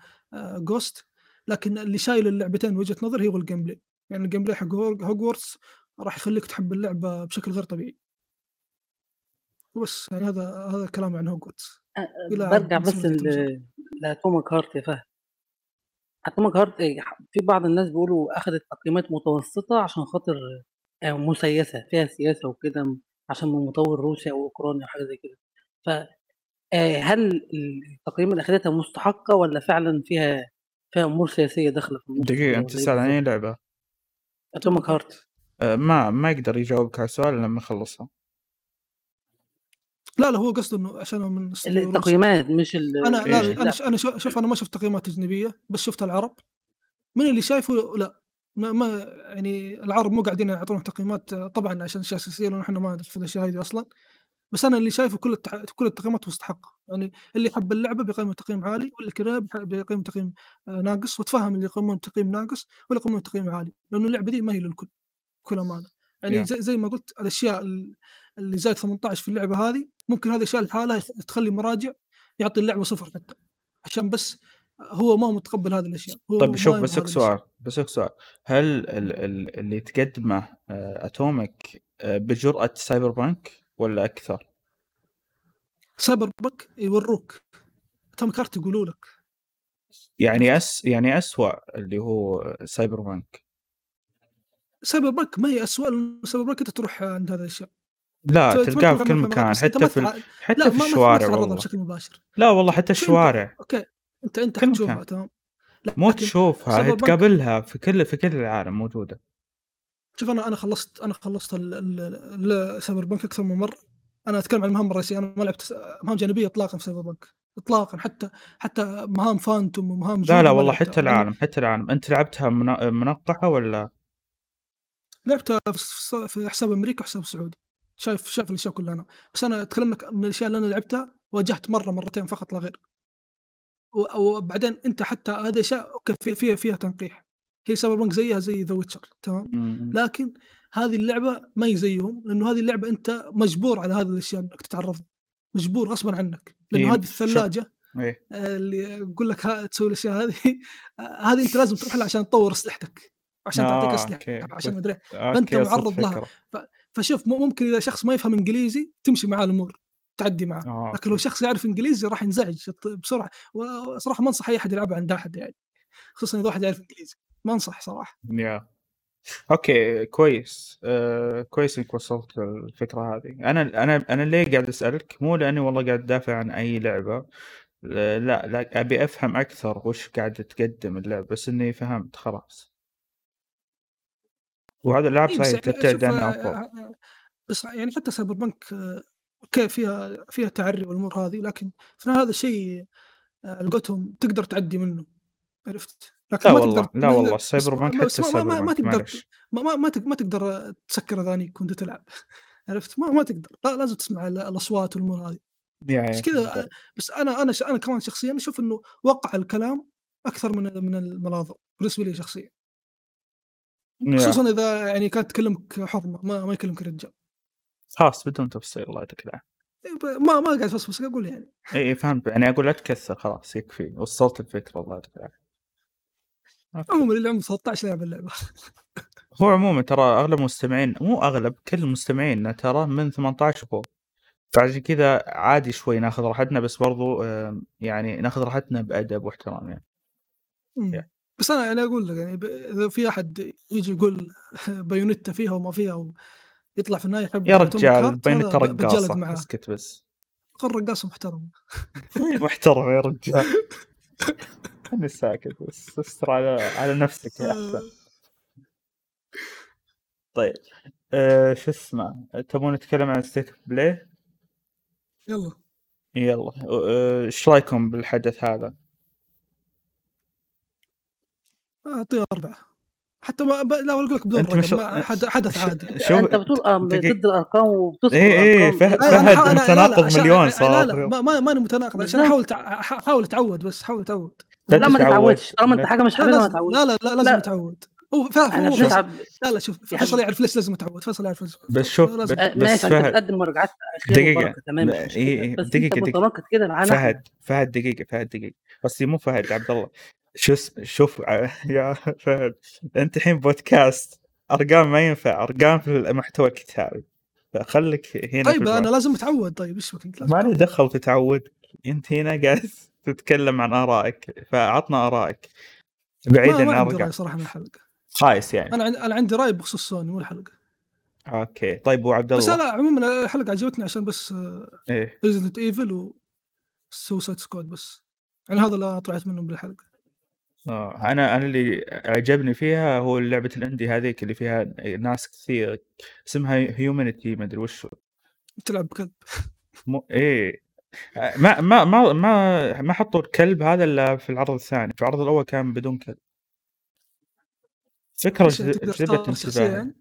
Ghost لكن اللي شايل اللعبتين وجهة نظري هو ال gameplay يعني ال gameplay حق Hog- Hogwarts راح يخليك تحب اللعبة بشكل غير طبيعي. وبس يعني هذا هذا كلامي عن هوجورتس برجع بس سمعة التوزيع. ل- ل Atomic Heart إيه، في بعض الناس بيقولوا اخذت تقييمات متوسطة عشان خاطر آه، مسيسة فيها سياسة وكده عشان من مطور روسيا أو اوكرانيا وحاجه زي كده ف آه، هل التقييم اللي اخذتها مستحقة ولا فعلا فيها فيها أمور سياسية داخلة في النص دقيقة أنت إيه تسأل عن؟ أي لعبة؟ Atomic Heart آه، ما ما يقدر يجاوبك على السؤال إلا لما يخلصها لا لا هو قصده إنه عشان من التقييمات مش ال أنا لا إيه. أنا ش- أنا شو- شوف أنا ما شفت تقييمات أجنبية بس شفت العرب. من اللي شايفه لا ما, ما يعني العرب مو قاعدين يعطون تقييمات طبعا عشان اشياء اساسيه لأنه إحنا ما في الأشياء هذه أصلا. بس أنا اللي شايفه كل التح... كل التقييمات مستحقة. يعني اللي يحب اللعبة بيقيم تقييم عالي واللي كذا بيقيم تقييم آه، ناقص. وتفهم اللي يقيمون تقييم ناقص واللي يقيمون تقييم عالي لأنه اللعبة دي ما هي للكل بكل أمانة. يعني Yeah. زي, زي ما قلت الأشياء ال- اللي زايد 18 في اللعبة هذه ممكن هذه الاشياء لحالها تخلي مراجع يعطي اللعبة صفر حتى. عشان بس هو ما هو متقبل هذه الأشياء هو طيب شوف الأشياء. سؤال بسألك سؤال. هل ال ال اللي تقدمه آه، أتوميك آه، بجرأة سايبر بانك ولا أكثر؟ سايبر بك يوروك. توم كارت يقولوا لك. يعني أس يعني أسوأ اللي هو سايبر بانك سايبر بك ما هي اسوء سايبر بك أنت تروح عند هذه الأشياء. لا تلقاه في كل مكان حتى في ال- حتى لا في ما الشوارع والله. بشكل مباشر. لا والله حتى شو انت الشوارع Okay. انت أنت حتشوفها. تمام. مو لكن تشوفها تقابلها في كل في كل العالم موجودة. شوف أنا أنا خلصت أنا خلصت ال- ال- ال- Cyberpunk أكثر من مرة. أنا أتكلم عن المهام الرئيسيه أنا ما لعبت مهام جانبية اطلاقا في Cyberpunk. اطلاقا حتى حتى مهام Phantom ومهام لا لا والله. حتى العالم حتى العالم. أنت لعبتها منقحة ولا؟ لعبتها في حساب أمريكا وحساب سعودي شايف شايف الأشياء كلها أنا بس أنا أتكلم لك من الأشياء اللي أنا لعبتها واجهت مرة مرتين فقط لا غير وبعدين أنت حتى هذه أشياء okay في- فيها فيها تنقيح هي Cyberpunk زيها زي The Witcher تمام. لكن هذه اللعبة ما هي زيهم لأنه هذه اللعبة أنت مجبور على هذه الأشياء إنك تتعرض. مجبور غصبا عنك لأنه إيه، هذه الثلاجة إيه آه، اللي يقول لك ها تسوي الأشياء هذه آه، هذه أنت لازم تروح لها عشان تطور أسلحتك عشان تعطيك آه، أسلحة. عشان مدري فأنت okay وصلت معرض لها. فشوف ممكن إذا شخص ما يفهم إنجليزي تمشي معاه الأمور تعدي معاه. آه، لكن لو. شخص يعرف إنجليزي راح ينزعج بسرعة. وصراحة ما أنصح أي أحد يلعبها عند أحد يعني خصوصا إذا واحد يعرف إنجليزي. ما أنصح صراحة. Yeah. Okay كويس. آه كويس إنك وصلت الفكرة هذه. أنا أنا أنا ليه قاعد أسألك؟ مو لأني والله قاعد أدافع عن أي لعبة. لا لا لا، أبي أفهم أكثر وش قاعد تقدم اللعبة بس إني فهمت خلاص. وهذا الالعاب إيه بس صحيح يعني تبتعد شوف عن آه، افضل آه، بس يعني حتى سايبر بنك آه، أوكي فيها فيها تعري والأمور هذه لكن في هذا شيء آه، على قولتهم تقدر تعدي منه عرفت؟ لكن لا ما والله تقدر لا ما- والله بس السايبر بانك بس حتى ما, السايبر ما, ما بانك تقدر معلش ما, ما, ما, تق- ما تقدر تسكر اذانيك وانت تلعب (laughs) عرفت؟ ما ما تقدر لا لازم تسمع ال- الأصوات والأمور هذه يا بس يا كذا. آه، بس أنا أنا ش- أنا كمان شخصيا أشوف إنه وقع الكلام أكثر من من الملاحظه بالنسبة لي شخصيا يا. خصوصا إذا يعني كانت تكلمك حرمة ما, ما يكلمك رجال. خلاص بدون تفصيل الله يعطيك العافية. ما ما قاعد افصفص أقول يعني. اي إي، فهمت. يعني أقول لا تكثر خلاص يكفي. وصلت الفكرة الله يعطيك العافية. عموما اللي عمره 13 يلعب اللعبة. (laughs) هو عموما ترى أغلب المستمعين مو أغلب كل مستمعينا ترى من 18 وفوق فعشان كذا عادي شوي ناخذ راحتنا بس برضو يعني ناخذ راحتنا بأدب واحترام يعني. مم. بس أنا يعني أقول لك يعني ب- إذا في أحد يجي يقول (laughs) بايونيتا فيها وما فيها ويطلع في النهاية يحب يا توم رجال هارت، بين هذا ب- بتجلد رقاصه معاه. اسكت بس. قل رقاصة محترم (laughs) محترم يا رجال. (laughs) خلني ساكت بس استر على على نفسك يا احسن طيب آه شو اسمه؟ تبون نتكلم عن State of Play يلا. يلا. آه، إيش رأيكم بالحدث هذا؟ اعطيه اربعه حتى ما ب... لا أقول لك بدون رقم ما حد... حدث ش- عادي شوف أنت بتقول دقيقة. ضد الأرقام وبتذكر إيه إيه، لا، لا، فهد لا، لا، متناقض مليون لا صار. لا ما ما ماني متناقض عشان بالضبط. حاول تع... حاول تعود بس حاول تعود لا لا ما تتعود. تتعودش طالما أنت حاجة مش لا حاببها ما لازم تتعودش لا لا لا لازم لا. تعود هو ف... إحنا هو بنتعب لا لا شوف يا فيصل. يعرف ليش لازم تعود فيصل يعرف ليش بس شوف بس, آه، بس أنت فهد بتقدم مراجعات دقيقة. تمام لا، إيه، إيه، بس دقيقة، دقيقة. كده. فهد فهد دقيقة فهد دقيقة قصدي مو فهد عبد الله شو اسم شوف ع- (laughs) يا فهد أنت الحين بودكاست أرقام ما ينفع أرقام في المحتوى الكتابي. فخليك هنا طيب أنا. لازم أتعود. طيب إيش ما لي. دخل تتعود. أنت هنا قاعد (laughs) تتكلم عن آرائك. فعطنا آرائك. بعيدا ما عن رأي صراحة من الحلقة. خايس يعني. أنا عن- أنا عندي رأي بخصوص سوني مو الحلقة. Okay. طيب وعبد بس الله. لا عموما الحلقة عجبتني عشان بس إيه. Resident Evil و Suicide Squad بس. يعني هذا اللي طلعت منهم بالحلقة. آه، أنا أنا اللي عجبني فيها هو لعبة ال indie هذيك اللي فيها ناس كثير اسمها Humanity ما أدري وش. تلعب بكلب. مو إيه. ما ما ما ما ما حطوا الكلب هذا إلا في العرض الثاني. في العرض الأول كان بدون كلب. فكرة إيش جذ- تقدر جذبت تختار شخصية انتباهي. يعني؟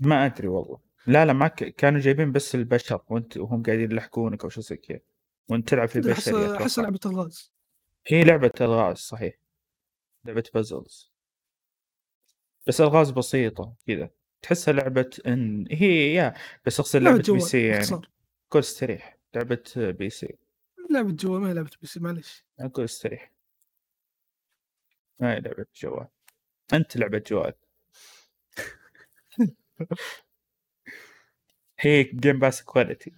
ما أدري والله. لا لا ما ك... كانوا جايبين بس البشر وأنت وهم قاعدين يلحقونك أو شيء زي كذا. وأنت تلعب في أدري، احس بشري احس أتوقع. لعبة الغاز. هي لعبة الغاز صحيح. لعبة بازلز بس الغاز بسيطة كذا. تحسها لعبة إن هي يا بس أقصد لعبة لعبة بي سي يعني. كل استريح. لعبة بي سي لعبة جوال ما هي لعبة بي سي معليش. أقول استريح. ما هي لعبة جوال. أنت لعبة جوال. هي جيم باس كواليتي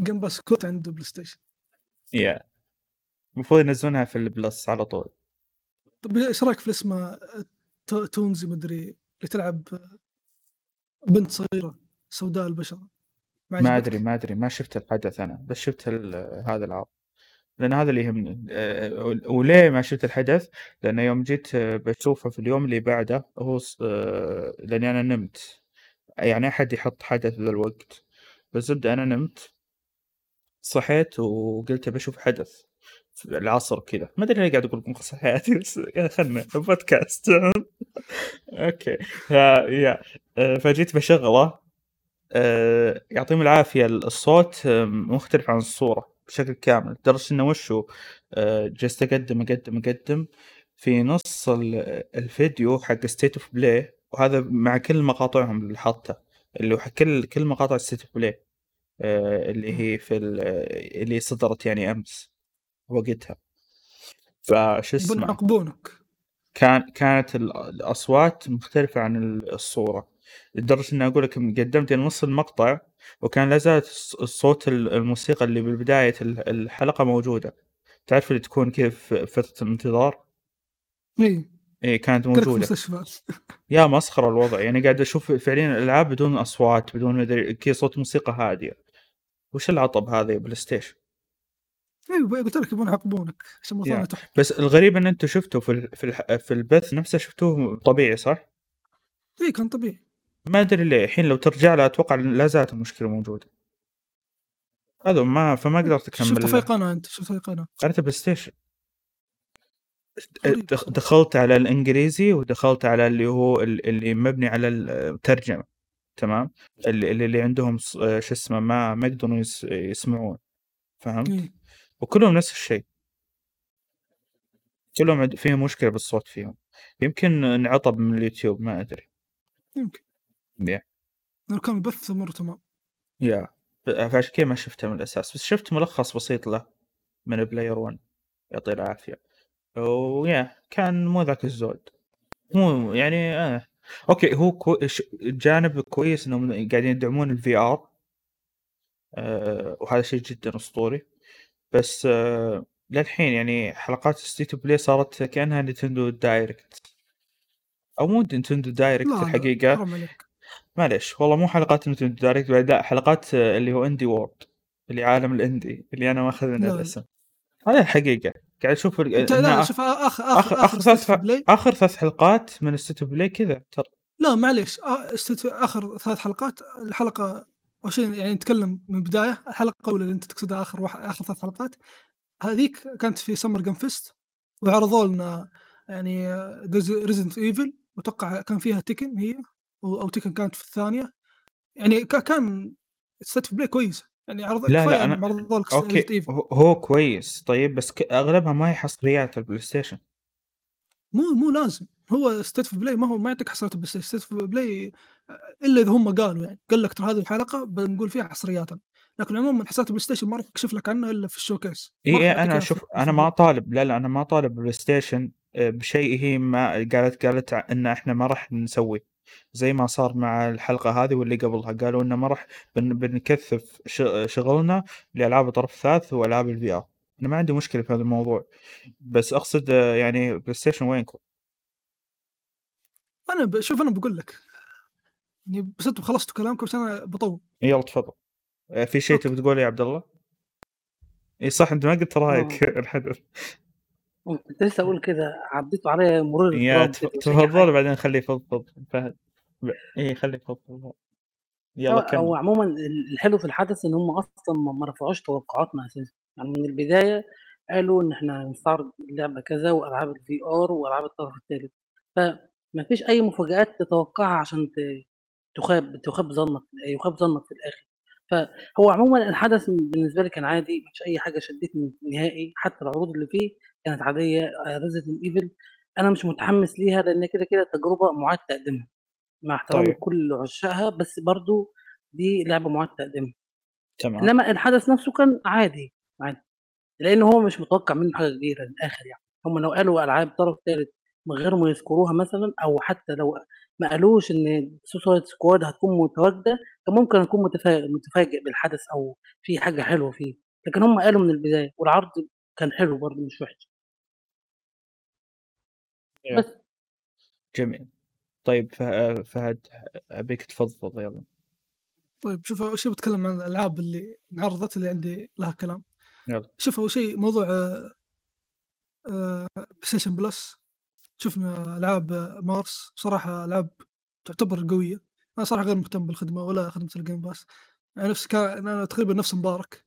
جيم باس كوت عنده بلاي ستيشن. يا. المفروض ينزلونها في البلس على طول. طيب إيش رأيك في اسمه تو- تونزي مدري اللي تلعب بنت صغيرة سوداء البشره ما؟ أدري ما أدري ما شفت الحدث أنا بس شفت هذا العرض. لأن هذا اللي يهمني أه، وليه ما شفت الحدث؟ لأن يوم جيت بشوفه في اليوم اللي بعده هو أه، لأني أنا نمت. يعني أحد يحط حدث ذا الوقت. بالزبدة أنا نمت صحيت وقلت بشوف حدث. العصر كذا. ما أدري ليه قاعد أقول قصة حياتي بس yeah خلنا بودكاست (laughs) okay. Yeah. أه، فجيت بشغلة آه، يعطيهم العافية الصوت آه، مختلف عن الصورة بشكل كامل. لدرجة إنه وشو؟ آه، جلست أقدم أقدم أقدم. في نص ال- الفيديو حق State of Play وهذا مع كل مقاطعهم اللي حاطه اللي هو كل كل مقاطع State of Play اللي هي في ال- آه، اللي صدرت يعني أمس. وقتها. فشو اسمه؟ بنعاقبونك كان كانت ال- الأصوات مختلفة عن ال- الصورة. لدرجة إني أقول لك قدمت نص المقطع وكان لا زالت الص- الصوت ال- الموسيقى اللي بالبداية ال- الحلقة موجودة. تعرف اللي تكون كيف فترة الانتظار؟ إي. إي كانت موجودة. يا مسخرة الوضع. يعني قاعد أشوف فعليا الالعاب بدون أصوات بدون مدري كي صوت موسيقى هادية. وش العطب هذا يا PlayStation؟ اي قلت لك يبون يعاقبونك عشان. مصارنا تحت. بس الغريب إن أنتم شفتوا في ال- في في البث نفسه شفتوه طبيعي صح؟ اي كان طبيعي. ما أدري ليه. الحين لو ترجع له أتوقع لا زالت المشكلة موجودة. هذا ما فما قدرت شفت اكمل في قناه أنت؟ شفت في قناه أنا PlayStation. دخلت على الإنجليزي ودخلت على اللي هو ال- اللي مبني على الترجمة تمام؟ اللي اللي اللي عندهم شو اسمه ما ما يقدرون يس- يسمعون فهمت؟ إي. وكلهم نفس الشيء. كلهم عند- فيهم مشكلة بالصوت فيهم. يمكن انعطب من اليوتيوب ما أدري. يمكن. Yeah لو كان البث مرة تمام. Yeah فعشان كذا ما شفته من الأساس. بس شفت ملخص بسيط له من Player 1 يعطيه العافية. و yeah كان مو ذاك الزود. مو يعني آه. Okay هو كو... جانب كويس إنهم قاعدين يدعمون ال VR آه وهذا شيء جدا أسطوري. بس آه للحين يعني حلقات State of Play صارت كأنها Nintendo Direct أو مو Nintendo Direct لا الحقيقة. حرام عليك. معليش والله مو حلقات Nintendo Direct بعد لا حلقات آه، اللي هو Indie World اللي عالم ال indie اللي أنا ماخذ منه لا. الاسم. هذا الحقيقة. قاعد أشوف لا شوف آخر آخر آخر آخر ثلاث آخر ثلاث حلقات من State of Play كذا ترى. لا معليش آخر 3 حلقات الحلقة أول شيء يعني نتكلم من البداية، الحلقة الأولى اللي أنت تقصدها آخر واح آخر 3 حلقات هذيك كانت في Summer Game Fest وعرضوا لنا يعني ريز Resident Evil وأتوقع كان فيها تيكن هي أو أو تيكن كانت في الثانية، يعني كان State of Play كويسة، يعني عرض لا، لا، أنا عرضوا لك Evil. هو كويس طيب بس ك أغلبها ما هي حصريات البلايستيشن. مو مو لازم، هو of play ما هو ما يعطيك حصريات البلايستيشن State of Play إلا إذا هم قالوا يعني، قال لك ترى هذه الحلقة بنقول فيها حصرياتنا، لكن عمومًا حصريات البلايستيشن ما راح يكشف لك عنها إلا في ال showcase إي، ما راح إي، يعطيك أنا إياها في شوف في أنا ما ال طالب لا، لا، أنا ما طالب بلايستيشن آآ بشيء هي ما قالت قالت ع إن إحنا ما راح نسويه، زي ما صار مع الحلقة هذه واللي قبلها، قالوا إنه ما راح بن بنكثف شغلنا لألعاب الطرف الثالث وألعاب ال VR أنا ما عندي مشكلة في هذا الموضوع، بس أقصد يعني بلايستيشن وينكم؟ أنا ب شوف أنا باقول لك يعني بس أنتم خلصتوا كلامكم عشان أنا باطوّل. يالّا تفضل. آآ في شيء. تبي تقوله يا عبد الله؟ إي صح أنت ما قلت رأيك آه. (laughs) الحدث. كنت لسه أقول كده عدّيتوا عليَّ مرور يا أي تفضل حاجة. وبعدين خليه يفضفض فهد. إي خليه يفضفض هو كمّل. هو عمومًا ال الحلو في الحدث إن هم أصلًا ما رفعوش توقعاتنا أساسًا، يعني من البداية قالوا إن إحنا هنستعرض اللعبة كذا وألعاب الVR وألعاب الطرف التالت، فما فيش أي مفاجآت تتوقعها عشان ت تخاب تخاب ظنك يخاب ظنك في الآخر. فهو عمومًا الحدث بالنسبة لي كان عادي، ما فيش أي حاجة شدّتني نهائي، حتى العروض اللي فيه كانت عادية، آآ Resident Evil أنا مش متحمس ليها لإن كده، كده تجربة مُعاد تقديمها، مع احترامي طيب. لكل عشاقها، بس برضه دي لعبة مُعاد تقديمها. تمام. إنما الحدث نفسه كان عادي، عادي، لإن هو مش متوقع منه حاجة كبيرة من الآخر يعني، هم لو قالوا ألعاب طرف تالت من غير ما يذكروها مثلًا أو حتى لو ما قالوش إن Suicide Squad هتكون متواجدة، كان ممكن أكون متفا متفاجئ بالحدث أو في حاجة حلوة فيه، لكن هم قالوا من البداية والعرض كان حلو برضه مش وحش. بس. جميل. طيب فهد أبيك تفضفض يالّا. طيب شوف أول شيء باتكلم عن الألعاب اللي انعرضت اللي عندي لها كلام. يالّا. شوف أول شيء موضوع آآ PlayStation Plus شُفنا ألعاب مارس بصراحة ألعاب تعتبر قوية، أنا صراحة غير مهتم بالخدمة ولا خدمة الGame Pass يعني نفس كا أنا تقريبًا نفس مبارك،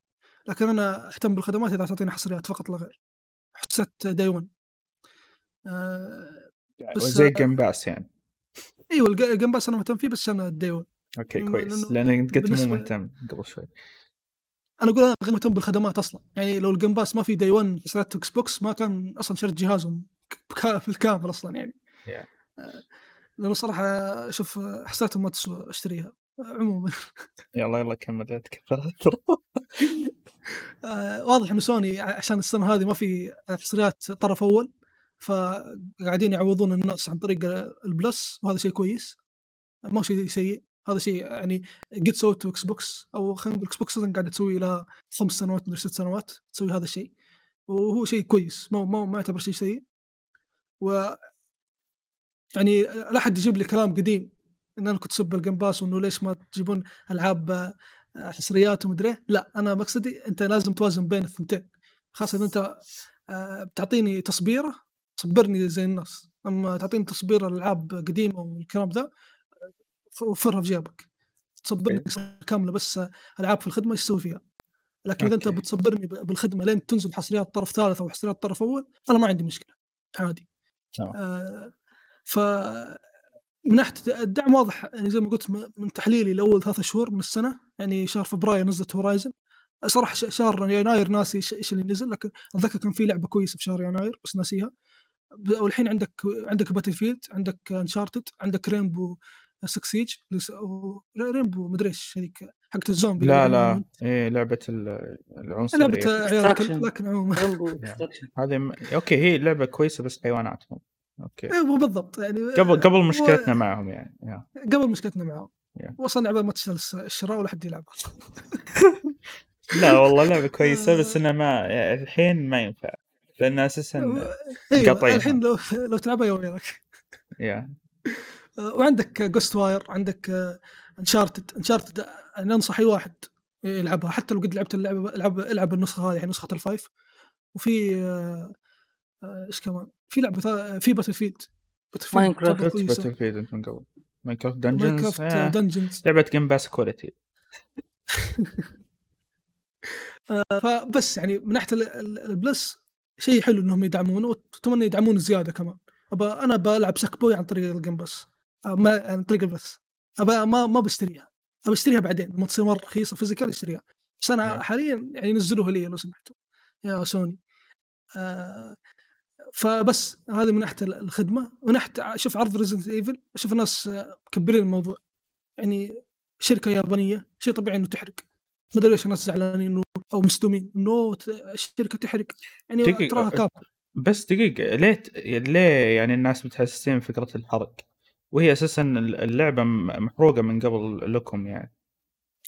لكن أنا أهتم بالخدمات إذا تعطيني حصريات فقط لا غير. حسّيت day one. آآ بس زي الGame Pass يعني. أيوه الج الGame Pass أنا مهتم فيه بس day one. أوكي لأنه كويس، لأنه لأنك قلت مو مهتم قبل شوي. أنا أقول أنا غير مهتم بالخدمات أصلًا، يعني لو الGame Pass ما في day one حصريات Xbox ما كان أصلًا شريت جهازهم بالكامل أصلًا يعني. Yeah. آآ لأنه صراحة شوف حسيتهم ما تسوى أشتريها عمومًا. (laughs) يالّا، يالّا كمّل تكفى آآ واضح إنه سوني عشان السنة هذه ما في حصريات طرف أول، فقاعدين يعوّضون الناس عن طريق الPlus وهذا شيء كويس، ما شيء سيء، هذا شيء يعني قد سوته Xbox أو خلينا نقول Xbox أصلًا قاعدة تسويه لها 5 سنوات مدري 6 سنوات تسوي هذا الشيء، وهو شيء كويس ما ما ما يعتبر شيء سيء. و يعني لا أحد يجيب لي كلام قديم إن أنا كنت الGame Pass وإنه ليش ما تجيبون ألعاب حصريات وما أدري إيه، لأ أنا مقصدي أنت لازم توازن بين الثنتين، خاصة إذا أنت آآ بتعطيني تصبيرة صبّرني زي الناس، أمّا تعطيني تصبيرة لألعاب قديمة والكلام ذا ف وفّرها في جيبك، تصبّرني okay. كاملة بس ألعاب في الخدمة إيش تسوي فيها؟ لكن أنت okay. بتصبّرني ب بالخدمة لين تنزل حصريات طرف ثالث أو حصريات طرف أول، أنا ما عندي مشكلة عادي. آآ ف من ناحية الدعم واضح يعني زي ما قُلت من تحليلي لأول 3 شهور من السنة، يعني شهر فبراير نزلت صراحة ش شهر يناير ناسي إيش اللي نزل، لكن أتذكر كان في لعبة كويسة في شهر يناير بس ناسيها. والحين عندك عندك Battlefield عندك Uncharted عندك Rainbow و ما أدري إيش هذيك حقة الزومبي لا، لا، أنت. إيه لعبة ال لعبة العنصرية. عيال. لكن عمومًا. (laughs) هذه م okay هي لعبة كويسة بس حيوانات هم. Okay. أيوه بالضبط يعني قبل قبل و مشكلتنا معهم يعني. Yeah. قبل مشكلتنا معاهم. Yeah. وأصلًا لعبة ما الس الشراء ولا حد يلعبها. (laughs) لا والله لعبة كويسة بس آآ (laughs) إنها ما الحين ما ينفع، لأن أساسًا أيوه مقاطعينها. الحين لو لو تلعبها يا ويلك. Yeah. آآ وعندك Ghost Wire عندك Uncharted Uncharted أنا أنصح أي واحد يلعبها حتى لو قد لعبت اللعبة العب العب النسخة هذه يعني نسخة ال5 وفي إيش كمان؟ في لعبة ثا في Minecraft. تعتبر قلت كويسة. Battlefield أنت من قبل. Minecraft Dungeons Minecraft آه. Dungeons لعبة Game Pass quality فبس يعني من ناحية ال- ال- ال Plus شيء حلو إنهم يدعمونه وأتمنى يدعمون زيادة كمان أبا أنا بلعب Sackboy عن طريق الجيم آه، ما عن طريق البث. أبا ما ما بشتريها. أبى أشتريها بعدين. لما تصير مرة رخيصة physical أشتريها. بس أنا نعم. حاليا يعني نزلوها لي لو سمحتوا. يا سوني. آه فبس هذه من ناحية الخدمة. من ناحية شوف عرض Resident Evil أشوف الناس مكبرين الموضوع. يعني شركة يابانية. شيء طبيعي إنه تحرق. ما أدري ليش الناس زعلانين أو مصدومين إنه الشركة تحرق. يعني تراها كاب بس دقيقة ليه ليه يعني الناس متحسسين فكرة الحرق؟ وهي أساسا اللعبة م- محروقة من قبل لكم يعني.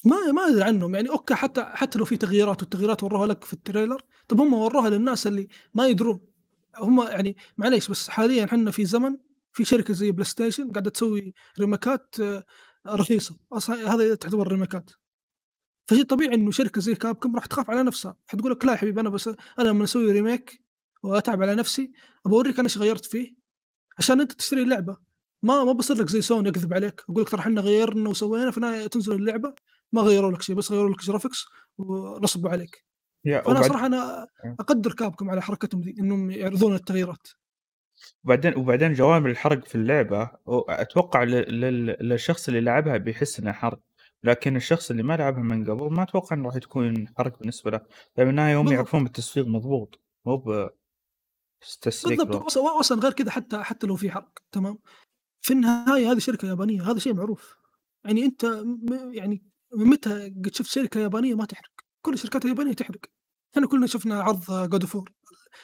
ما ما أدري عنهم يعني. okay حتى حتى لو في تغييرات والتغييرات وروها لك في ال trailer. طب هم وروها للناس اللي ما يدرون. هم يعني معليش بس حاليا إحنا في زمن في شركة زي PlayStation قاعدة تسوي remakeات آه، رخيصة. أصلا هذا تعتبر remakeات فشيء طبيعي إنه شركة زي Capcom راح تخاف على نفسها. حتقول لك لا يا حبيبي أنا بس أنا لما أسوي remake وأتعب على نفسي ابى اوريك أنا إيش غيرت فيه؟ عشان أنت تشتري اللعبة. ما ما بصير لك زي سوني اكذب عليك. أقول لك ترى إحنا غيرنا وسوينا في النهايه تنزل اللعبة. ما غيروا لك شيء بس غيروا لك graphics ونصبوا عليك. يا فأنا وبعد صراحة أنا أقدر كابكم على حركتهم ذي إنهم يعرضون التغييرات. وبعدين وبعدين جوانب الحرق في اللعبة هو أتوقع لل- لل- للشخص اللي لعبها بيحس انها حرق. لكن الشخص اللي ما لعبها من قبل ما أتوقع إنه راح تكون حرق بالنسبة له. لأن بالنهاية هم. يعرفون بالتسويق مضبوط. مو ب تسليك بالضبط. أصلا غير كذا حتى حتى لو في حرق. تمام؟ في النهاية هذه شركة يابانية هذا شيء معروف. يعني أنت م- يعني من متى قد شفت شركة يابانية ما تحرق. كل الشركات اليابانية تحرق. إحنا كلنا شفنا عرض God of War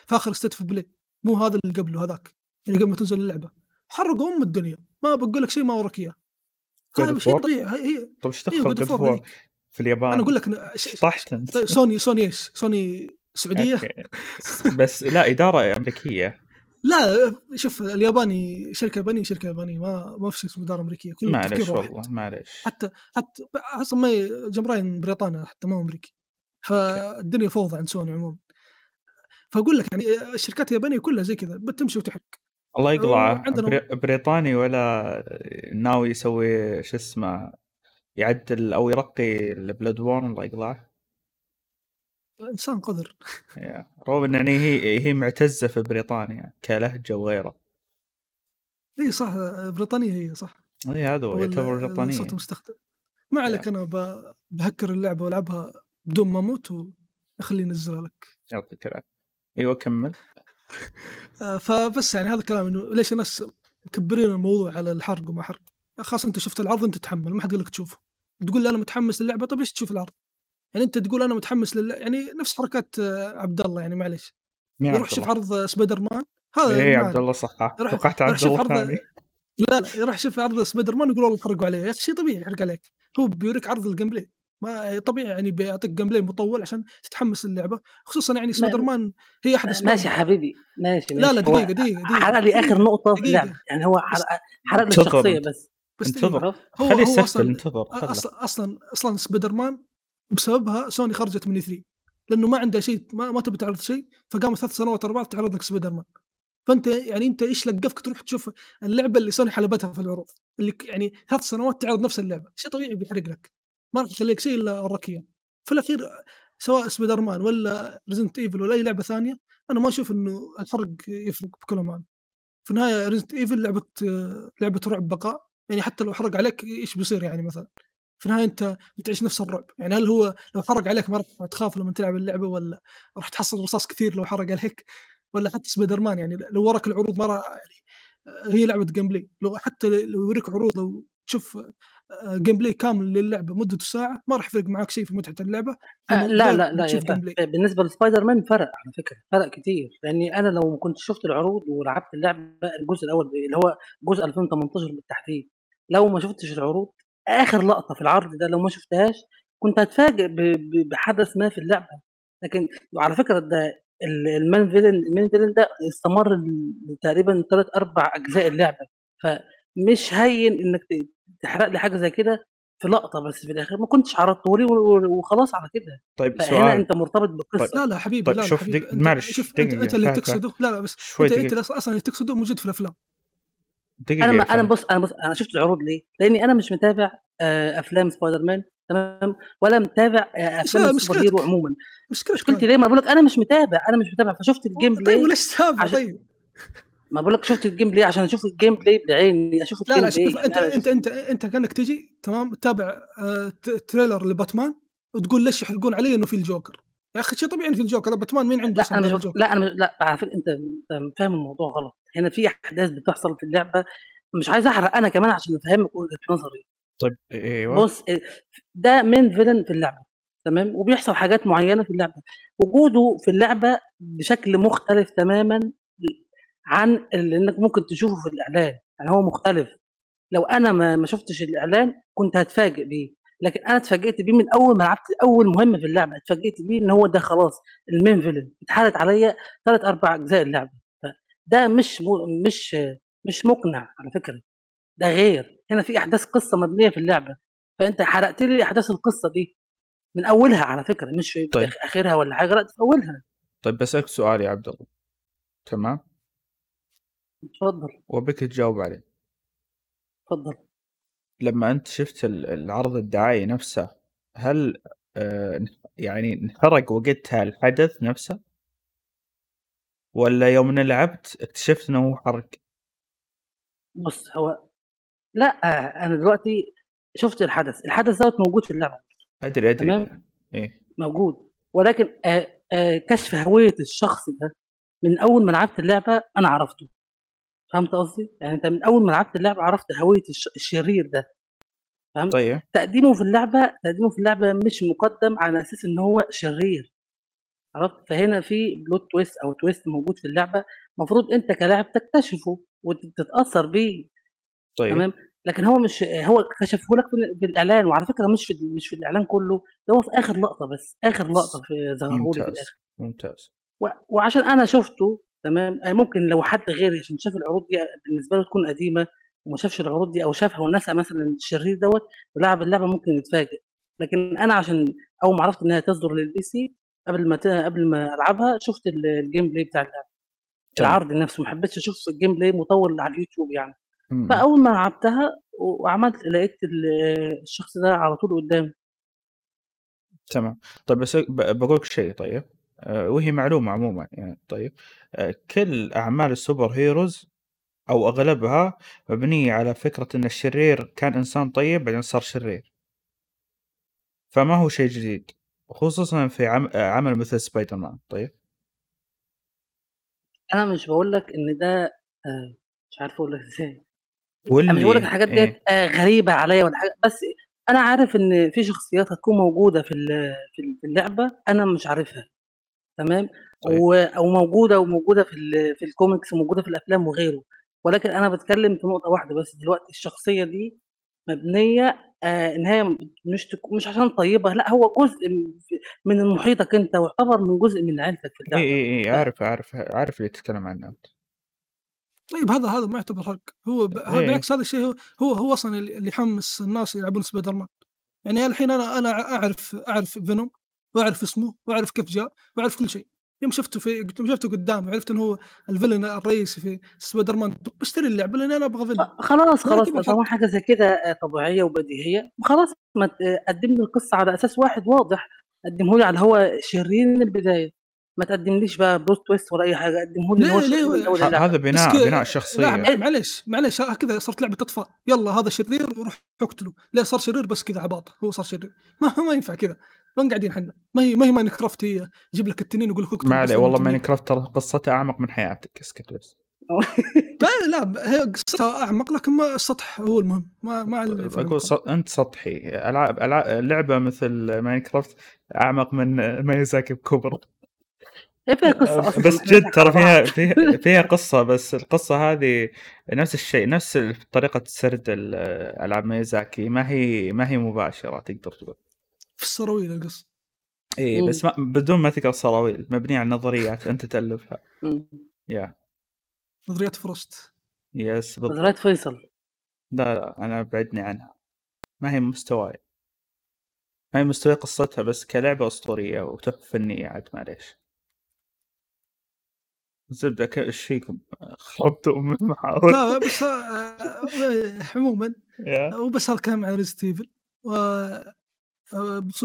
في آخر State of Play مو هذا اللي قبله هذاك. اللي قبل ما تنزل اللعبة. حرقوا ام الدنيا. ما بقول لك شيء ما وراك إياه. هذا شيء؟ طبيعي. هي هي. طيب إيش أيوه دخل في اليابان؟ أنا أقول لك أنا- طحت انت سوني سوني إيش؟ سوني سعودية؟ بس لا إدارة أمريكية. لا شوف الياباني شركة يابانية شركة يابانية ما ما في اسمه اداره امريكيه كله معلش والله معلش حتى حتى أصلا ما جمراين بريطانيا حتى ما هو أمريكي. فالدنيا فوضى عند سوني عموما. فأقول لك يعني الشركات اليابانية كلها زي كذا بتمشي وتحرق الله بري- بريطاني ولا ناوي يسوي شو اسمه يعدل أو يرقي البلاد وورن الله يقلعه إنسان. رغم إن يعني هي هي معتزة في بريطانيا كلهجة وغيره إي صح بريطانية هي صح. إي هذا هو يعتبر بريطانية. الصوت المستخدم ما عليك أنا بهكر اللعبة وألعبها بدون ما أموت وخليه ينزلها لك. يعطيك العافية. إيوه كمل. آه، فبس يعني هذا الكلام إنه ليش الناس مكبرين الموضوع على الحرق وما حرق؟ خلاص أنت شفت العرض أنت تتحمل ما حد قال لك تشوفه. تقول لي أنا متحمس للعبة طيب ليش تشوف العرض؟ يعني أنت تقول أنا متحمس لل يعني نفس حركات آه، عبد الله يعني معليش. مين يروح الله؟ عرض آه، سبايدر مان هذا ما عبد الله صح. يروح- توقعت عبد الله عرض- ثاني. لا لا يروح يشوف عرض سبايدر مان يقول والله حرقوا عليه. شيء طبيعي يحرق عليك. هو بيوريك عرض ال gameplay ما طبيعي يعني بيعطيك gameplay مطول عشان تتحمس للعبة. خصوصا يعني سبايدر مان هي أحد اسباب ماشي يا حبيبي ماشي لا لا ماشي. هو دقيقة دقيقه دقيقة. حرق لي آخر نقطة. في. اللعبه يعني هو حرق لي الشخصية. بس. بس انتظر. خليه أصلا انتظر أصلا أصلا سبايدر مان بسببها سوني خرجت من E3 لأنه ما عندها شيء ما, ما تبي تعرض شيء فقامت ثلاث سنوات ورا بعض تعرض لك سبايدر مان فأنت يعني أنت إيش لقفك؟ تروح تشوف اللعبة اللي سوني حلبتها في العروض. اللي يعني ثلاث سنوات تعرض نفس اللعبة. شيء طبيعي بيحرق لك. ما راح يخليك شيء إلا وراك في الأخير سواء سبايدر مان ولا Resident Evil ولا أي لعبة ثانية أنا ما أشوف إنه الحرق يفرق بكل أمان في النهاية Resident Evil لعبة لعبة رعب بقاء. يعني حتى لو حرق عليك إيش بيصير يعني مثلا؟ في النهاية أنت بتعيش نفس الرعب. يعني هل هو لو حرق عليك ما راح تخاف لما تلعب اللعبة ولا راح تحصل رصاص كثير لو حرق عليك؟ ولا حتى سبايدر مان يعني لو وراك العروض ما راح يعني آه، هي لعبة gameplay لو حتى لو يوريك عروض لو تشوف آه، gameplay كامل للعبة مدته ساعة ما راح يفرق معك شيء في متعة اللعبة. آه لا لا لا بالنسبة لسبايدر مان فرق على فكرة فرق كتير. لأني أنا لو كنت شفت العروض ولعبت اللعبة الجزء الأول اللي هو جزء 2018 بالتحديد لو ما شفتش العروض آخر لقطة في العرض ده لو ما شفتهاش كنت هتفاجئ ب- ب- بحدث ما في اللعبة. لكن وعلى فكرة ده ال- المان فيلن المان فيلن ده استمر ل- تقريبا ثلاث أربع أجزاء اللعبة. فمش هين إنك تحرق لي حاجة زي كده في لقطة بس في الآخر. ما كنتش عرضته لي و- وخلاص على كده. طيب فهنا سؤال أنت مرتبط بالقصة. لا لا حبيبي طيب لا لا شوف معلش، أنت, أنت اللي فهد، تقصده لا لا بس أنت أنت أصلا اللي تقصده موجود في الأفلام. دقيقة ما أنا فهد. بُص أنا بُص أنا شُفت العروض ليه؟ لإني أنا مش متابع آآ أفلام سبايدر مان تمام، ولا متابع أفلام السوبر مشكلتك hero عمومًا. مشكلتي. ليه؟ ما باقول لك أنا مش متابع، أنا مش متابع، فشُفت طيب ال gameplay وليش تتابع عشان طيب؟ ما باقول لك شُفت ال gameplay عشان أشوف ال gameplay بعيني، أشوف لا، لا شوف يعني أنت أنا أنت أشوف أنت أنت كأنك تيجي تمام تتابع ت trailer ل Batman وتقول ليش يحرقون علي إنه في الجوكر؟ يا أخي شيء طبيعي في الجوكر، باتمان مين عنده أنا غير مش أنا مش لأ على فكرة أنت أنت فاهم الموضوع غلط، هنا في أحداث بتحصل في اللعبة مش عايز أحرق أنا كمان عشان أفهّمك وجهة نظري. طيب أيوه. بُص آآ ده main villain في اللعبة تمام، وبيحصل حاجات معيّنة في اللعبة، وجوده في اللعبة بشكل مختلف تمامًا عن اللي إنك ممكن تشوفه في الإعلان، يعني هو مختلف. لو أنا ما شُفتش الإعلان كنت هاتفاجئ بيه، لكن أنا اتفاجئت بيه من أول ما لعبت أول مهمة في اللعبة، اتفاجئت بيه إن هو ده خلاص الmain villain اتحرقت عليَّ 3، 4 أجزاء اللعبة، فده مش م مش مش مقنع على فكرة، ده غير، هنا في أحداث قصة مبنية في اللعبة، فأنت حرقت لي أحداث القصة دي من أولها على فكرة مش في طيب. آخ آخرها والّا حاجة، لأ في أولها. طيب باسألك سؤال يا عبد الله. تمام؟ اتفضل. وأبيك تجاوب عليه. اتفضل. لمّا أنت شُفت ال العرض الدعائي نفسه، هل آآ انف يعني انحرق وقتها الحدث نفسه؟ والّا يوم إن لعبت اكتشفت إنه هو حرق؟ بُص هو لأ، أنا دلوقتي شُفت الحدث، الحدث دوّة موجود في اللعبة. أدري، أدري. تمام؟ إيه. موجود، ولكن آآ آآ كشف هوية الشخص ده من أول ما لعبت اللعبة أنا عرفته. فهمت قصدي؟ يعني أنت من أول ما لعبت اللعبة عرفت هوية الش الشرير ده. فهمت؟ طيب. تقديمه في اللعبة تقديمه في اللعبة مش مُقدّم على أساس إن هو شرير. عرفت؟ فهنا في plot twist أو twist موجود في اللعبة، المفروض أنت كلاعب تكتشفه وت تتأثّر بيه. طيب. تمام؟ لكن هو مش هو كشفه لك في ال في الإعلان، وعلى فكرة مش في مش في الإعلان كلّه، ده هو في آخر لقطة بس، آخر لقطة في ظهره لي في ممتاز، الآخر. ممتاز. و وعشان أنا شُفته تمام، آآ ممكن لو حد غيري عشان شاف العروض دي بالنسبة له تكون قديمة وما شافش العروض دي أو شافها ونسى مثلًا الشرير دوّة ولعب اللعبة ممكن يتفاجئ، لكن أنا عشان أول ما عرفت إنها تصدر للPC قبل ما قبل ما ألعبها شُفت ال الgameplay بتاع اللعبة. تمام. العرض نفسه، ما حبيتش أشوف الgameplay مطوّل على اليوتيوب يعني. إمم. فأول ما لعبتها وعملت لقيت ال الشخص ده على طول قدّامي. تمام. طيب بس ب باقول لك شيء طيب، وهي معلومة عمومًا يعني طيب، آآ كل أعمال ال superheroes أو أغلبها مبنية على فكرة إن الشرير كان إنسان طيب بعدين صار شرير. فما هو شيء جديد، وخصوصًا في عم آآ عمل مثل سبايدر مان طيب؟ أنا مش باقول لك إن ده آآ مش عارف أقول لك (laughs) إزاي. أنا مش باقول لك واللي الحاجات ديّة إيه؟ آآ غريبة عليّا ولا حاجة، بس أنا عارف إن في شخصيات هتكون موجودة في ال في ال في اللعبة أنا مش عارفها تمام،. و أو موجودة وموجودة في ال في الcomics وموجودة في الأفلام وغيره، ولكن أنا باتكلم في نقطة واحدة بس دلوقتي الشخصية دي مبنية آآ إن هي مش تك مش عشان طيبة، لأ هو جزء من محيطك أنت ويعتبر من جزء من عيلتك في. إيه، إيه، ف عارف، عارف، عارف اللي تتكلم عنه أنت. طيب هذا هذا ما يعتبر حرق، هو ب هذا إيه. بالعكس هذا الشيء هو هو هو أصلًا اللي اللي يحمس الناس يلعبون سبايدر مان. يعني الحين أنا أنا أعرف أعرف Venom وأعرف اسمه وأعرف كيف جاء وأعرف كل شيء. يوم شفته في يوم شفته قدامي وعرفت إنه هو ال villain الرئيسي في سبايدر مان باشتري اللعبة لأني أنا أبغى villain. خ خلاص، ما خلاص حرق. حاجة زي كده آآ طبيعية وبديهية، خلاص ما ت قدّم لي القصة على أساس واحد واضح، قدّمه لي على هو شرير من البداية، ما تقدّمليش بقى plot twist ولا أي حاجة، قدّمه لي هو ليه. هذا بناء بناء لا الشخصية. م معليش معليش ها كذا صارت لعبة أطفال، يالّا هذا شرير وروح اقتله، ليه صار شرير بس كذا عباطة، هو صار شرير، ما ما ينفع كذا، وين قاعدين حنا؟ ما هي ما هي ماينكرافت هي يجيب لك التنين ويقول لك اقتل ما عليه والله تنين. ماينكرافت ترى قصتها أعمق من حياتك، اسكت بس. (laughs) لا لا هي قصتها أعمق لكن ما السطح هو المهم، ما ما أقول العمق. ص أنت سطحي، ألعاب ألع لعبة مثل ماينكرافت أعمق من ميازاكي بكبر. قصة أصلًا بس جد ترى. فيها فيها فيها قصة بس القصة هذه نفس الشيء، نفس ال طريقة سرد ال ألعاب ميازاكي ما هي ما هي مباشرة تقدر تقول. في السراويل القصة. إي إمم. بس ما بدون ما تقرأ سراويل، مبنية على نظريات أنت تألفها. إمم. ياه! نظريات فروست. yes بالضبط. نظريات فيصل. لا، لا، أنا أبعدني عنها. ما هي مستواي. ما هي مستواي قصتها بس كلعبة أسطورية وتحفة فنية عاد معليش. الزبدة ك إيش فيكم؟ خربتوا من المحاور لا بس آه، عموما يا هو بس هذا الكلام عن Resident Evil و آه،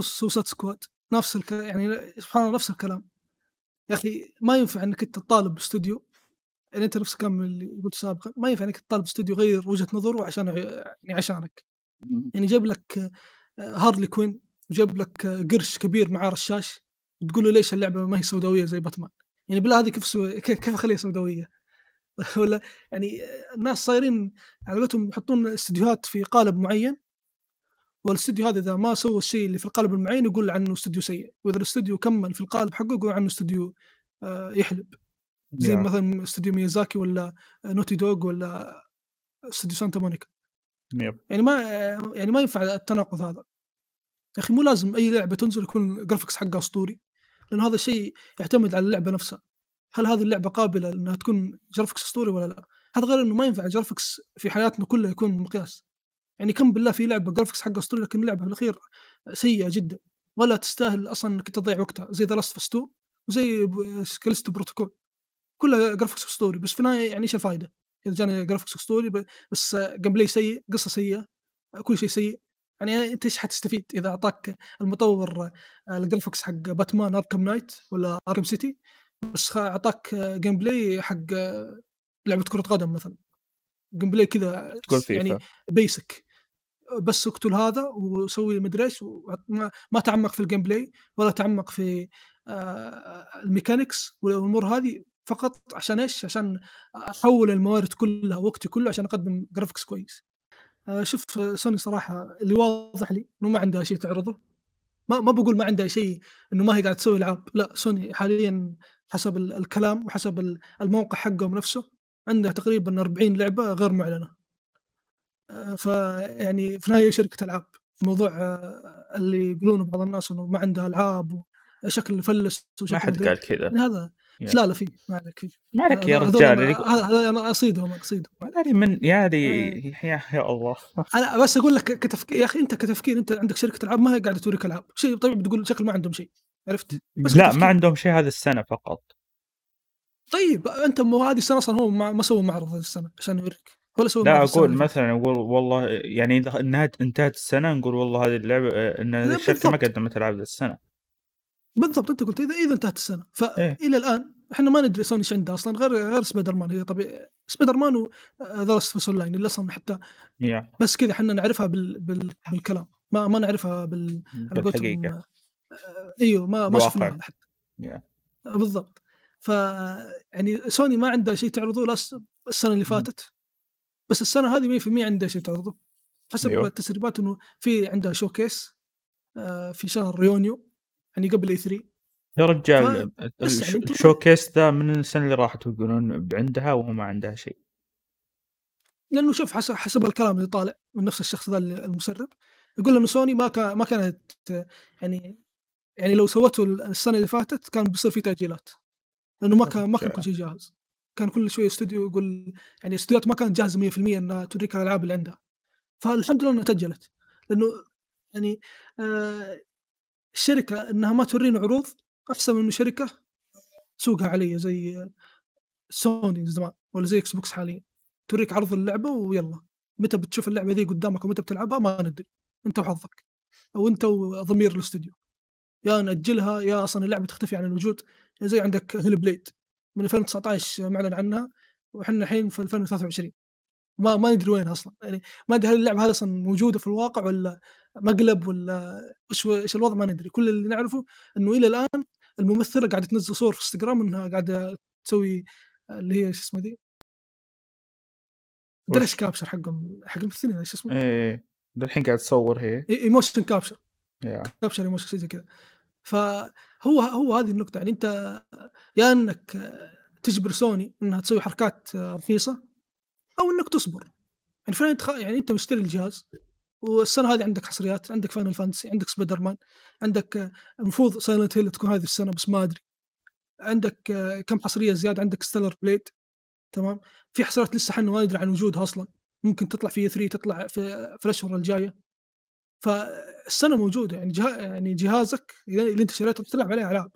Suicide Squad. نفس الك... يعني سبحان الله نفس الكلام. يا أخي ما ينفع إنك أنت تطالب باستوديو. يعني أنت نفس الكلام اللي قلت سابقا. ما ينفع إنك تطالب باستوديو يغير وجهة نظره عشان يعني عشانك. يعني جاب لك آه، هارلي كوين وجاب لك آه، قرش كبير معاه رشاش. تقول له ليش اللعبة ما هي سوداوية زي باتمان؟ يعني بالله هذه كيف سو... كيف كيف أخليها سوداوية؟ (laughs) ولا يعني الناس صايرين على قولتهم يحطون استديوهات في قالب معين. والاستوديو هذا إذا ما سوى الشيء اللي في القالب المعين يقول عنه استوديو سيء. وإذا الاستوديو كمل في القالب حقه يقول عنه استوديو آه، يحلب. زي يا. مثلا استوديو ميازاكي ولا Naughty Dog ولا استوديو Santa Monica. yep. يعني ما يعني ما ينفع التناقض هذا. يا أخي مو لازم أي لعبة تنزل يكون ال graphics حقها أسطوري لأن هذا الشيء يعتمد على اللعبة نفسها. هل هذه اللعبة قابلة انها تكون graphics أسطوري ولا لا؟ هذا غير إنه ما ينفع ال graphics في حياتنا كلها يكون مقياس. يعني كم بالله في لعبة graphics حقها اسطوري لكن اللعبه في الأخير سيئة جدا. ولا تستاهل أصلا إنك تضيع وقتها. زي The Last 2 وزي Callisto Protocol. كلها graphics اسطوري بس في النهاية يعني إيش الفائده؟ إذا جاني graphics اسطوري بس gameplay سيء قصة سيئة كل شيء سيء. يعني أنت إيش حتستفيد إذا أعطاك المطور ال graphics حق Batman Arkham Knight ولا Arkham City بس أعطاك gameplay حق لعبة كرة قدم مثلا. gameplay كذا يعني basic بس اقتل هذا وسوي مدري إيش وما ما تعمق في ال gameplay ولا تعمق في آه، ال mechanics والأمور هذه فقط عشان إيش؟ عشان أحول الموارد كلها وقتي كله عشان أقدم graphics كويس. آه، شوف آه، سوني صراحة اللي واضح لي إنه ما عندها شيء تعرضه ما ما بقول ما عندها شيء إنه ما هي قاعدة تسوي العاب لا سوني حاليا حسب ال- الكلام وحسب ال- الموقع حقهم نفسه عندها تقريبا 40 لعبة غير معلنة. آه، فيعني في النهاية شركة ألعاب. موضوع آه، اللي يقولونه بعض الناس إنه ما عندها ألعاب وشكل فلس ما وشكل حد مدري قال كذا. يعني هذا يا. لا لا في ما عليك في. ما عليك يا هذول رجال هذا هذا أنا اصيدهم اصيدهم يا لي من يا إيه. يا يا الله. أنا بس أقول لك كتفكير يا أخي أنت كتفكير أنت عندك شركة ألعاب ما هي قاعدة توريك ألعاب. شيء طبيعي بتقول شكل ما عندهم شيء. عرفت؟ بس لا كتفكير. ما عندهم شيء هذه السنة فقط. طيب أنت مو هذه السنة أصلا هو ما, ما سووا معرض هذه السنة عشان يوريك ولا سووا لا أقول. مثلا أقول والله يعني إذا انتهت انتهت السنة نقول والله هذه اللعبة آه، إن الشركة ما. قدمت العاب السنة بالضبط أنت قلت اذا إذا انتهت السنة إيه. فالى الآن إحنا ما ندري سوني إيش عندها أصلا غير غير سبايدر مان هي طبيعي Spider-Man و The Last online اللي أصلا حتى يا بس كذا إحنا نعرفها بال... بال... بالكلام ما ما نعرفها بال بالحقيقة آه، إيوه ما ما. شفناها حتى يا. بالضبط ف يعني سوني ما عندها شيء تعرضه السنة اللي. فاتت. بس السنة هذه 100% عندها شيء تعرضه. حسب أيوه. التسريبات إنه في عندها showcase آه، في شهر يونيو يعني قبل E3 يا رجال بس يعني ال showcase ذا من السنة اللي راحت يقولون عندها وهو ما عندها شيء. لأنه شوف حسب حسب الكلام اللي طالع من نفس الشخص ذا المسرب يقول إنه سوني ما كان ما كانت يعني يعني لو سوته السنة اللي فاتت كان بيصير في تأجيلات. لأنه ما كان ما كان كل شيء جاهز. كان كل شوية استوديو يقول يعني استوديوهات ما كانت جاهزة 100% إنها توريك الألعاب اللي عندها. فالحمد لله إنها تاجلت لأنه يعني آه الشركة إنها ما تورينا عروض أحسن من شركة سوقها علي زي سوني زمان ولا زي Xbox حاليا. توريك عرض اللعبة ويلا. متى بتشوف اللعبة ذي قدامك ومتى بتلعبها ما ندري. أنت وحظك. أو أنت وضمير الاستوديو. يا نأجلها يا أصلا اللعبة تختفي عن الوجود. زي عندك هيل بليد من 2019 معلن عنها وحنا الحين في 2023 ما ما ندري وين أصلا. يعني ما ادري هل اللعبة هذه أصلا موجودة في الواقع ولا مقلب ولا إيش إيش الوضع ما ندري. كل اللي نعرفه إنه إلى الآن الممثلة قاعدة تنزل صور في إنستغرام إنها قاعدة تسوي اللي هي شو اسمه ذي؟ وش؟ face capture حقهم حق الممثلين إيش اسمه؟ إيه الحين قاعد تصور هي. emotion capture capture emotion زي كذا. فهو هو هذه النقطة. يعني أنت يا إنك تجبر سوني إنها تسوي حركات رخيصة أو إنك تصبر. يعني فعلا. يعني أنت مشتري الجهاز والسنة هذه عندك حصريات عندك Final Fantasy عندك سبايدر مان عندك المفروض Silent Hill تكون هذه السنة بس ما أدري. عندك كم حصرية زيادة عندك Stellar Blade تمام؟ في حصريات لسه إحنا ما ندري عن وجودها أصلا. ممكن تطلع في 3 تطلع في في الأشهر الجاية. فالسنة موجودة يعني جها... يعني جهازك اللي أنت شريته تلعب عليه ألعاب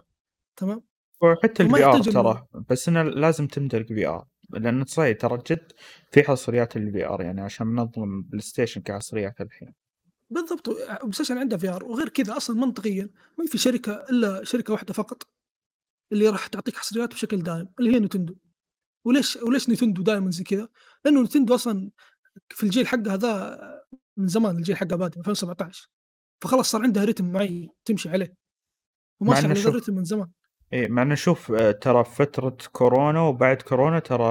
تمام؟ وحتى ال VR ترى بس إنه لازم تمتلك VR لأن صحيح ترى جد في حصريات ال VR يعني عشان منظم PlayStation كحصريات الحين. بالضبط PlayStation عنده VR وغير كذا أصلا منطقيا ما في شركة إلا شركة واحدة فقط اللي راح تعطيك حصريات بشكل دائم اللي هي نتندو. وليش وليش نتندو دائما زي كذا؟ لأنه نتندو أصلا في الجيل حقها هذا من زمان الجيل حقها بادئ 2017 فخلاص صار عندها رتم معين تمشي عليه. وماشي على شوف- الرتم من زمان. إيه مع إنه شوف آه، ترى فترة كورونا وبعد كورونا ترى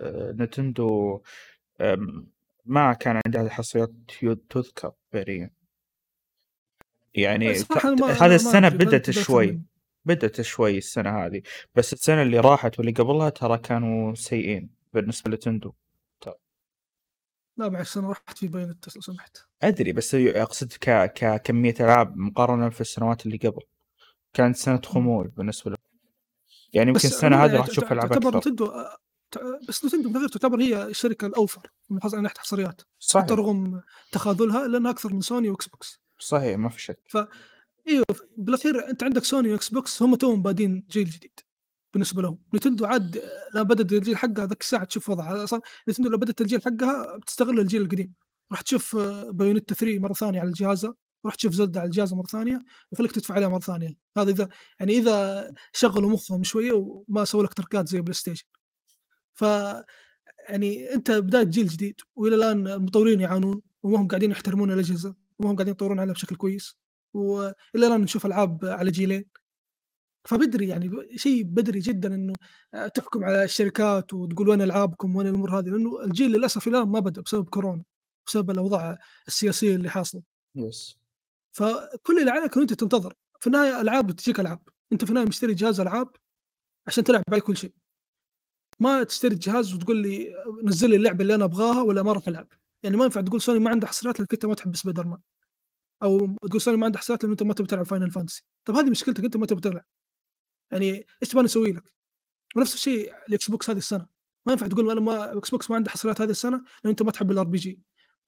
آه، نتندو آم، ما كان عندها حصريات تذكر فعليا يعني ما- هذا السنة بدت شوي بدت شوي السنة هذه. بس السنة اللي راحت واللي قبلها ترى كانوا سيئين بالنسبة لتندو لا معلش أنا رحت في بايونت لو سمحت. أدري بس أقصد ك... ككمية ألعاب مقارنة في السنوات اللي قبل. كانت سنة خمول بالنسبة له يعني يمكن عموماً هذه راح تشوف ألعاب أكثر. نتندو آه، بس نتندو من غير تعتبر هي الشركة الأوفر من من ناحيه حصريات صحيح. حتى رغم تخاذلها لأنها أكثر من سوني واكس بوكس صحيح ما في شك. إيوه بالأخير أنت عندك سوني واكس بوكس هم توهم بادين جيل جديد. بالنسبة لهم. نتندو عاد لا بدت الجيل حقها ذاك الساعة تشوف وضعها. أصلا نتندو لو بدت الجيل حقها بتستغل الجيل القديم. راح تشوف آه، بايونيتا 3 مرة ثانية على جهازها وراح تشوف زلدا على الجهاز مرة ثانية ويخليك تدفع عليها مرة ثانية. هذا إذا يعني إذا شغلوا مخهم شوية وما سووا لك تركات زي بلاي ستيشن. ف يعني أنت بداية جيل جديد وإلى الآن المطورين يعانون وما هم قاعدين يحترمون الأجهزة وما هم قاعدين يطورون عليها بشكل كويس. وإلى الآن نشوف ألعاب على جيلين. فبدري يعني ب- شيء بدري جدا إنه آه، تحكم على الشركات وتقول وين ألعابكم وين الأمور هذه لأنه الجيل للأسف الآن ما بدأ بسبب كورونا بسبب الأوضاع السياسية اللي حاصلة. yes. فكل اللي عليك أنت تنتظر. في النهاية ألعاب بتجيك ألعاب. أنت في النهاية مشتري جهاز ألعاب عشان تلعب على كل شيء. ما تشتري الجهاز وتقول لي نزل لي اللعبة اللي أنا أبغاها ولا ما راح ألعب. يعني ما ينفع تقول سوني ما عندها حصريات لانك أنت ما تحب سبايدر مان. أو تقول سوني ما عندها حصريات لأن أنت ما تبي تلعب فاينل فانتسي. طب هذه مشكلتك أنت ما تبي تلعب. يعني إيش تبغى نسوي لك؟ ونفس الشيء الإكس بوكس هذه السنة. ما ينفع تقول أنا ما إكس بوكس ما عنده حصريات هذه السنة لأن أنت ما تحب ال RPG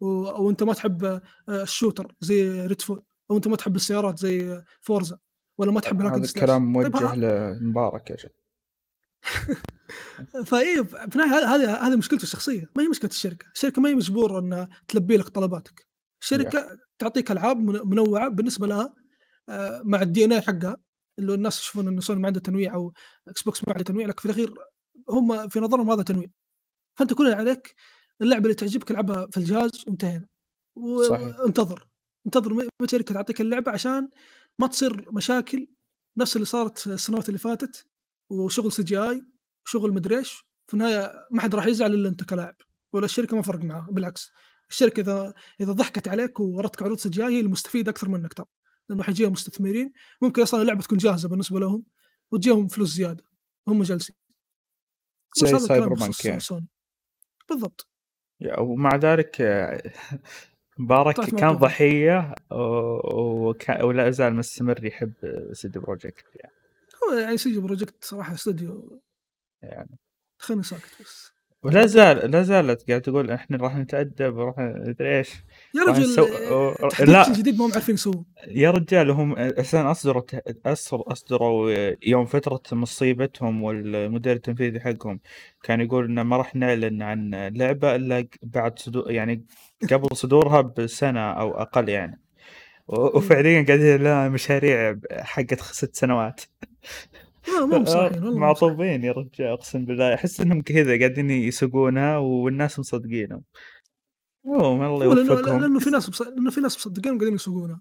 أو أنت ما تحب آه، ال shooter زي ريدفول أو أنت ما تحب السيارات زي فورزا ولا ما تحب هذا. الكلام طيب موجه ها- لمبارك يا شيخ. (laughs) فإيه في النهاية هذه- هذه مشكلته الشخصية. ما هي مشكلة الشركة، الشركة ما هي مجبوره انها تلبي لك طلباتك، الشركة تعطيك ألعاب من- منوعة بالنسبة لها آه، مع ال DNA حقها. اللي الناس يشوفون ان سوني ما عنده تنويع أو إكس بوكس ما عنده تنويع لكن في الأخير هم في نظرهم هذا تنويع. فأنت كل اللي عليك اللعبة اللي تعجبك العبها في الجهاز وانتهينا. صحيح. وانتظر. انتظر متى الشركة تعطيك اللعبة عشان ما تصير مشاكل نفس اللي صارت السنوات اللي فاتت وشغل CGI وشغل مدري إيش. في النهاية ما حد راح يزعل إلا أنت كلاعب ولا الشركة ما فرق معها بالعكس. الشركة إذا إذا ضحكت عليك ووردتك عروض CGI هي المستفيدة أكثر منك ترى لأنه حيجيها مستثمرين. ممكن أصلا اللعبة تكون جاهزة بالنسبة لهم وتجيهم فلوس زيادة. هم جالسين. زي سايبر بانك يعني. بالضبط. ومع ذلك آه، مبارك كان وكا- ولا زال مستمر يحب سيدي بروجكت يعني. هو يعني سيدي بروجكت صراحة استوديو. يعني. خليني ساكت بس. ولا زال لا زالت قاعد تقول إحنا راح نتأدب وراح مدري إيش. يا راح رجل نسو- آه، لا. الجديد ما هم عارفين يسوون يا رجال هم أساسا أصدروا أصدر أصدروا يوم فترة مصيبتهم والمدير التنفيذي حقهم. كان يقول إنه ما راح نعلن عن لعبة إلا بعد صدور يعني قبل صدورها بسنة أو أقل يعني. وفعليا قاعدين لا مشاريع حقت ست سنوات. لا ما هم صحيحين والله. معطوبين يا رجال أقسم بالله. أحس إنهم كذا قاعدين يسوقونها والناس مصدقينهم. المهم الله يوفقهم لأنه في ناس. لأنه في ناس مصدقين وقاعدين يسوقونها.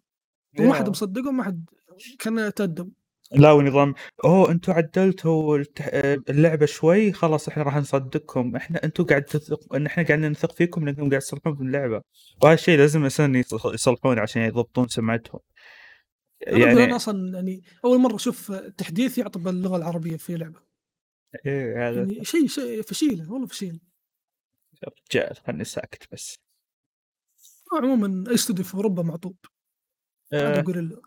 وما حد مصدقهم ما حد كان يتأدب لا ونظام أوه أنتم عدلتوا. اللعبة شوي خلاص إحنا راح نصدقكم. إحنا أنتم قاعد تثق إن إحنا قاعدين نثق فيكم لأنكم قاعد تصلحون في اللعبة. وهذا الشيء لازم يص- يصلحون عشان يضبطون سمعتهم. يعني أنا أصلا يعني أول مرة أشوف تحديث يعطي باللغة العربية في لعبة. إيه هذا يعني شيء شيء فشيلة والله فشيلة. رجال خلني ساكت بس. عموما اي استوديو في اوروبا معطوب هذا غوريلا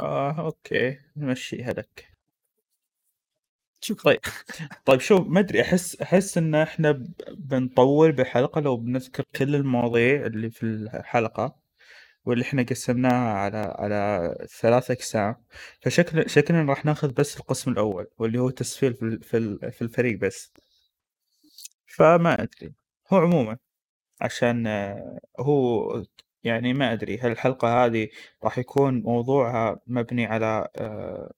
آه okay. نمشيها لك شكرا. طيب. طيب شوف ما أدري أحس أحس إن إحنا بنطول بحلقة لو بنذكر كل المواضيع اللي في الحلقة. واللي إحنا قسمناها على على ثلاث أقسام. فشكل شكلنا راح ناخذ بس القسم الأول واللي هو تسفيل في ال- في ال- في الفريق بس. فما أدري. هو عموما عشان آه، هو يعني ما أدري هل الحلقة هذه راح يكون موضوعها مبني على آه،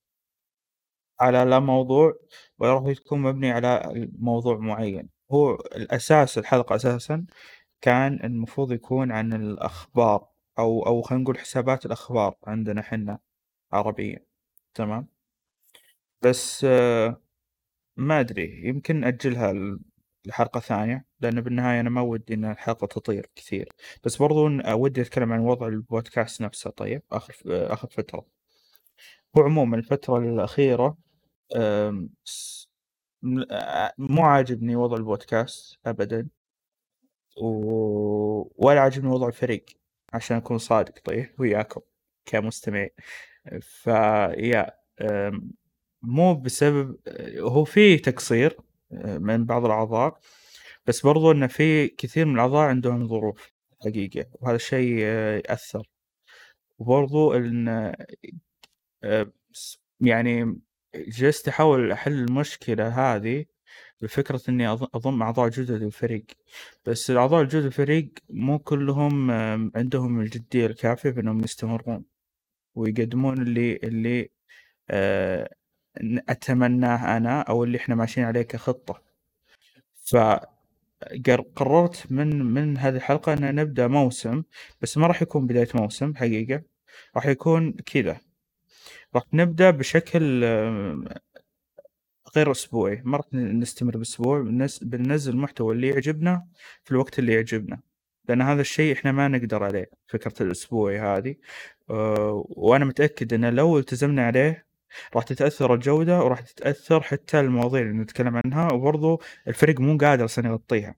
على لا موضوع ولا راح يكون مبني على موضوع معين. هو الأساس الحلقة أساسا كان المفروض يكون عن الأخبار. أو أو خلينا نقول حسابات الأخبار عندنا حنا عربية تمام؟ بس ما أدري يمكن نأجلها لحلقة ثانية لأن بالنهاية أنا ما ودي إن الحلقة تطير كثير. بس برضو ودي أتكلم عن وضع البودكاست نفسه طيب؟ آخر آخر فترة. هو عموما الفترة الأخيرة مو عاجبني وضع البودكاست أبدا و... ولا عاجبني وضع الفريق. عشان أكون صادق طيب؟ وياكم كمستمعين. فيا مو بسبب هو في تقصير من بعض الأعضاء بس برضو إن في كثير من الأعضاء عندهم ظروف حقيقة وهذا الشيء أه، يأثر. وبرضو إن أه، يعني جلست أحاول أحل المشكلة هذه بفكرة إني أض- أضم أعضاء جدد للفريق بس الأعضاء الجدد للفريق مو كلهم عندهم الجدية الكافية بأنهم يستمرون ويقدمون اللي اللي آه، أتمناه أنا أو اللي إحنا ماشيين عليه كخطة. فقررت من من هذه الحلقة أن نبدأ موسم بس ما راح يكون بداية موسم حقيقة راح يكون كذا. راح نبدأ بشكل غير أسبوعي. ما راح نستمر بأسبوع بنس- بننزل المحتوى اللي يعجبنا في الوقت اللي يعجبنا. لأن هذا الشيء إحنا ما نقدر عليه فكرة الأسبوعي هذه. آه، وأنا متأكد أن لو التزمنا عليه راح تتأثر الجودة وراح تتأثر حتى المواضيع اللي نتكلم عنها وبرضو الفريق مو قادر أصلا يغطيها.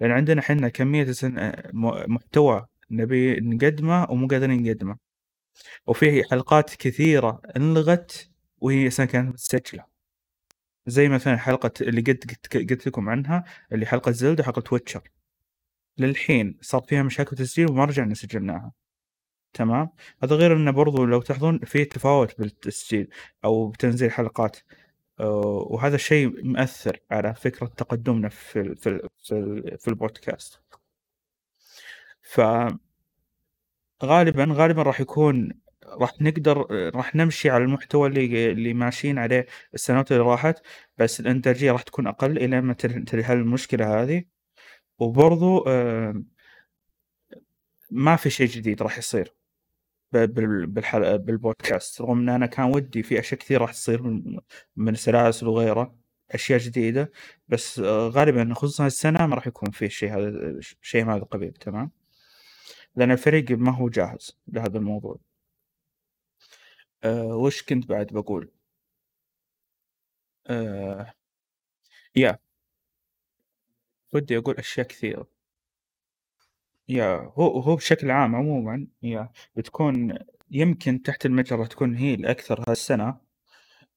لأن عندنا حنا كمية سن- م- محتوى نبي نقدمه ومو قادرين نقدمه. وفي حلقات كثيرة أنلغت وهي كانت متسجلة زي مثلا حلقة اللي قد قلت لكم عنها اللي حلقة زلدة حلقة ويتشر. للحين صار فيها مشاكل تسجيل وما رجعنا سجلناها. تمام؟ هذا غير إنه برضو لو تلاحظون في تفاوت بالتسجيل أو بتنزيل حلقات. وهذا الشيء مؤثر على فكرة تقدمنا في ال في ال في, ال في البودكاست. ف غالبا غالبا راح يكون راح نقدر راح نمشي على المحتوى اللي اللي ماشيين عليه السنوات اللي راحت بس الإنتاجية راح تكون أقل إلى ما تن- تنحل المشكلة هذه. وبرضو ما في شيء جديد راح يصير ب- بال- بالحلقة بالبودكاست رغم إن أنا كان ودي في أشياء كثير راح تصير من, سلاسل وغيره أشياء جديدة بس آه، غالبا خصوصا السنة ما راح يكون في شيء هذا شيء من هذا القبيل تمام؟ لأن الفريق ما هو جاهز لهذا الموضوع. أه وش كنت بعد بقول؟ أه يا. ودي أقول أشياء كثيرة. يا هو هو بشكل عام عموما يا بتكون يمكن تحت المجرة تكون هي الأكثر هالسنة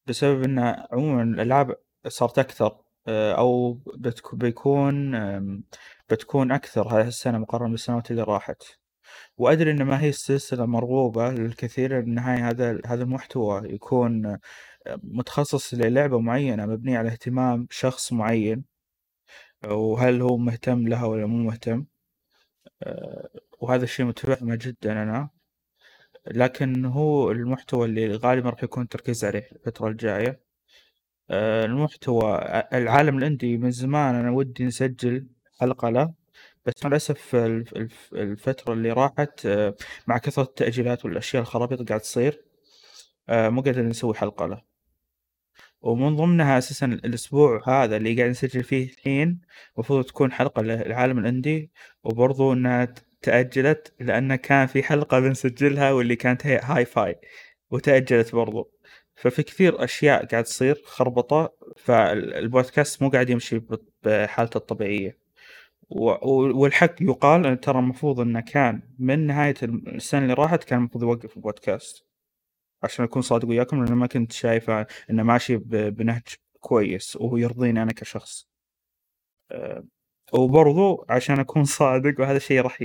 بسبب إن عموما الألعاب صارت أكثر آه، أو بتك- بيكون آم، بتكون أكثر هذه السنة مقارنة بالسنوات اللي راحت. وأدري إن ما هي السلسلة مرغوبة للكثير بالنهاية هذا هذا المحتوى يكون آه، متخصص للعبة معينة مبنية على اهتمام شخص معين. وهل هو مهتم لها ولا مو مهتم؟ آه، وهذا الشيء متفهمه جدا أنا. لكن هو المحتوى اللي غالبا راح يكون التركيز عليه الفترة الجاية. آه، المحتوى العالم الإندي من زمان أنا ودي نسجل حلقة له. بس مع الأسف الف- الف- الفترة اللي راحت آه، مع كثرة التأجيلات والأشياء الخرابيط قاعد تصير آه، مو قادرين نسوي حلقة له. ومن ضمنها أساسا الأسبوع هذا اللي قاعد نسجل فيه الحين المفروض تكون حلقة للعالم الأندي وبرضو إنها تأجلت لأن كان في حلقة بنسجلها واللي كانت هي هاي فاي وتأجلت برضو. ففي كثير أشياء قاعد تصير خربطة فالبودكاست مو قاعد يمشي بحالته الطبيعية. والحق يقال أن ترى المفروض إنه كان من نهاية السنة اللي راحت كان المفروض يوقف البودكاست. عشان أكون صادق وياكم لأن ما كنت شايفه إنه ماشي بنهج كويس وهو يرضيني أنا كشخص. أه، وبرضو عشان أكون (laughs) صادق وهذا الشيء راح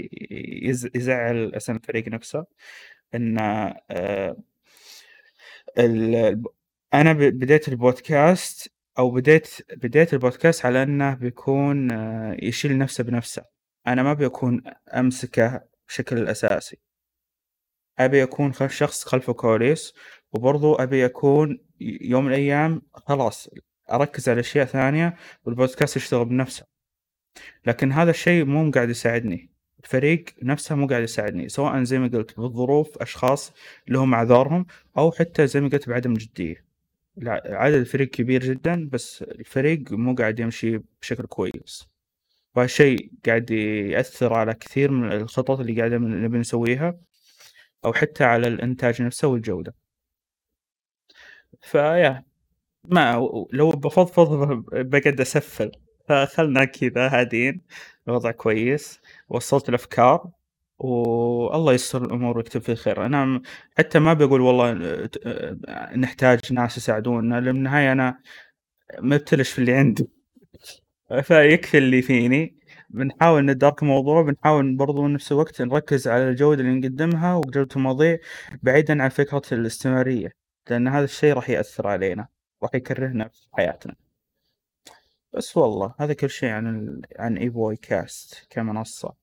يزعّل أصلًا الفريق نفسه، الب أنا ب بديت البودكاست أو بديت بديت البودكاست على إنه بيكون يشيل نفسه بنفسه، أنا ما أبي أكون أمسكه بشكل أساسي. أبي أكون خ شخص خلف الكواليس، وبرضو أبي أكون ي يوم من الأيام خلاص أركّز على أشياء ثانية والبودكاست يشتغل بنفسه، لكن هذا الشيء مو قاعد يساعدني، الفريق نفسه مو قاعد يساعدني، سواء زي ما قلت بالظروف أشخاص لهم أعذارهم أو حتى زي ما قلت بعدم الع عدد الفريق كبير جدًا بس الفريق مو قاعد يمشي بشكل كويس، وهالشيء قاعد يأثر على كثير من الخطط اللي قاعدين نبي نسويها، أو حتى على الإنتاج نفسه والجودة. فيا ما لو بافضفض ب باقعد أسفّل، فخلنا كذا هاديين، الوضع كويس، وصّلت الأفكار، والله ييسر الأمور ويكتب في الخير، أنا حتى ما باقول والله ت نحتاج ناس يساعدونا، لأن بالنهاية أنا مبتلش في اللي عندي، (laughs) فيكفي اللي فيني، بنحاول نتدارك الموضوع، بنحاول برضو بنفس الوقت نركّز على الجودة اللي نقدمها وجودة المواضيع بعيدًا عن فكرة الاستمرارية، لأن هذا الشيء راح يأثر علينا، راح يكرهنا في حياتنا. بس والله هذا كل شيء عن ال عن evoycast كمنصة،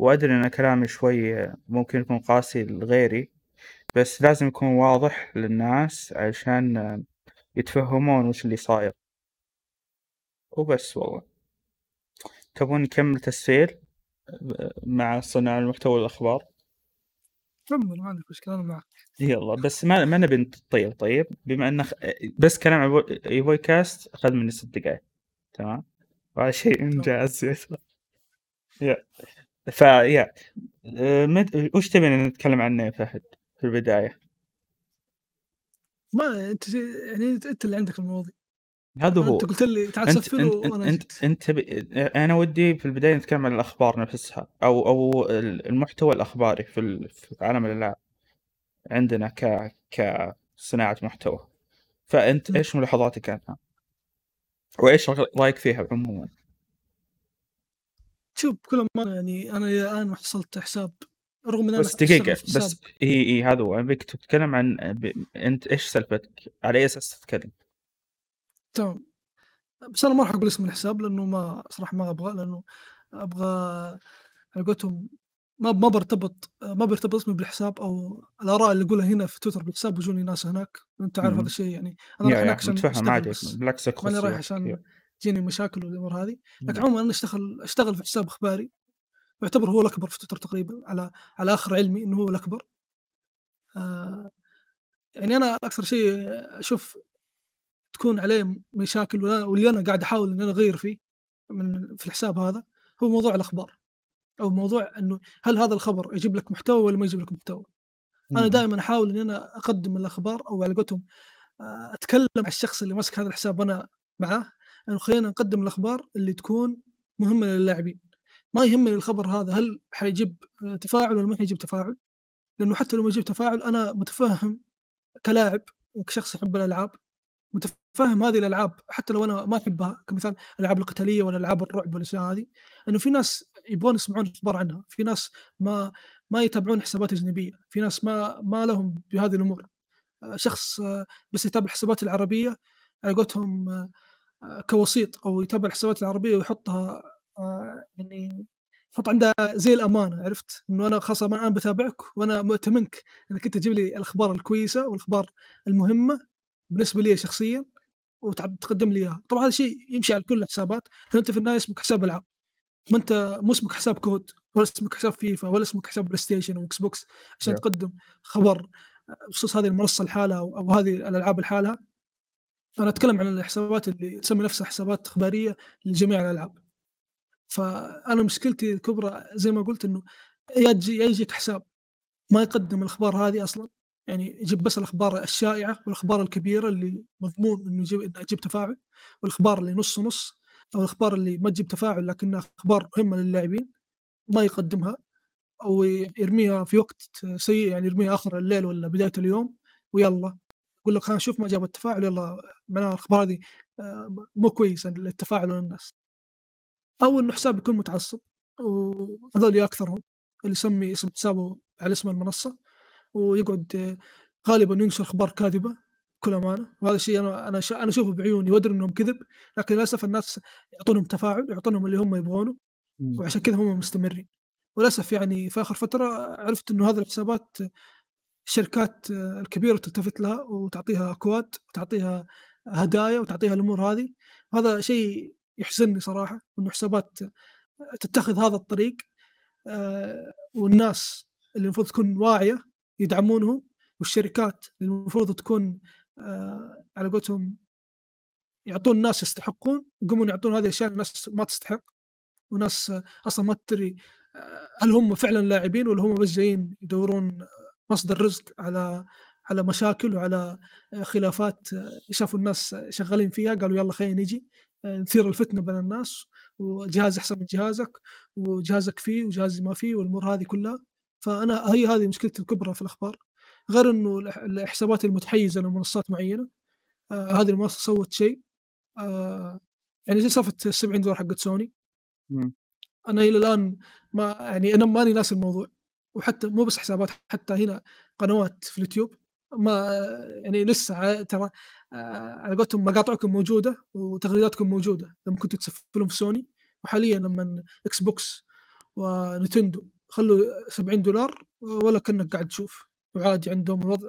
وأدري إن كلامي شوي ممكن يكون قاسي لغيري، بس لازم يكون واضح للناس علشان يتفهمون وش اللي صاير. وبس والله. تبون نكمل تسجيل مع صناع المحتوى والأخبار؟ كمل ما عندك مشكلة أنا معك. يلا بس ما ما نبي نطيل طيب، بما إنه خ بس كلام عن evoycast أخذ مني 6 دقايق، تمام؟ وهذا شيء إنجاز يا فيا آآ مد وش تبينا نتكلم عنه يا فهد في البداية؟ ما أنت ج يعني أنت اللي عندك المواضيع. هذا هو. أنت قلت لي تعال وأنا أنت جيت. أنت تبي أ أنا ودي في البداية نتكلم عن الأخبار نفسها أو أو ال المحتوى الأخباري في ال في عالم الألعاب، عندنا ك كصناعة محتوى، فأنت إمم. إيش ملاحظاتك عنها؟ وإيش ر رأيك فيها عمومًا؟ شوف بكل أمانة يعني أنا إلى الآن ما حصلت حساب رغم أنا بس دقيقة بس إي إي هذا هو، أبيك تتكلم عن ب أنت إيش سالفتك؟ على أي أساس تتكلم؟ تمام. بس أنا ما راح أقول اسم الحساب لأنه ما صراحة ما أبغى لأنه أبغى على قولتهم ما ما بارتبط ما بيرتبط اسمي بالحساب أو الآراء اللي أقولها هنا في تويتر بالحساب بيجوني ناس هناك، وأنت عارف هذا. الشيء يعني، يا رايح هناك عشان عادي بالعكس ماني رايح. عشان تجيني مشاكل والأمور هذه، لكن. عمومًا أنا أشتغل أشتغل في حساب إخباري، يعتبر هو الأكبر في تويتر تقريبًا على على آخر علمي إنه هو الأكبر. آآ يعني أنا أكثر شيء أشوف تكون عليه مشاكل واللي أنا قاعد أحاول إن أنا أغيّر فيه من في الحساب هذا، هو موضوع الأخبار، أو موضوع إنه هل هذا الخبر يجيب لك محتوى والّا ما يجيب لك محتوى؟ اهم. دائمًا أحاول إني أنا أقدّم الأخبار أو على قولتهم آآ أتكلم مع الشخص اللي ماسك هذا الحساب وأنا معاه، إنه خلينا نقدّم الأخبار اللي تكون مهمة للاعبين، ما يهمني الخبر هذا هل حيجيب تفاعل والّا ما حيجيب تفاعل، لأنه حتى لو ما يجيب تفاعل أنا متفهم كلاعب وكشخص يحب الألعاب، متفهم هذه الألعاب حتى لو أنا ما أحبها كمثال الألعاب القتالية والّا ألعاب الرعب والأشياء هذه، إنه في ناس يبغون يسمعون أخبار عنها، في ناس ما ما يتابعون حسابات أجنبية، في ناس ما ما لهم بهذه الأمور، آآ شخص بس يتابع الحسابات العربية على قولتهم كوسيط أو يتابع الحسابات العربية ويحطها آآ يعني يحط عندها زي الأمانة عرفت؟ إنه أنا خلاص أنا الآن باتابعك وأنا مؤتمنك إنك أنت تجيب لي الأخبار الكويسة والأخبار المهمة بالنسبة لي شخصيًا وتع تقدم لي إياها، طبعًا هذا الشيء يمشي على كل الحسابات، أنت في النهاية اسمك حساب ألعاب، ما أنت مو اسمك حساب كود ولا اسمك حساب فيفا ولا اسمك حساب بلاي ستيشن وإكس بوكس عشان يا. تقدم خبر بخصوص هذه المنصة لحالها أو هذه الألعاب لحالها. أنا أتكلم عن الحسابات اللي تسمي نفسها حسابات إخبارية لجميع الألعاب. فأنا مشكلتي الكبرى زي ما قُلت تجي يا يجيك حساب. ما يقدم الأخبار هذه أصلًا، يعني يجيب بس الأخبار الشائعة والأخبار الكبيرة اللي مضمون إنه يجيب تجيب تفاعل، والأخبار اللي نُص نُص أو الأخبار اللي ما تجيب تفاعل لكنها أخبار مهمة للاعبين ما يقدمها، أو يرميها في وقت سيء يعني يرميها آخر الليل والّا بداية اليوم ويالّا يقول لك ها شوف ما جابت تفاعل يالّا معناها الأخبار هذه آآ مو كويسة للتفاعل للناس. أو إنه حساب يكون متعصب وهذول أكثرهم اللي يسمي اسم حسابه على اسم المنصة ويقعد غالبًا ينشر أخبار كاذبة بكل أمانة، وهذا الشيء أنا ش أنا أشوفه بعيوني وأدري إنهم كذب، لكن للأسف الناس يعطونهم تفاعل، يعطونهم اللي هم يبغونه،. وعشان كذا هم مستمرين. وللأسف يعني في آخر فترة عرفت إنه هذه الحسابات الشركات الكبيرة تلتفت لها وتعطيها أكواد وتعطيها هدايا وتعطيها الأمور هذه، هذا شيء يحزنني صراحة إنه حسابات تتخذ هذا الطريق آآ والناس اللي المفروض تكون واعية يدعمونهم، والشركات اللي المفروض تكون آآ على قولتهم يعطون الناس يستحقون، يقومون يعطون هذه الأشياء لناس ما تستحق، وناس أصلًا ما تدري آآ هل هم فعلًا لاعبين والّا هم بس جايين يدورون مصدر رزق على على مشاكل وعلى خلافات شافوا الناس شغالين فيها قالوا يالّا خلينا نيجي نثير الفتنة بين الناس، وجهازي أحسن من جهازك، وجهازك فيه وجهازي ما فيه والأمور هذه كلها، فأنا هي هذه مشكلتي الكبرى في الأخبار، غير الح الحسابات المتحيزة لمنصات معينة آآ هذه المنصة سوت شيء آآ يعني زي سالفة ال70$ حقت سوني. إمم. أنا إلى الآن ما يعني أنا ماني ناسي الموضوع، وحتى مو بس حسابات حتى هنا قنوات في اليوتيوب. ما يعني لسه ترى آآ على قولتهم مقاطعكم موجودة وتغريداتكم موجودة. لمّا كنتم تسفلون في سوني، وحاليًا لمن إكس بوكس ونتندو خلّوا $70 ولا كأنك قاعد تشوف، وعادي عندهم الوضع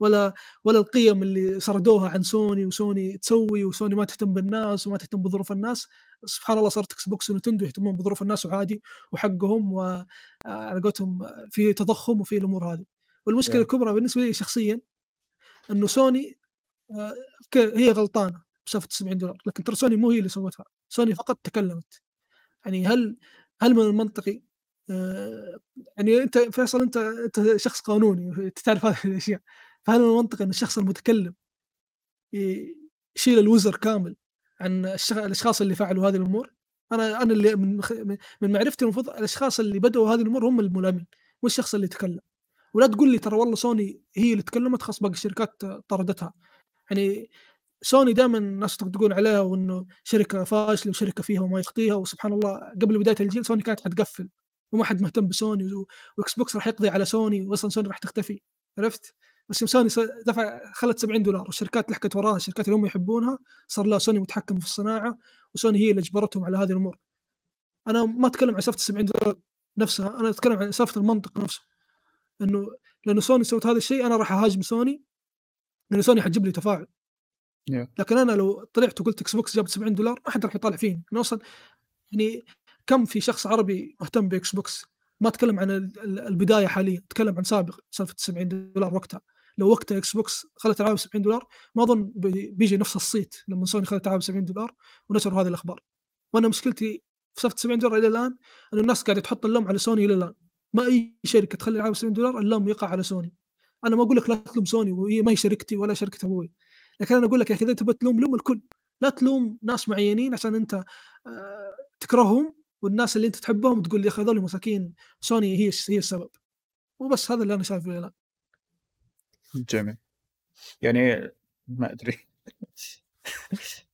ولا ولا القيم اللي سردوها عن سوني وسوني تسوي وسوني ما تهتم بالناس وما تهتم بظروف الناس، سبحان الله صارت إكس بوكس ونتندو يهتمون بظروف الناس وعادي وحقهم و على قولتهم في تضخم وفي الأمور هذه. والمشكلة Yeah. الكبرى بالنسبة لي شخصيًا إنه سوني ك هي غلطانة بسالفة $70 لكن ترى سوني مو هي اللي سوتها، سوني فقط تكلمت. يعني هل هل من المنطقي آآ يعني أنت فيصل أنت أنت شخص قانوني تعرف هذه الأشياء، فهل من المنطقي إن الشخص المتكلم يشيل الوزر كامل عن الش الأشخاص اللي فعلوا هذه الأمور؟ أنا أنا اللي من من معرفتي المفروض الأشخاص اللي بدأوا هذه الأمور هم الملامين، مو الشخص اللي تكلم. ولا تقول لي ترى والله سوني هي اللي تكلمت خلاص باقي الشركات طردتها. يعني سوني دائمًا الناس تقول عليها وإنه شركة فاشلة وشركة فيها وما يخطيها، وسبحان الله قبل بداية الجيل سوني كانت حتقفّل، وما حد مهتم بسوني و وإكس بوكس راح يقضي على سوني، وأصلًا سوني راح تختفي، عرفت؟ بس سوني دفع خلت $70 والشركات لحقت وراها، الشركات اللي هم يحبونها صار لا سوني متحكمة في الصناعة، وسوني هي اللي أجبرتهم على هذه الأمور. أنا ما أتكلم عن سالفة $70 نفسها، أنا أتكلم عن سالفة المنطق نفسه، إنه لأنه سوني سوت هذا الشيء أنا راح أهاجم سوني، لأن سوني حتجيب لي تفاعل. Yeah. لكن أنا لو طلعت وقلت إكس بوكس جابت $70 ما حد راح يطالع فيني، أنا أصلًا يعني كم في شخص عربي مهتم بإكس بوكس، ما أتكلم عن ال ال البداية حاليًا، أتكلم عن سابق سالفة $70 وقتها، لو وقتها إكس بوكس خلت الألعاب $70 ما أظن بي بيجي نفس الصيت لمّا سوني خلت الألعاب $70 ونشروا هذه الأخبار. وأنا مشكلتي في سالفة $70 إلى الآن إنه الناس قاعدة تحط اللوم على سوني إلى الآن، ما أي شركة تخلي الألعاب $70 اللوم يقع على سوني. أنا ما أقول لك لا تلوم سوني وهي ما هي شركتي ولا شركة أبوي، لكن أنا أقول لك يا أخي إذا تبغى تلوم لوم الكل، لا تلوم ناس معينين عشان أنت آآ تكرههم والناس اللي أنت تحبهم تقول يا أخي هذول مساكين سوني هي هي السبب. وبس هذا اللي أنا شايفه الآن. جميل. يعني ما أدري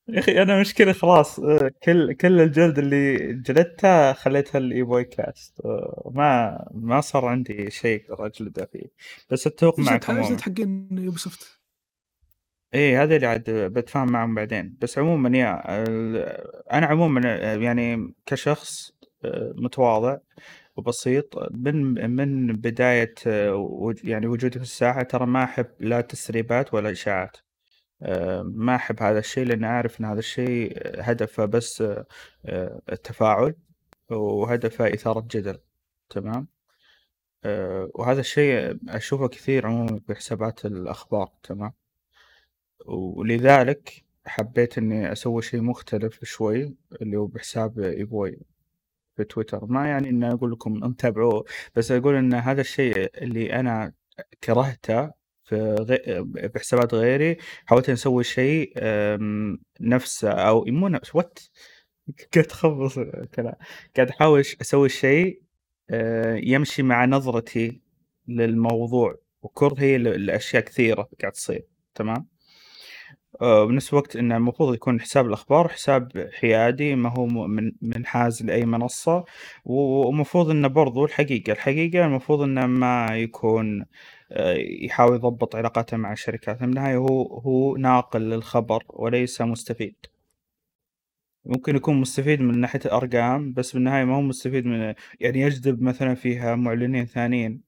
يا أخي أنا مشكلة خلاص آآ كل كل الجلد اللي جلدته خليتها الإيبوي كاست آآ ما ما صار عندي شيء أجلده فيه، بس إيش معك الح إيش عمومًا. إيه هذا اللي عاد باتفاهم معاهم بعدين، بس عمومًا يا أنا عمومًا يعني كشخص آآ متواضع وبسيط من من بداية وج يعني وجودي في الساحة ترى ما أحب لا تسريبات ولا إشاعات. آآ ما أحب هذا الشيء لأني أعرف إن هذا الشيء هدفه بس آآ التفاعل وهدفه إثارة جدل، تمام؟ وهذا الشيء أشوفه كثير عمومًا في حسابات الأخبار، تمام؟ ولذلك حبيت إني أسوي شيء مختلف شوي اللي هو بحساب إيبوي في تويتر، ما يعني إني أقول لكم انتبعوه، بس أقول إن هذا الشيء اللي أنا كرهته في غ بحسابات غيري حاولت أسوي شيء نفسه أو مو نفس what (laughs) قاعد أخبص كلام، قاعد أحاول أسوي شيء آآ يمشي مع نظرتي للموضوع وكرهي لأشياء كثيرة قاعد تصير، تمام؟ آآ بنفس الوقت إنه المفروض يكون حساب الأخبار حساب حيادي ما هو من منحاز لأي منصة، ومفروض إنه برضه الحقيقة، الحقيقة المفروض إنه ما يكون آآ يحاول يضبط علاقاته مع الشركات، في النهاية هو هو ناقل للخبر وليس مستفيد. ممكن يكون مستفيد من ناحية الأرقام، بس بالنهاية ما هو مستفيد من يعني يجذب مثلًا فيها مُعلنين ثانيين،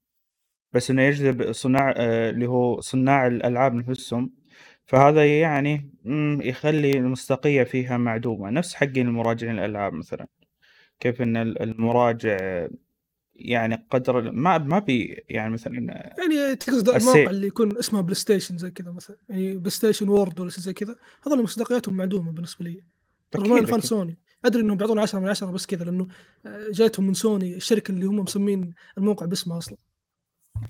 بس إنه يجذب صناع آآ اللي هو صناع الألعاب نفسهم، فهذا يعني إمم يخلّي المصداقية فيها معدومة، نفس حقين المراجعين الألعاب مثلًا، كيف إن ال المراجع يعني قدر ال ما ما بي يعني مثلًا يعني تقصد السي المواقع اللي يكون اسمها بلاي ستيشن زي كذا مثلًا، يعني بلاي ستيشن world والّا شي زي كذا، هذول مصداقيتهم معدومة بالنسبة لي، رغم أكيد، فان أكيد. سوني، أدري إنهم بيعطوني 10 من 10 بس كذا لأنه آآ جايتهم من سوني الشركة اللي هم مسمين الموقع باسمها أصلًا.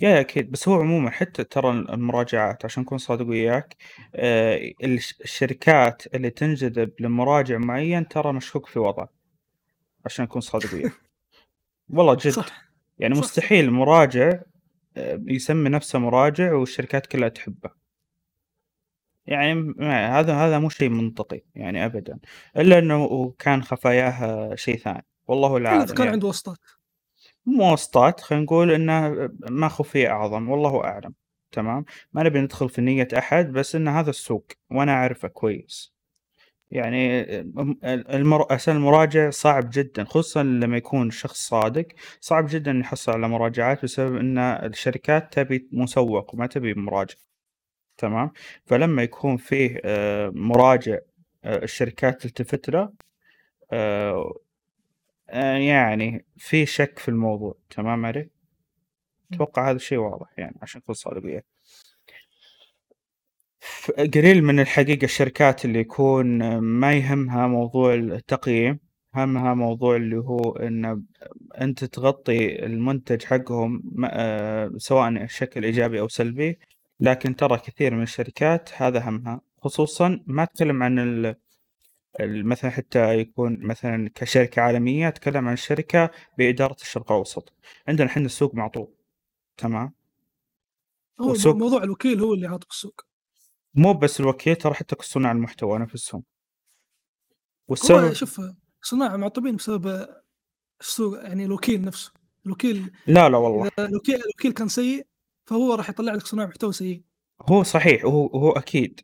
يا أكيد، بس هو عمومًا حتى ترى ال المراجعات عشان أكون صادق وياك، آآ الش الشركات اللي تنجذب لمراجع معين ترى مشكوك في وضعه، عشان أكون صادق وياك، والله جد، صح، يعني صح، صح. مستحيل مراجع آآ يسمي نفسه مراجع والشركات كلها تحبه. يعني هذا هذا مو شيء منطقي يعني أبدًا، إلا إنه كان خفاياه شيء ثاني، والله إلا إذا العالم كان يعني. عنده واسطات. مو واسطات خلينا نقول إنه ما خُفي أعظم، والله أعلم، تمام؟ ما نبي ندخل في نية أحد، بس إن هذا السوق وأنا أعرفه كويس، يعني المر المراجع صعب جدًا، خصوصًا لمّا يكون شخص صادق، صعب جدًا يحصل على مراجعات بسبب إن الشركات تبي مسوّق وما تبي مراجع، تمام؟ فلمّا يكون فيه آآ مراجع آآ الشركات تلتفت له آآ آآ يعني في شك في الموضوع، تمام علي؟ أتوقع هذا الشيء واضح يعني عشان أكون صادق وياك. ف قليل من الحقيقة الشركات اللي يكون ما يهمها موضوع التقييم، همها موضوع اللي هو إنه أنت تغطي المنتج حقهم م آآ سواء بشكل إيجابي أو سلبي، لكن ترى كثير من الشركات هذا همها، خصوصًا ما أتكلم عن ال ال مثلًا حتى يكون مثلًا كشركة عالمية، أتكلم عن شركة بإدارة الشرق الأوسط، عندنا إحنا السوق معطوب، تمام؟ هو مو والسوق موضوع الوكيل هو اللي عاطل السوق. مو بس الوكيل ترى حتى صناع المحتوى نفسهم. هو والسبب شوف صناعة معطبين بسبب السوق يعني الوكيل نفسه، الوكيل لا، لا والله، إذا الوكيل الوكيل كان سيء، فهو راح يطلع لك صناع محتوى سيء. هو صحيح وهو وهو أكيد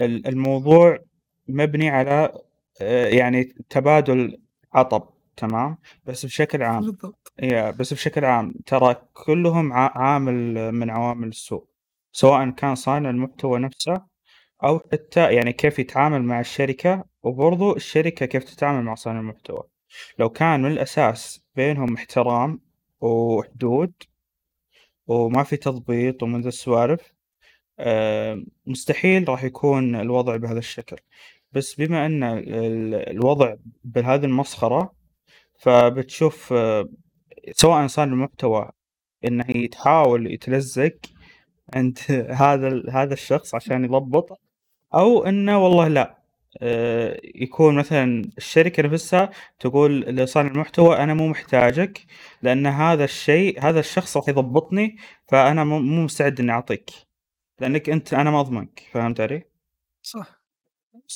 ال الموضوع مبني على آآ يعني تبادل عطب، تمام؟ بس بشكل عام بالضبط. يا بس بشكل عام ترى كلهم عامل من عوامل السوق، سواء كان صانع المحتوى نفسه أو حتى يعني كيف يتعامل مع الشركة، وبرضه الشركة كيف تتعامل مع صانع المحتوى. لو كان من الأساس بينهم احترام وحدود وما في تضبيط ومن ذي السوالف، آآ مستحيل راح يكون الوضع بهذا الشكل، بس بما إن ال الوضع بهذه المسخرة، فبتشوف سواء صانع المحتوى إنه يحاول يتلزق عند (laughs) هذا هذا الشخص عشان يضبط، أو إنه والله لأ، آآ يكون مثلًا الشركة نفسها تقول لصانع المحتوى أنا مو محتاجك، لأن هذا الشيء هذا الشخص راح يضبطني، فأنا مو مو مستعد إني أعطيك، لأنك أنت أنا ما أضمنك، فهمت علي؟ صح.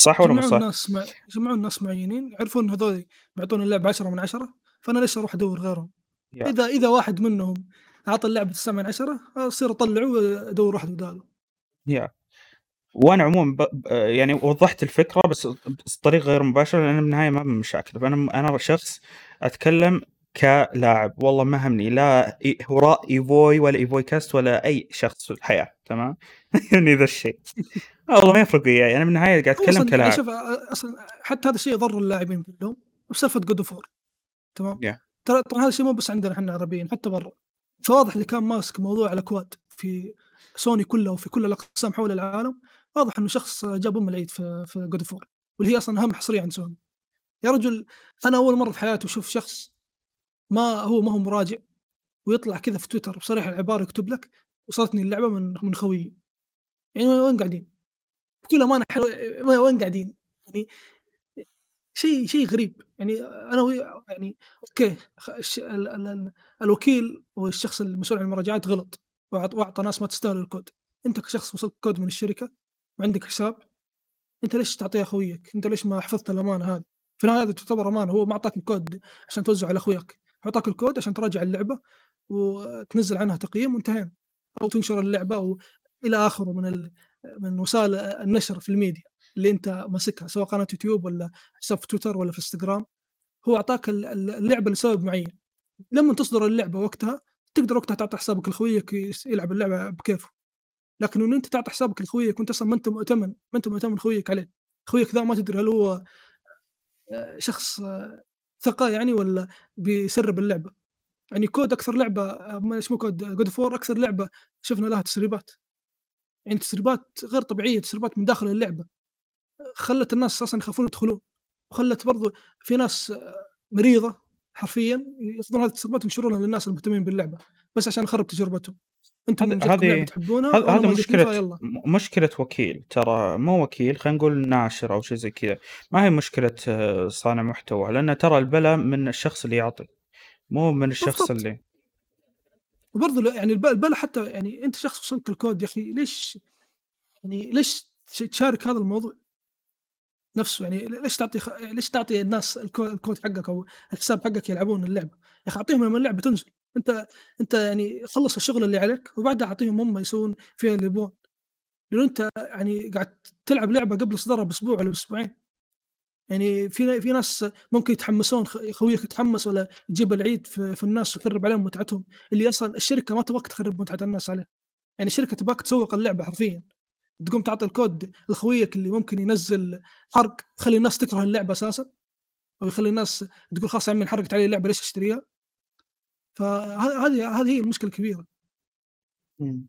صح والّا مو صح؟ ناس مع يجمعون ناس معينين يعرفون إن هذول بيعطون اللعبة 10 من 10 فأنا ليش أروح أدور غيرهم؟ يا إذا إذا واحد منهم أعطى اللعبة 9 من 10 أصير أطلعه وأدور واحد بداله. يا وأنا عمومًا ب يعني وضحت الفكرة بس بطريقة غير مباشرة لأن بالنهاية ما أبي مشاكل، فأنا أنا شخص أتكلم كلاعب، والله ما همني لا هراء إيفوي ولا إيفوي كاست ولا أي شخص في الحياة، تمام؟ (laughs) يهمني ذا الشيء، والله ما يفرق وياي، أنا بالنهاية قاعد هو أتكلم أصلًا كلاعب. شوف أ أصلًا حتى هذا الشيء يضر اللاعبين كلهم God of War تمام؟ ترى طبعًا هذا الشيء مو بس عندنا إحنا عربيين حتى برا، فواضح اللي كان ماسك موضوع الأكواد في سوني كلها وفي كل الأقسام حول العالم، واضح إنه شخص جاب أم العيد في في of War واللي هي أصلًا أهم حصرية عند سوني. يا رجل أنا أول مرة في حياتي أشوف شخص ما هو ما هو مراجع ويطلع كذا في تويتر بصريح العبارة يكتب لك وصلتني اللعبة من من خويي. يعني وين قاعدين؟ بكل أمانة ح وين قاعدين؟ يعني شيء شيء غريب، يعني أنا ويا يعني أوكي خ الش ال ال ال الوكيل والشخص المسؤول عن المراجعات غلط وأعطى ناس ما تستاهل الكود، أنت كشخص وصلك كود من الشركة وعندك حساب أنت ليش تعطيها خويك؟ أنت ليش ما حفظت الأمانة هذه؟ في النهاية هذه تعتبر أمانة هو ما أعطاك الكود عشان توزعه على أخوياك، هو أعطاك الكود عشان تراجع اللعبة وتنزّل عنها تقييم وانتهينا، أو تنشر اللعبة و إلى آخره من ال من وسائل النشر في الميديا اللي أنت ماسكها سواء قناة يوتيوب والّا حساب في تويتر والّا في إنستجرام، هو أعطاك ال ال اللعبة لسبب معين، لمّن تصدر اللعبة وقتها تقدر وقتها تعطي حسابك لخويك يلعب اللعبة بكيفه، لكن إنه أنت تعطي حسابك لخويك وأنت أصلًا ما أنت مؤتمن ما أنت مؤتمن خويك عليه، خويك ذا ما تدري هل هو آآ شخص ثقة يعني والّا بيسرّب اللعبة، يعني كود أكثر لعبة ما اسمه God of War أكثر لعبة شفنا لها تسريبات، يعني تسريبات غير طبيعية، تسريبات من داخل اللعبة، خلّت الناس أصلًا يخافون يدخلون، وخلّت برضه في ناس مريضة حرفيًا ياخذون هذه التسريبات وينشرونها للناس المهتمين باللعبة، بس عشان نخرب تجربتهم، لعبة هذه والله هذا جتني مشكلة مشكلة وكيل، ترى مو وكيل خلينا نقول ناشر أو شيء زي كذا، ما هي مشكلة صانع محتوى، لأن ترى البلا من الشخص اللي يعطي، مو من الشخص بالضبط. اللي وبرضه يعني الب البلا حتى يعني أنت شخص وصلت الكود يا أخي ليش يعني ليش تش تشارك هذا الموضوع؟ نفسه يعني ليش تعطي خ ليش تعطي الناس الكو الكود حقك أو الحساب حقك يلعبون اللعبة؟ يا أخي أعطيهم لمّا اللعبة تنزل، أنت أنت يعني خلّص الشغل اللي عليك وبعدها أعطيهم هم يسوون فيها اللي يبون، لأنه أنت يعني قاعد تلعب لعبة قبل إصدارها بأسبوع والّا بأسبوعين، يعني في في ناس ممكن يتحمسون خويك يتحمس والّا تجيب العيد في في الناس وتخرب عليهم متعتهم، اللي أصلًا الشركة ما تبغاك تخرب متعة الناس عليها، يعني الشركة تبغاك تسوق اللعبة حرفيًا، تقوم تعطي الكود لخويك اللي ممكن ينزّل حرق يخلّي الناس تكره اللعبة أساسًا، أو يخلّي الناس تقول خلاص يا عمي انحرقت علي اللعبة ليش أشتريها؟ فه هذه هي المشكلة الكبيرة. إمم.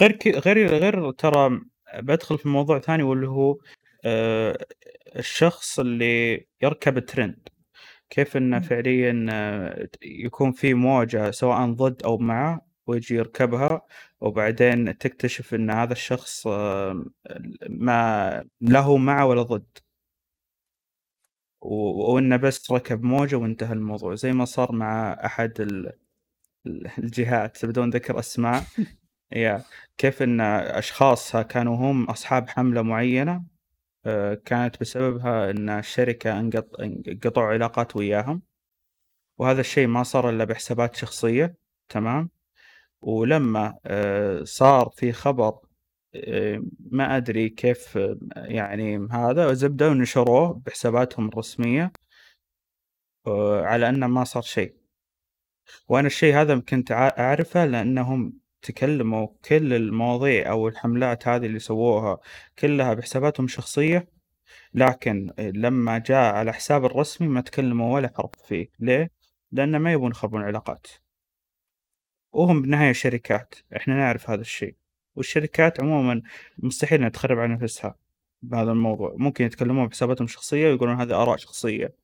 غير ك غير غير ترى بادخل في موضوع ثاني واللي هو آآ الشخص اللي يركب الtrend كيف إمم. فعليًا ت يكون في موجة سواء ضد أو مع ويجي يركبها وبعدين تكتشف إن هذا الشخص ال ما لا هو مع ولا ضد. و وإنه بس ركب موجة وانتهى الموضوع، زي ما صار مع ال ال الجهات بدون ذكر أسماء. (laughs) يا كيف إن أشخاص كانوا هم أصحاب حملة معينة آآ كانت بسببها إن الشركة انقط انقطعوا علاقات وياهم، وهذا الشيء ما صار إلا بحسابات شخصية تمام، ولمّا آآ صار في خبر ما أدري كيف يعني هذا زبدة ونشروه بحساباتهم الرسمية آآ على إنه ما صار شيء. وأنا الشيء هذا كنت ع أعرفه لأنهم تكلموا كل المواضيع أو الحملات هذه اللي سووها كلها بحساباتهم الشخصية، لكن لمّا جاء على حساب الرسمي ما تكلموا ولا حرف فيه، ليه؟ لأن ما يبون يخربون علاقات. وهم بالنهاية شركات، إحنا نعرف هذا الشيء، والشركات عمومًا مستحيل إنها تخرب على نفسها بهذا الموضوع، ممكن يتكلمون بحساباتهم الشخصية ويقولون هذه آراء شخصية،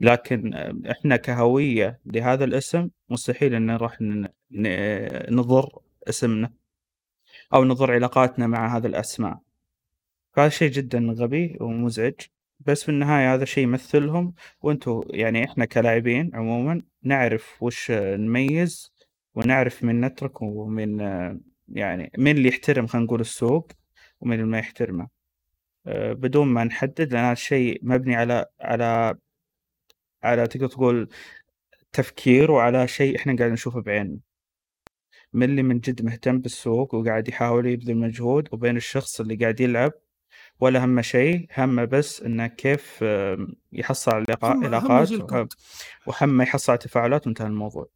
لكن إحنا كهوية لهذا الاسم مستحيل إن نروح ن ن نضر اسمنا، أو نضر علاقاتنا مع هذه الأسماء. فهذا شيء جدًا غبي ومزعج، بس في النهاية هذا شيء يمثلهم، وأنتم يعني إحنا كلاعبين عمومًا نعرف وش نميز، ونعرف مين نترك ومين يعني مين اللي يحترم خلينا نقول السوق، ومين اللي ما يحترمه، آآ بدون ما نحدد لأن هذا الشيء مبني على على على تقدر تقول تفكير وعلى شيء إحنا قاعدين نشوفه بعيننا. من اللي من جد مهتم بالسوق وقاعد يحاول يبذل مجهود، وبين الشخص اللي قاعد يلعب ولا همه شيء، همه بس إنه كيف يحصل على علاقات. وهمه يحصل على تفاعلات وانتهى الموضوع.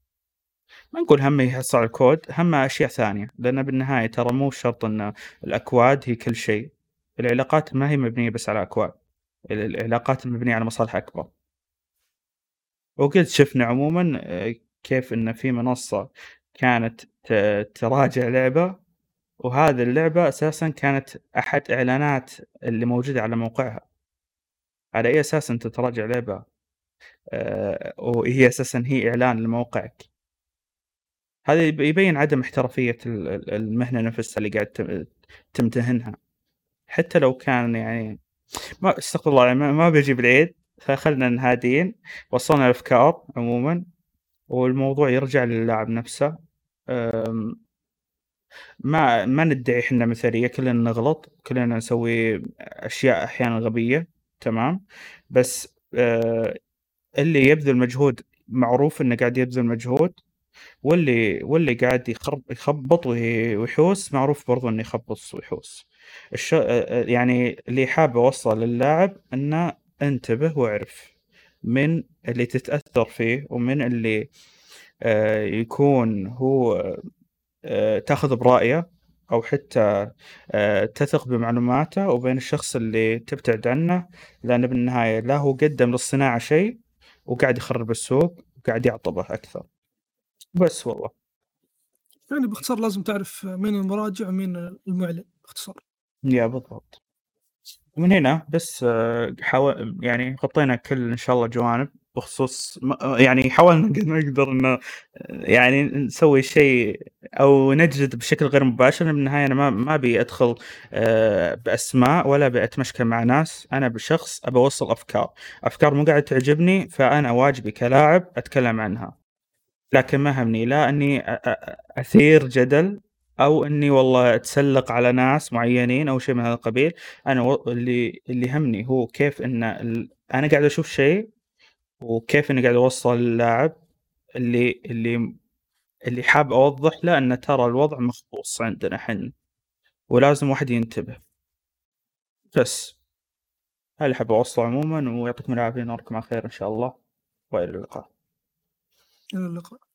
ما نقول همه يحصل على الكود، همه أشياء ثانية، لأن بالنهاية ترى مو شرط إن الأكواد هي كل شيء، العلاقات ما هي مبنية بس على أكواد، ال العلاقات مبنية على مصالح أكبر. وقد شفنا عمومًا آآ كيف إن في منصة كانت تراجع لعبة، وهذه اللعبة أساسًا كانت أحد إعلانات اللي موجودة على موقعها. على أي أساس أنت تراجع لعبة آآ وهي أساسًا هي إعلان لموقعك؟ هذا يب يبين عدم احترافية ال ال المهنة نفسها اللي قاعد تمتهنها، حتى لو كان يعني ما استغفر الله يعني ما أجيب العيد، فخلنا هاديين، وصلنا الأفكار عمومًا، والموضوع يرجع للاعب نفسه، ما ما ندعي إحنا مثالية كلنا نغلط كلنا نسوي أشياء أحيانا غبية تمام. بس آه اللي يبذل مجهود معروف إنه قاعد يبذل مجهود واللي واللي قاعد يخرب يخبط وي- ويحوس معروف برضو إنه يخبط ويحوس. الش... يعني اللي حاب أوصله للاعب إنه انتبه واعرف من اللي تتأثر فيه ومن اللي آه، يكون هو آه، تاخذ برأيه أو حتى آه، تثق بمعلوماته وبين الشخص اللي تبتعد عنه لأن بالنهاية لا هو قدم للصناعة شيء وقاعد يخرب السوق وقاعد يعطبه أكثر. بس والله. يعني باختصار لازم تعرف مين المراجع ومين المعلن باختصار. يا بالضبط. ومن هنا بس آه، حاول يعني غطينا كل إن شاء الله جوانب بخصوص آه، يعني حاولنا قد ما نقدر إنه آه، يعني نسوي شيء أو نجلد بشكل غير مباشر. بالنهايه أنا ما ما أبي أدخل بأسماء ولا ابي اتمشكل مع ناس. أنا بشخص ابى أوصل أفكار. أفكار مو قاعدة تعجبني فأنا واجبي كلاعب أتكلم عنها. لكن ما همني لا إني أثير جدل أو إني والله أتسلق على ناس معينين أو شيء من هذا القبيل. أنا اللي اللي يهمني هو كيف إن ال... أنا قاعد أشوف شيء وكيف إني قاعد أوصل للاعب اللي اللي اللي حاب أوضح له إن ترى الوضع مخبوص عندنا حنا ولازم واحد ينتبه. بس. اللي حاب اوصله عموما؟ ويعطيكم العافية. نراكم على خير إن شاء الله. وإلى اللقاء. إلى اللقاء.